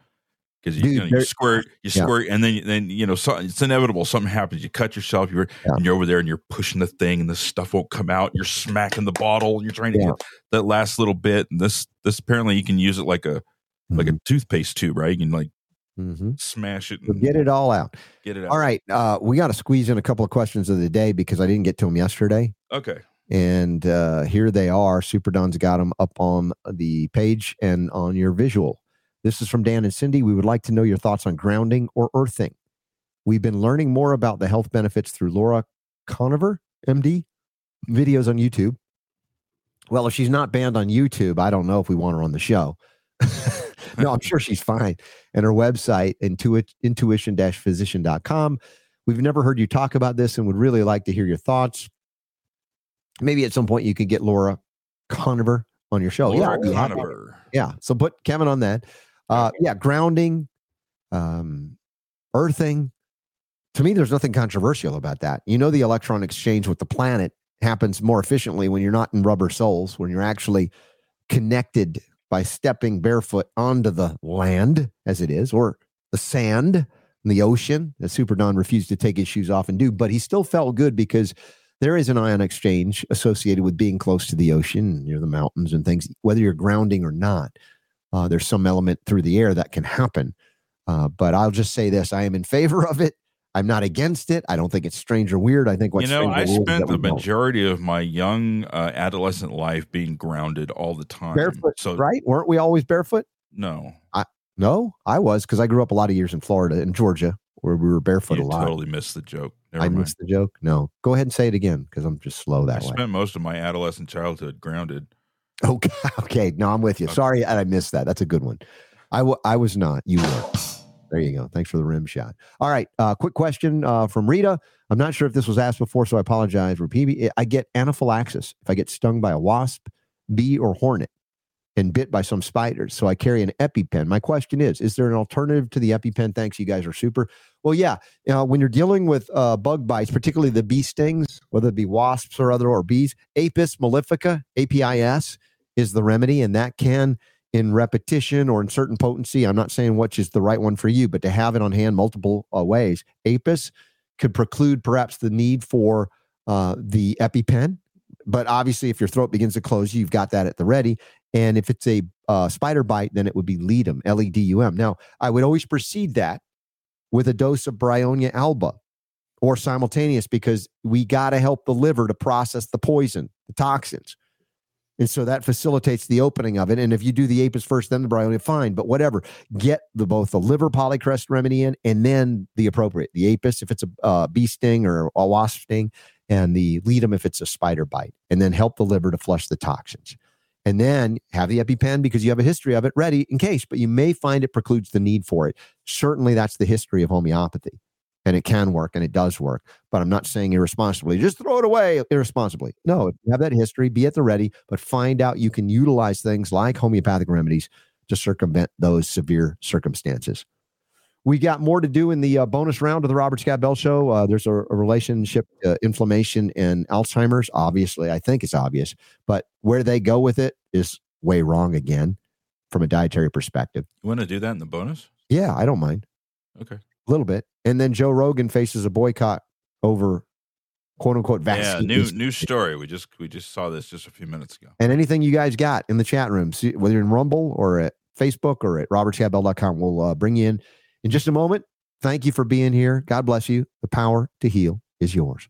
because you, you, know, you squirt, you yeah. squirt, and then then you know so, it's inevitable. Something happens. You cut yourself. You're yeah. and you're over there and you're pushing the thing, and the stuff won't come out. You're smacking the bottle. You're trying to yeah. get that last little bit. And this this apparently you can use it like a mm-hmm. like a mm-hmm. toothpaste tube, right? You can like mm-hmm. smash it. And, get it all out. Get it out. All right, uh, we got to squeeze in a couple of questions of the day because I didn't get to them yesterday. Okay. And uh, here they are. Super Don's got them up on the page and on your visual. This is from Dan and Cindy. We would like to know your thoughts on grounding or earthing. We've been learning more about the health benefits through Laura Koniver, MD, videos on YouTube. Well, if she's not banned on YouTube, I don't know if we want her on the show. no, I'm sure she's fine. And her website, intuit, intuition physician.com. We've never heard you talk about this and would really like to hear your thoughts. Maybe at some point you could get Laura Koniver on your show. Laura yeah, Koniver. Yeah. So put Kevin on that. Uh, yeah, grounding, um, earthing. To me, there's nothing controversial about that. You know, the electron exchange with the planet happens more efficiently when you're not in rubber soles, when you're actually connected by stepping barefoot onto the land, as it is, or the sand in the ocean. As Super Don refused to take his shoes off and do, but he still felt good because there is an ion exchange associated with being close to the ocean, near the mountains and things, whether you're grounding or not. Uh, there's some element through the air that can happen. Uh, but I'll just say this I am in favor of it. I'm not against it. I don't think it's strange or weird. I think what's you know, I spent the majority of my young uh, adolescent life being grounded all the time. Barefoot, so right? Weren't we always barefoot? No, I no, I was because I grew up a lot of years in Florida and Georgia where we were barefoot you a lot. Totally missed the joke. Never I mind. missed the joke. No, go ahead and say it again because I'm just slow that I way. Spent most of my adolescent childhood grounded. Okay, okay. No, I'm with you. Okay. Sorry, I missed that. That's a good one. I, w- I was not. You were. There you go. Thanks for the rim shot. All right. Uh, quick question uh, from Rita. I'm not sure if this was asked before, so I apologize. Repeat. I get anaphylaxis if I get stung by a wasp, bee, or hornet and bit by some spiders. So I carry an EpiPen. My question is Is there an alternative to the EpiPen? Thanks. You guys are super. Well, yeah. You know, when you're dealing with uh, bug bites, particularly the bee stings, whether it be wasps or other or bees, Apis mellifica, APIS, is the remedy. And that can, in repetition or in certain potency, I'm not saying which is the right one for you, but to have it on hand multiple uh, ways, Apis could preclude perhaps the need for uh, the EpiPen. But obviously, if your throat begins to close, you've got that at the ready. And if it's a uh, spider bite, then it would be Ledum, L E D U M. Now, I would always precede that with a dose of Bryonia alba or simultaneous because we got to help the liver to process the poison, the toxins. And so that facilitates the opening of it. And if you do the apis first, then the bryonia, fine. But whatever, get the both the liver polycrest remedy in and then the appropriate, the apis if it's a uh, bee sting or a wasp sting, and the ledum if it's a spider bite, and then help the liver to flush the toxins. and then have the EpiPen because you have a history of it ready in case, but you may find it precludes the need for it. Certainly, that's the history of homeopathy, and it can work and it does work. But I'm not saying irresponsibly, just throw it away irresponsibly. No, have that history, be at the ready, but find out you can utilize things like homeopathic remedies to circumvent those severe circumstances. We got more to do in the uh, bonus round of the Robert Scott Bell Show. Uh, there's a, a relationship, uh, inflammation, and Alzheimer's. Obviously, I think it's obvious, but where they go with it is way wrong again from a dietary perspective. You want to do that in the bonus? Yeah, I don't mind. Okay. A little bit. And then Joe Rogan faces a boycott over quote unquote vaccine. Yeah, new new story. We just we just saw this just a few minutes ago. And anything you guys got in the chat room, see, whether you're in Rumble or at Facebook or at robertscottbell.com, we'll uh, bring you in in just a moment. Thank you for being here. God bless you. The power to heal is yours.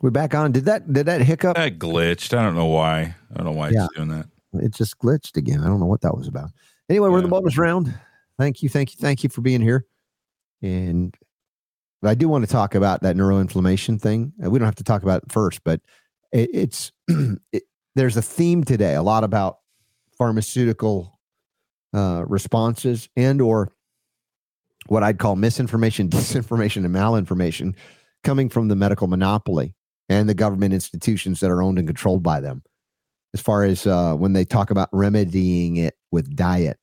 We're back on. Did that did that hiccup? That glitched. I don't know why. I don't know why Yeah. it's doing that. It just glitched again. I don't know what that was about. Anyway, we're in the Yeah. bonus round. Thank you, thank you, thank you for being here. And I do want to talk about that neuroinflammation thing. Uh, We don't have to talk about it first, but it, it's it, there's a theme today, a lot about pharmaceutical uh, responses and or what I'd call misinformation, disinformation, and malinformation coming from the medical monopoly and the government institutions that are owned and controlled by them as far as uh, when they talk about remedying it with diet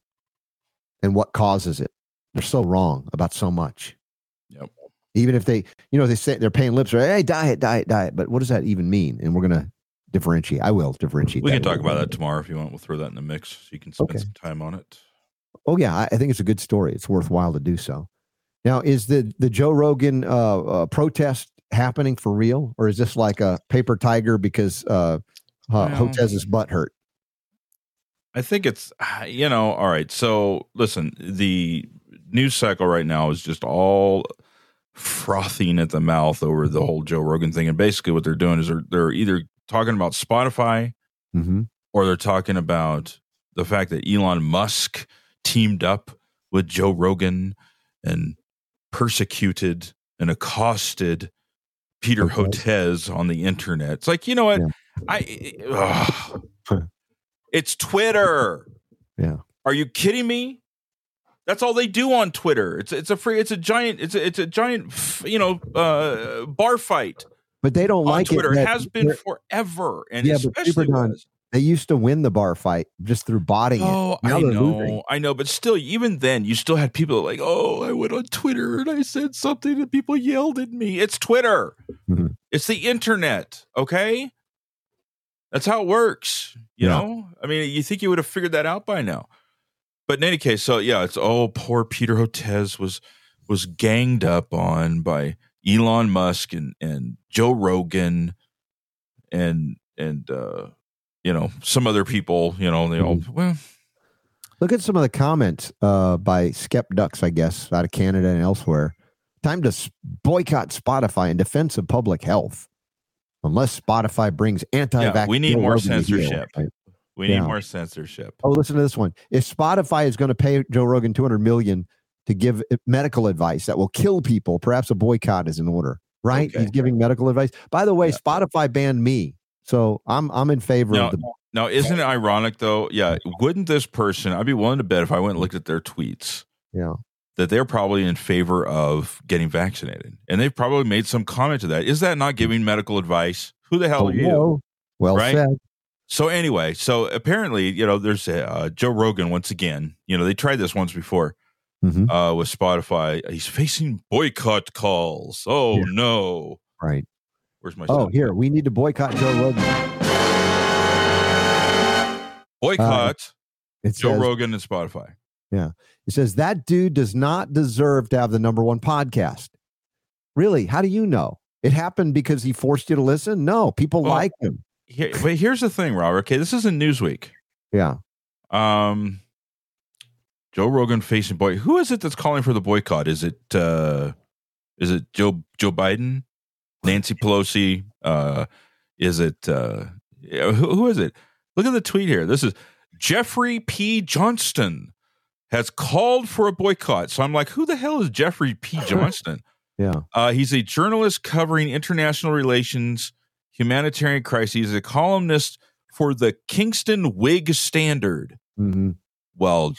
and what causes it. They're so wrong about so much. Yep. Even if they, you know, they say they're paying lips, right? Hey, diet, diet, diet. But what does that even mean? And we're going to differentiate. I will differentiate. We can talk about that tomorrow if you want. We'll throw that in the mix so you can spend Okay. some time on it. Oh yeah, I, I think it's a good story. It's worthwhile to do so. Now, is the the Joe Rogan uh, uh, protest happening for real, or is this like a paper tiger because uh, uh, Well- Hotez's butt hurt? I think it's you know all right. So listen, the news cycle right now is just all frothing at the mouth over the whole Joe Rogan thing, and basically what they're doing is they're they're either talking about Spotify Mm-hmm. or they're talking about the fact that Elon Musk teamed up with Joe Rogan and persecuted and accosted Peter Okay. Hotez on the internet. It's like, you know what? Yeah. I ugh. it's Twitter. Yeah. Are you kidding me? That's all they do on Twitter. It's it's a free it's a giant it's a, it's a giant you know uh bar fight But they don't on like Twitter. it. It has been forever and Yeah, especially They used to win the bar fight just through botting Oh, it. Now I know, losing. I know, but still, even then, you still had people like, "Oh, I went on Twitter and I said something and people yelled at me." It's Twitter. Mhm. It's the internet. Okay, that's how it works. You Yeah. know, I mean, you think you would have figured that out by now. But in any case, so yeah, it's oh, poor Peter Hotez was was ganged up on by Elon Musk and and Joe Rogan and and uh you know some other people. You know, they all Mm-hmm. well. Look at some of the comments uh, by Skep Ducks, I guess, out of Canada and elsewhere. Time to boycott Spotify in defense of public health. Unless Spotify brings anti-vax. we need more censorship. Right. We need Yeah. more censorship. Oh, listen to this one. If Spotify is going to pay Joe Rogan 200 million to give medical advice that will kill people, perhaps a boycott is in order, right? Okay. He's giving medical advice. By the way, Yeah. Spotify banned me. So I'm I'm in favor Now, of the now, isn't it ironic though? Yeah, wouldn't this person? I'd be willing to bet if I went and looked at their tweets yeah. That they're probably in favor of getting vaccinated, and they've probably made some comment to that. Is that not giving medical advice? Who the hell Oh, are you? no. Well Right? said. So anyway, so apparently, you know, there's a, uh, Joe Rogan once again. You know, they tried this once before Mhm. uh, with Spotify. He's facing boycott calls. Oh Yeah. no! Right. Where's my Oh, here we need to boycott Joe Rogan. boycott It Joe says, Rogan and Spotify? It says that dude does not deserve to have the number one podcast. Really? How do you know? It happened because he forced you to listen? No, people Well, like him. Here, but here's the thing, Robert. Okay, this isn't Newsweek. Yeah. Um, Joe Rogan facing boy. Who is it that's calling for the boycott? Is it uh, is it Joe Joe Biden, Nancy Pelosi? Uh, is it uh, who, who is it? Look at the tweet here. This is Jeffrey P. Johnston has called for a boycott. So I'm like, who the hell is Jeffrey P. Johnston? Yeah. Uh, he's a journalist covering international relations, humanitarian crises, a columnist for the Kingston Whig Standard. Mm-hmm. Well,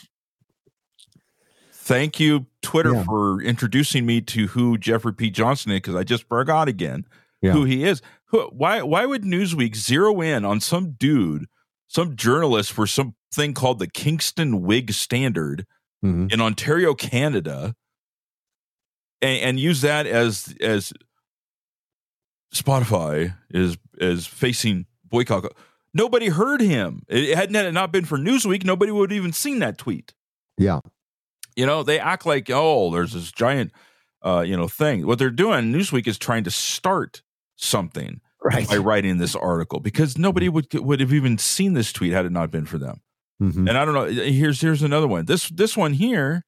thank you, Twitter, Yeah. for introducing me to who Jeffrey P. Johnston is, because I just forgot again Yeah. who he is. Who, why? Why would Newsweek zero in on some dude, some journalist for something called the Kingston Whig Standard Mm-hmm. in Ontario, Canada, and, and use that as as Spotify is is facing boycott? Nobody heard him. It hadn't had it not been for Newsweek, nobody would have even seen that tweet. Yeah. You know, they act like, oh, there's this giant, uh, you know, thing. What they're doing, Newsweek is trying to start something Right. by writing this article because nobody would would have even seen this tweet had it not been for them. Mhm. And I don't know. Here's here's another one. This this one here,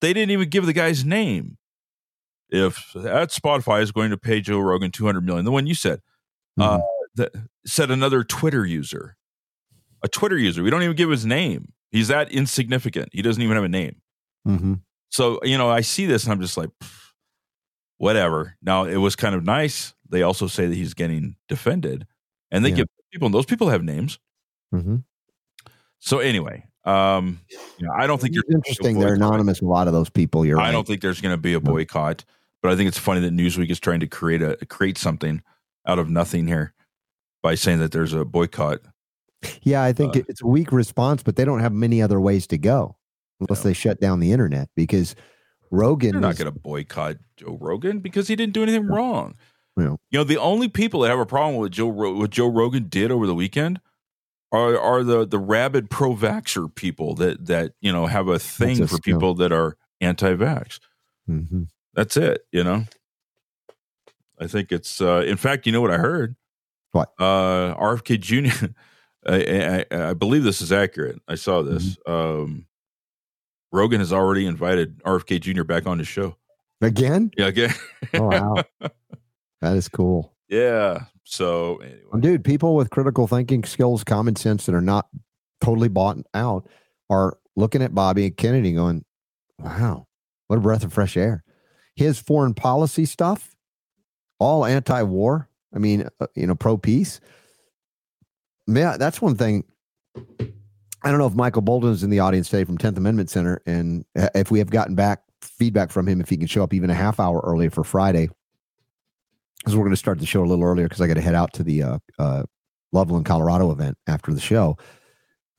they didn't even give the guy's name. If that Spotify is going to pay Joe Rogan two hundred million, the one you said, uh, Mhm. that said another Twitter user, a Twitter user. We don't even give his name. He's that insignificant. He doesn't even have a name. Mhm. So you know, I see this and I'm just like, "Pff, whatever. Now it was kind of nice. They also say that he's getting defended, and they Yeah. give people. And those people have names. Mhm. So anyway, um, you know, I don't think It's you're interesting. They're anonymous. A lot of those people. You're I right. don't think there's going to be a boycott, but I think it's funny that Newsweek is trying to create a create something out of nothing here by saying that there's a boycott. Yeah, I think Uh, it's a weak response, but they don't have many other ways to go unless No. they shut down the internet because Rogan. They're not going to boycott Joe Rogan because he didn't do anything wrong. Yeah. You know, the only people that have a problem with Joe Ro- what Joe Rogan did over the weekend are are the the rabid pro-vaxxer people that that you know have a thing for people that are anti-vax. Mhm. That's it. You know, I think it's. uh In fact, you know what I heard? What? Uh RFK Jr. I, I, I believe this is accurate. I saw this. Mm-hmm. Um Rogan has already invited RFK Jr. back on his show. Again? Yeah, again. Oh, wow. that is cool. yeah. So anyway, dude, people with critical thinking skills, common sense that are not totally bought out are looking at Bobby and Kennedy going, wow, what a breath of fresh air. His foreign policy stuff, all anti war. I mean, uh, you know, pro peace. Yeah, that's one thing. I don't know if Michael Boldin's in the audience today from 10th Amendment Center, and uh, if we have gotten back feedback from him, if he can show up even a half hour earlier for Friday, because we're going to start the show a little earlier because I got to head out to the uh, uh, Loveland, Colorado event after the show.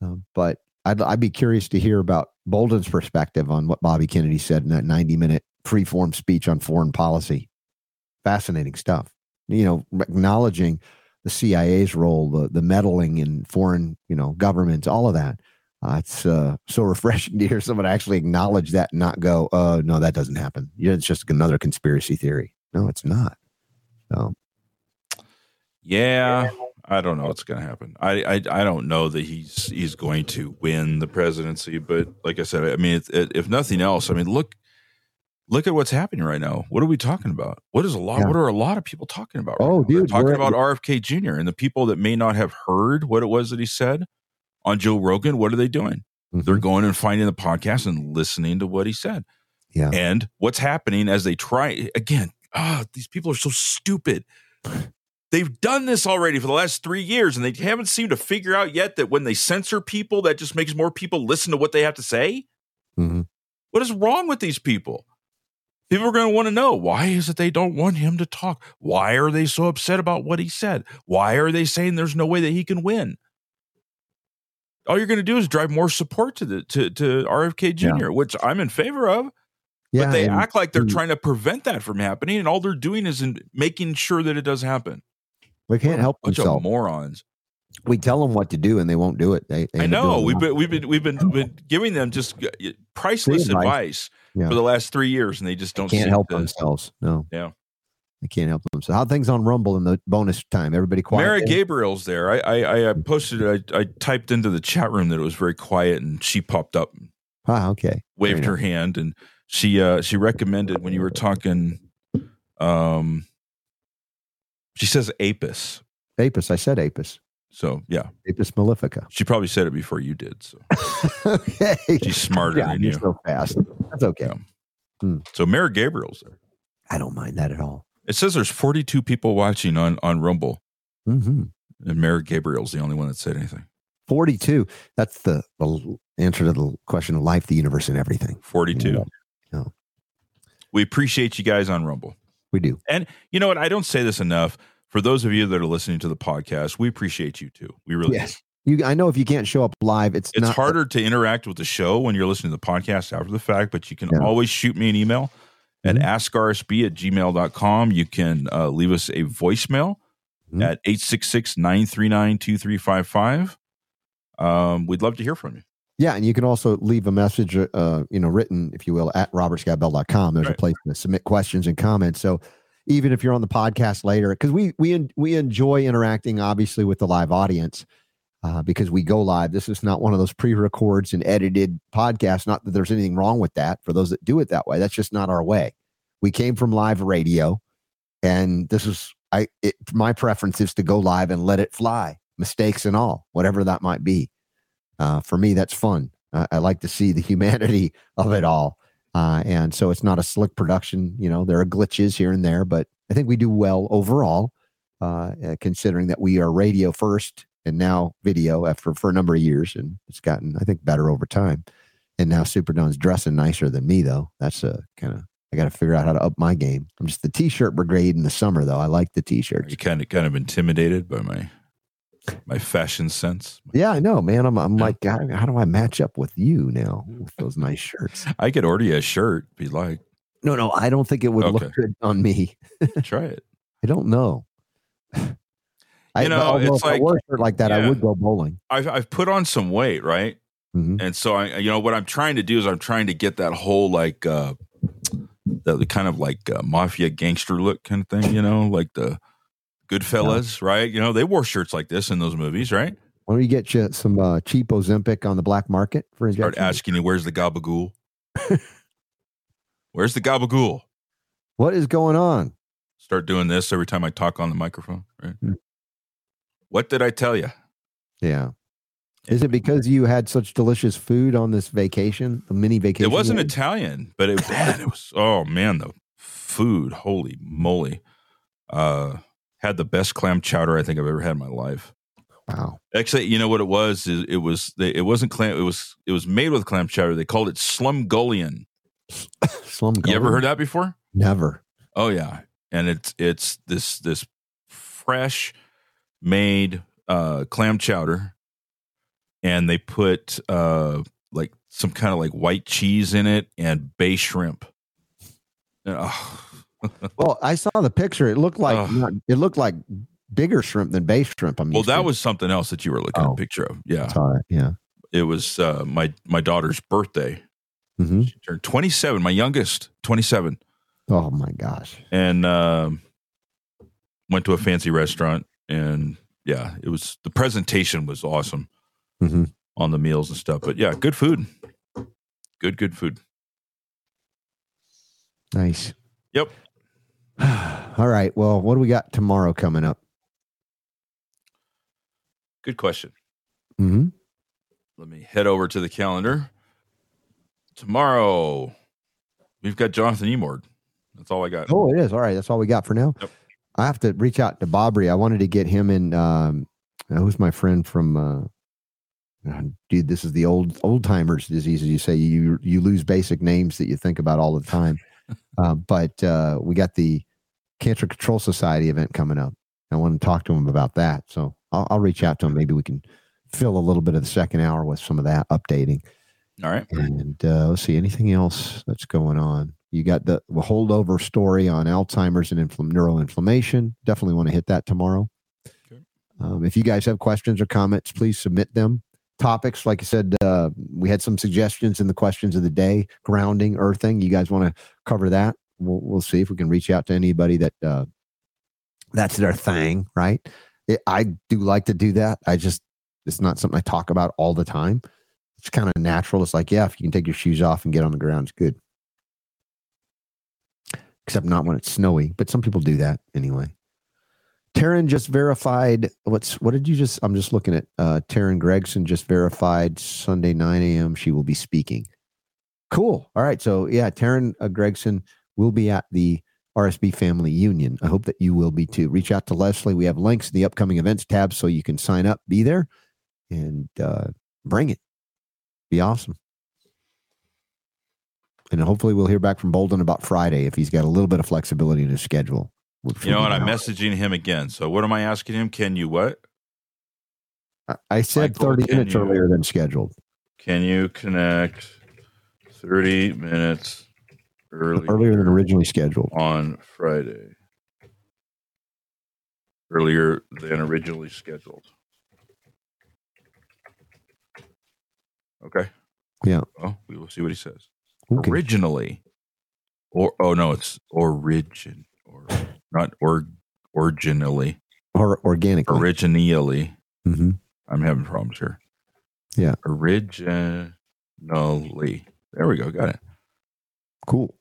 Um, but I'd, I'd be curious to hear about Boldin's perspective on what Bobby Kennedy said in that 90 minute free-form speech on foreign policy. Fascinating stuff. You know, acknowledging the CIA's role, the the meddling in foreign, you know, governments, all of that. Uh, it's uh, so refreshing to hear someone actually acknowledge that and not go, "Uh, no, that doesn't happen. Yeah, it's just another conspiracy theory." No, it's not. So, yeah, I don't know what's going to happen. I, I I don't know that he's he's going to win the presidency, but like I said, I mean, it, it, if nothing else, I mean, look look at what's happening right now. What are we talking about? What is a lot? Yeah. What are a lot of people talking about? Oh, now? They're dude, talking we're- about RFK Jr. and the people that may not have heard what it was that he said on Joe Rogan. What are they doing? They're mhm. going and finding the podcast and listening to what he said. Yeah. And what's happening as they try again, ah, these people are so stupid. They've done this already for the last three years, and they haven't seemed to figure out yet that when they censor people, that just makes more people listen to what they have to say. Mhm. What is wrong with these people? People are going to want to know why is it they don't want him to talk? Why are they so upset about what he said? Why are they saying there's no way that he can win? All you're going to do is drive more support to the to, to RFK Jr., which I'm in favor of. Yeah, but they and- act like they're and trying to prevent that from happening, and all they're doing is in making sure that it does happen. we can't help Bunch themselves. morons. We tell them what to do, and they won't do it. They, they I know we've been we've been we've been, been giving them just uh, priceless advice. advice Yeah. for the last three years, and they just don't can't help to- themselves. No. Yeah. They can't help them. So How things on Rumble in the bonus time? Everybody quiet. Mara there? Gabriel's there. I I, I uh, posted. I, I typed into the chat room that it was very quiet, and she popped up, Ah, okay. waved her hand, and she uh she recommended when you were talking. Um, she says apis. Apis. I said Apis. So yeah, Apis mellifica. she probably said it before you did. So okay. she's smarter Yeah, than you're so fast. That's okay. Yeah. So Mara Gabriel's there. I don't mind that at all. It says there's 42 people watching on on Rumble, Mm-hmm. and Mary Gabriel's the only one that said anything. 42. That's the, the answer to the question of life, the universe, and everything. 42. Yeah. Yeah. We appreciate you guys on Rumble. We do. And you know what? I don't say this enough. For those of you that are listening to the podcast, we appreciate you too. We really Yes. You, I know if you can't show up live, it's, It's not harder to interact with the show when you're listening to the podcast after the fact, but you can Yeah. always shoot me an email at Mhm. askrsb at gmail.com. You can uh, leave us a voicemail Mhm. at 866 939 2355. Um, we'd love to hear from you. Yeah, and you can also leave a message, uh, you know, written, if you will, at robertscottbell.com. There's Right. a place to submit questions and comments. So even if you're on the podcast later, because we we we enjoy interacting, obviously, with the live audience, uh, because we go live. This is not one of those pre-records and edited podcasts. Not that there's anything wrong with that. For those that do it that way, that's just not our way. We came from live radio, and this is I. It, my preference is to go live and let it fly, mistakes and all, whatever that might be uh, for me that's fun. I, I like to see the humanity of it all. Uh, and so it's not a slick production you know there are glitches here and there but i think we do well overall uh, uh, considering that we are radio first and now video after for a number of years and it's gotten i think better over time. And now superdone's dressing nicer than me though. That's a kind of i got to figure out how to up my game. I'm just the t-shirt brigade in the summer though. I like the t-shirts. You kind of kind of intimidated by my my fashion sense? yeah i know man i'm, I'm Yeah. like how, how do i match up with you now with those nice shirts I could order you a shirt Be like. No, no, I don't think it would Okay. look good on me. Try it. I don't know. I, You know, it's if I like- wore a shirt like that, I would go bowling. I've I've put on some weight, right? Mhm. And so I, you know, what I'm trying to do is I'm trying to get that whole like, uh, the, the kind of like uh, mafia gangster look kind of thing, you know, like the Goodfellas, right? You know, they wore shirts like this in those movies, right? Why don't you get you some uh, cheap Ozempic on the black market for his? Start asking you, where's the gabagool? where's the gabagool? What is going on? Start doing this every time I talk on the microphone, right? Hmm. What did I tell you? Yeah. Is it because you had such delicious food on this vacation, the mini vacation? It wasn't? Italian, but it, man, it was. Oh man, the food! Holy moly! Uh, had the best clam chowder I think I've ever had in my life. Wow. Actually, you know what it was? Is it was it wasn't clam. It was it was made with clam chowder. They called it slumgullion. Slumgullion. You ever heard that before? Never. Oh yeah, and it's it's this this fresh made uh, clam chowder, and they put uh, like some kind of like white cheese in it and bay shrimp. And, oh, Well, I saw the picture. It looked like not, it looked like bigger shrimp than bay shrimp. I'm well, that to. was something else that you were looking at Oh. a picture of. Yeah, it. Yeah. it was uh, my my daughter's birthday. hmm She turned twenty seven. My youngest, twenty seven. Oh my gosh. and um, went to a fancy restaurant and yeah it was the presentation was awesome hmm on the meals and stuff but yeah good food good good food Nice. Yep. All right. Well, what do we got tomorrow coming up? good question hmm let me head over to the calendar tomorrow we've got jonathan emord that's all i got Oh, it is. All right. That's all we got for now. Yep. I have to reach out to Bobry. I wanted to get him in. Um, uh, who's my friend from? Uh, uh, dude, this is the old old timers disease. As you say, you you lose basic names that you think about all the time. uh, but uh, we got the Cancer Control Society event coming up. I want to talk to him about that. So I'll, I'll reach out to him. Maybe we can fill a little bit of the second hour with some of that updating. all right And uh, let's see, anything else that's going on? You got the, holdover story on Alzheimer's and infl- neuroinflammation. Definitely want to hit that tomorrow. Okay. Um, if you guys have questions or comments, please submit them. Topics, like I said, uh, we had some suggestions in the questions of the day grounding, earthing. You guys want to cover that? We'll, we'll see if we can reach out to anybody that uh, that's their thing, right? It, I do like to do that. I just, it's not something I talk about all the time it's kind of natural. It's like, yeah, if you can take your shoes off and get on the ground, it's good. Except not when it's snowy, but some people do that anyway. Taryn just verified what's what did you just I'm just looking at uh Taryn Gregson just verified Sunday 9 a.m. She will be speaking. Cool. All right. So yeah, Taryn uh, Gregson will be at the RSB Family Union. I hope that you will be too. Reach out to Leslie. We have links in the upcoming events tab so you can sign up, be there, and uh, bring it. Be awesome. And hopefully we'll hear back from Boldin about Friday if he's got a little bit of flexibility in his schedule. You know what? I'm messaging him again. So what am I asking him? Can you what? I said Michael, 30 minutes you, earlier than scheduled. Can you connect 30 minutes earlier, earlier than originally scheduled on Friday? Earlier than originally scheduled. Okay. Yeah. Oh, we will see what he says. Okay. Originally, or oh no, it's origin or not or originally or organically. Originally. Mm-hmm. I'm having problems here. Yeah. Originally. There we go. Got it. Cool.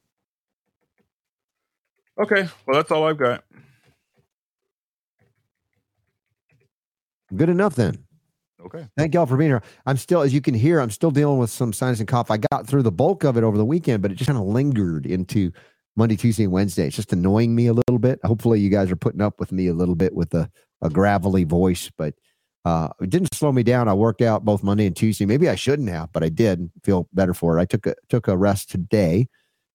Okay. Well, that's all I've got. Good enough then. Okay. Thank y'all for being here. I'm still, as you can hear, I'm still dealing with some sinus and cough. I got through the bulk of it over the weekend, but it just kind of lingered into Monday, Tuesday, and Wednesday. It's just annoying me a little bit. Hopefully, you guys are putting up with me a little bit with a, a gravelly voice, but uh, it didn't slow me down. I worked out both Monday and Tuesday. Maybe I shouldn't have, but I did feel better for it. I took a took a rest today,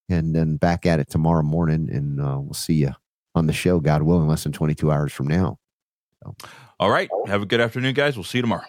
and then back at it tomorrow morning. And uh, we'll see you on the show, God willing, less than 22 hours from now. So. All right. Have a good afternoon, guys. We'll see you tomorrow.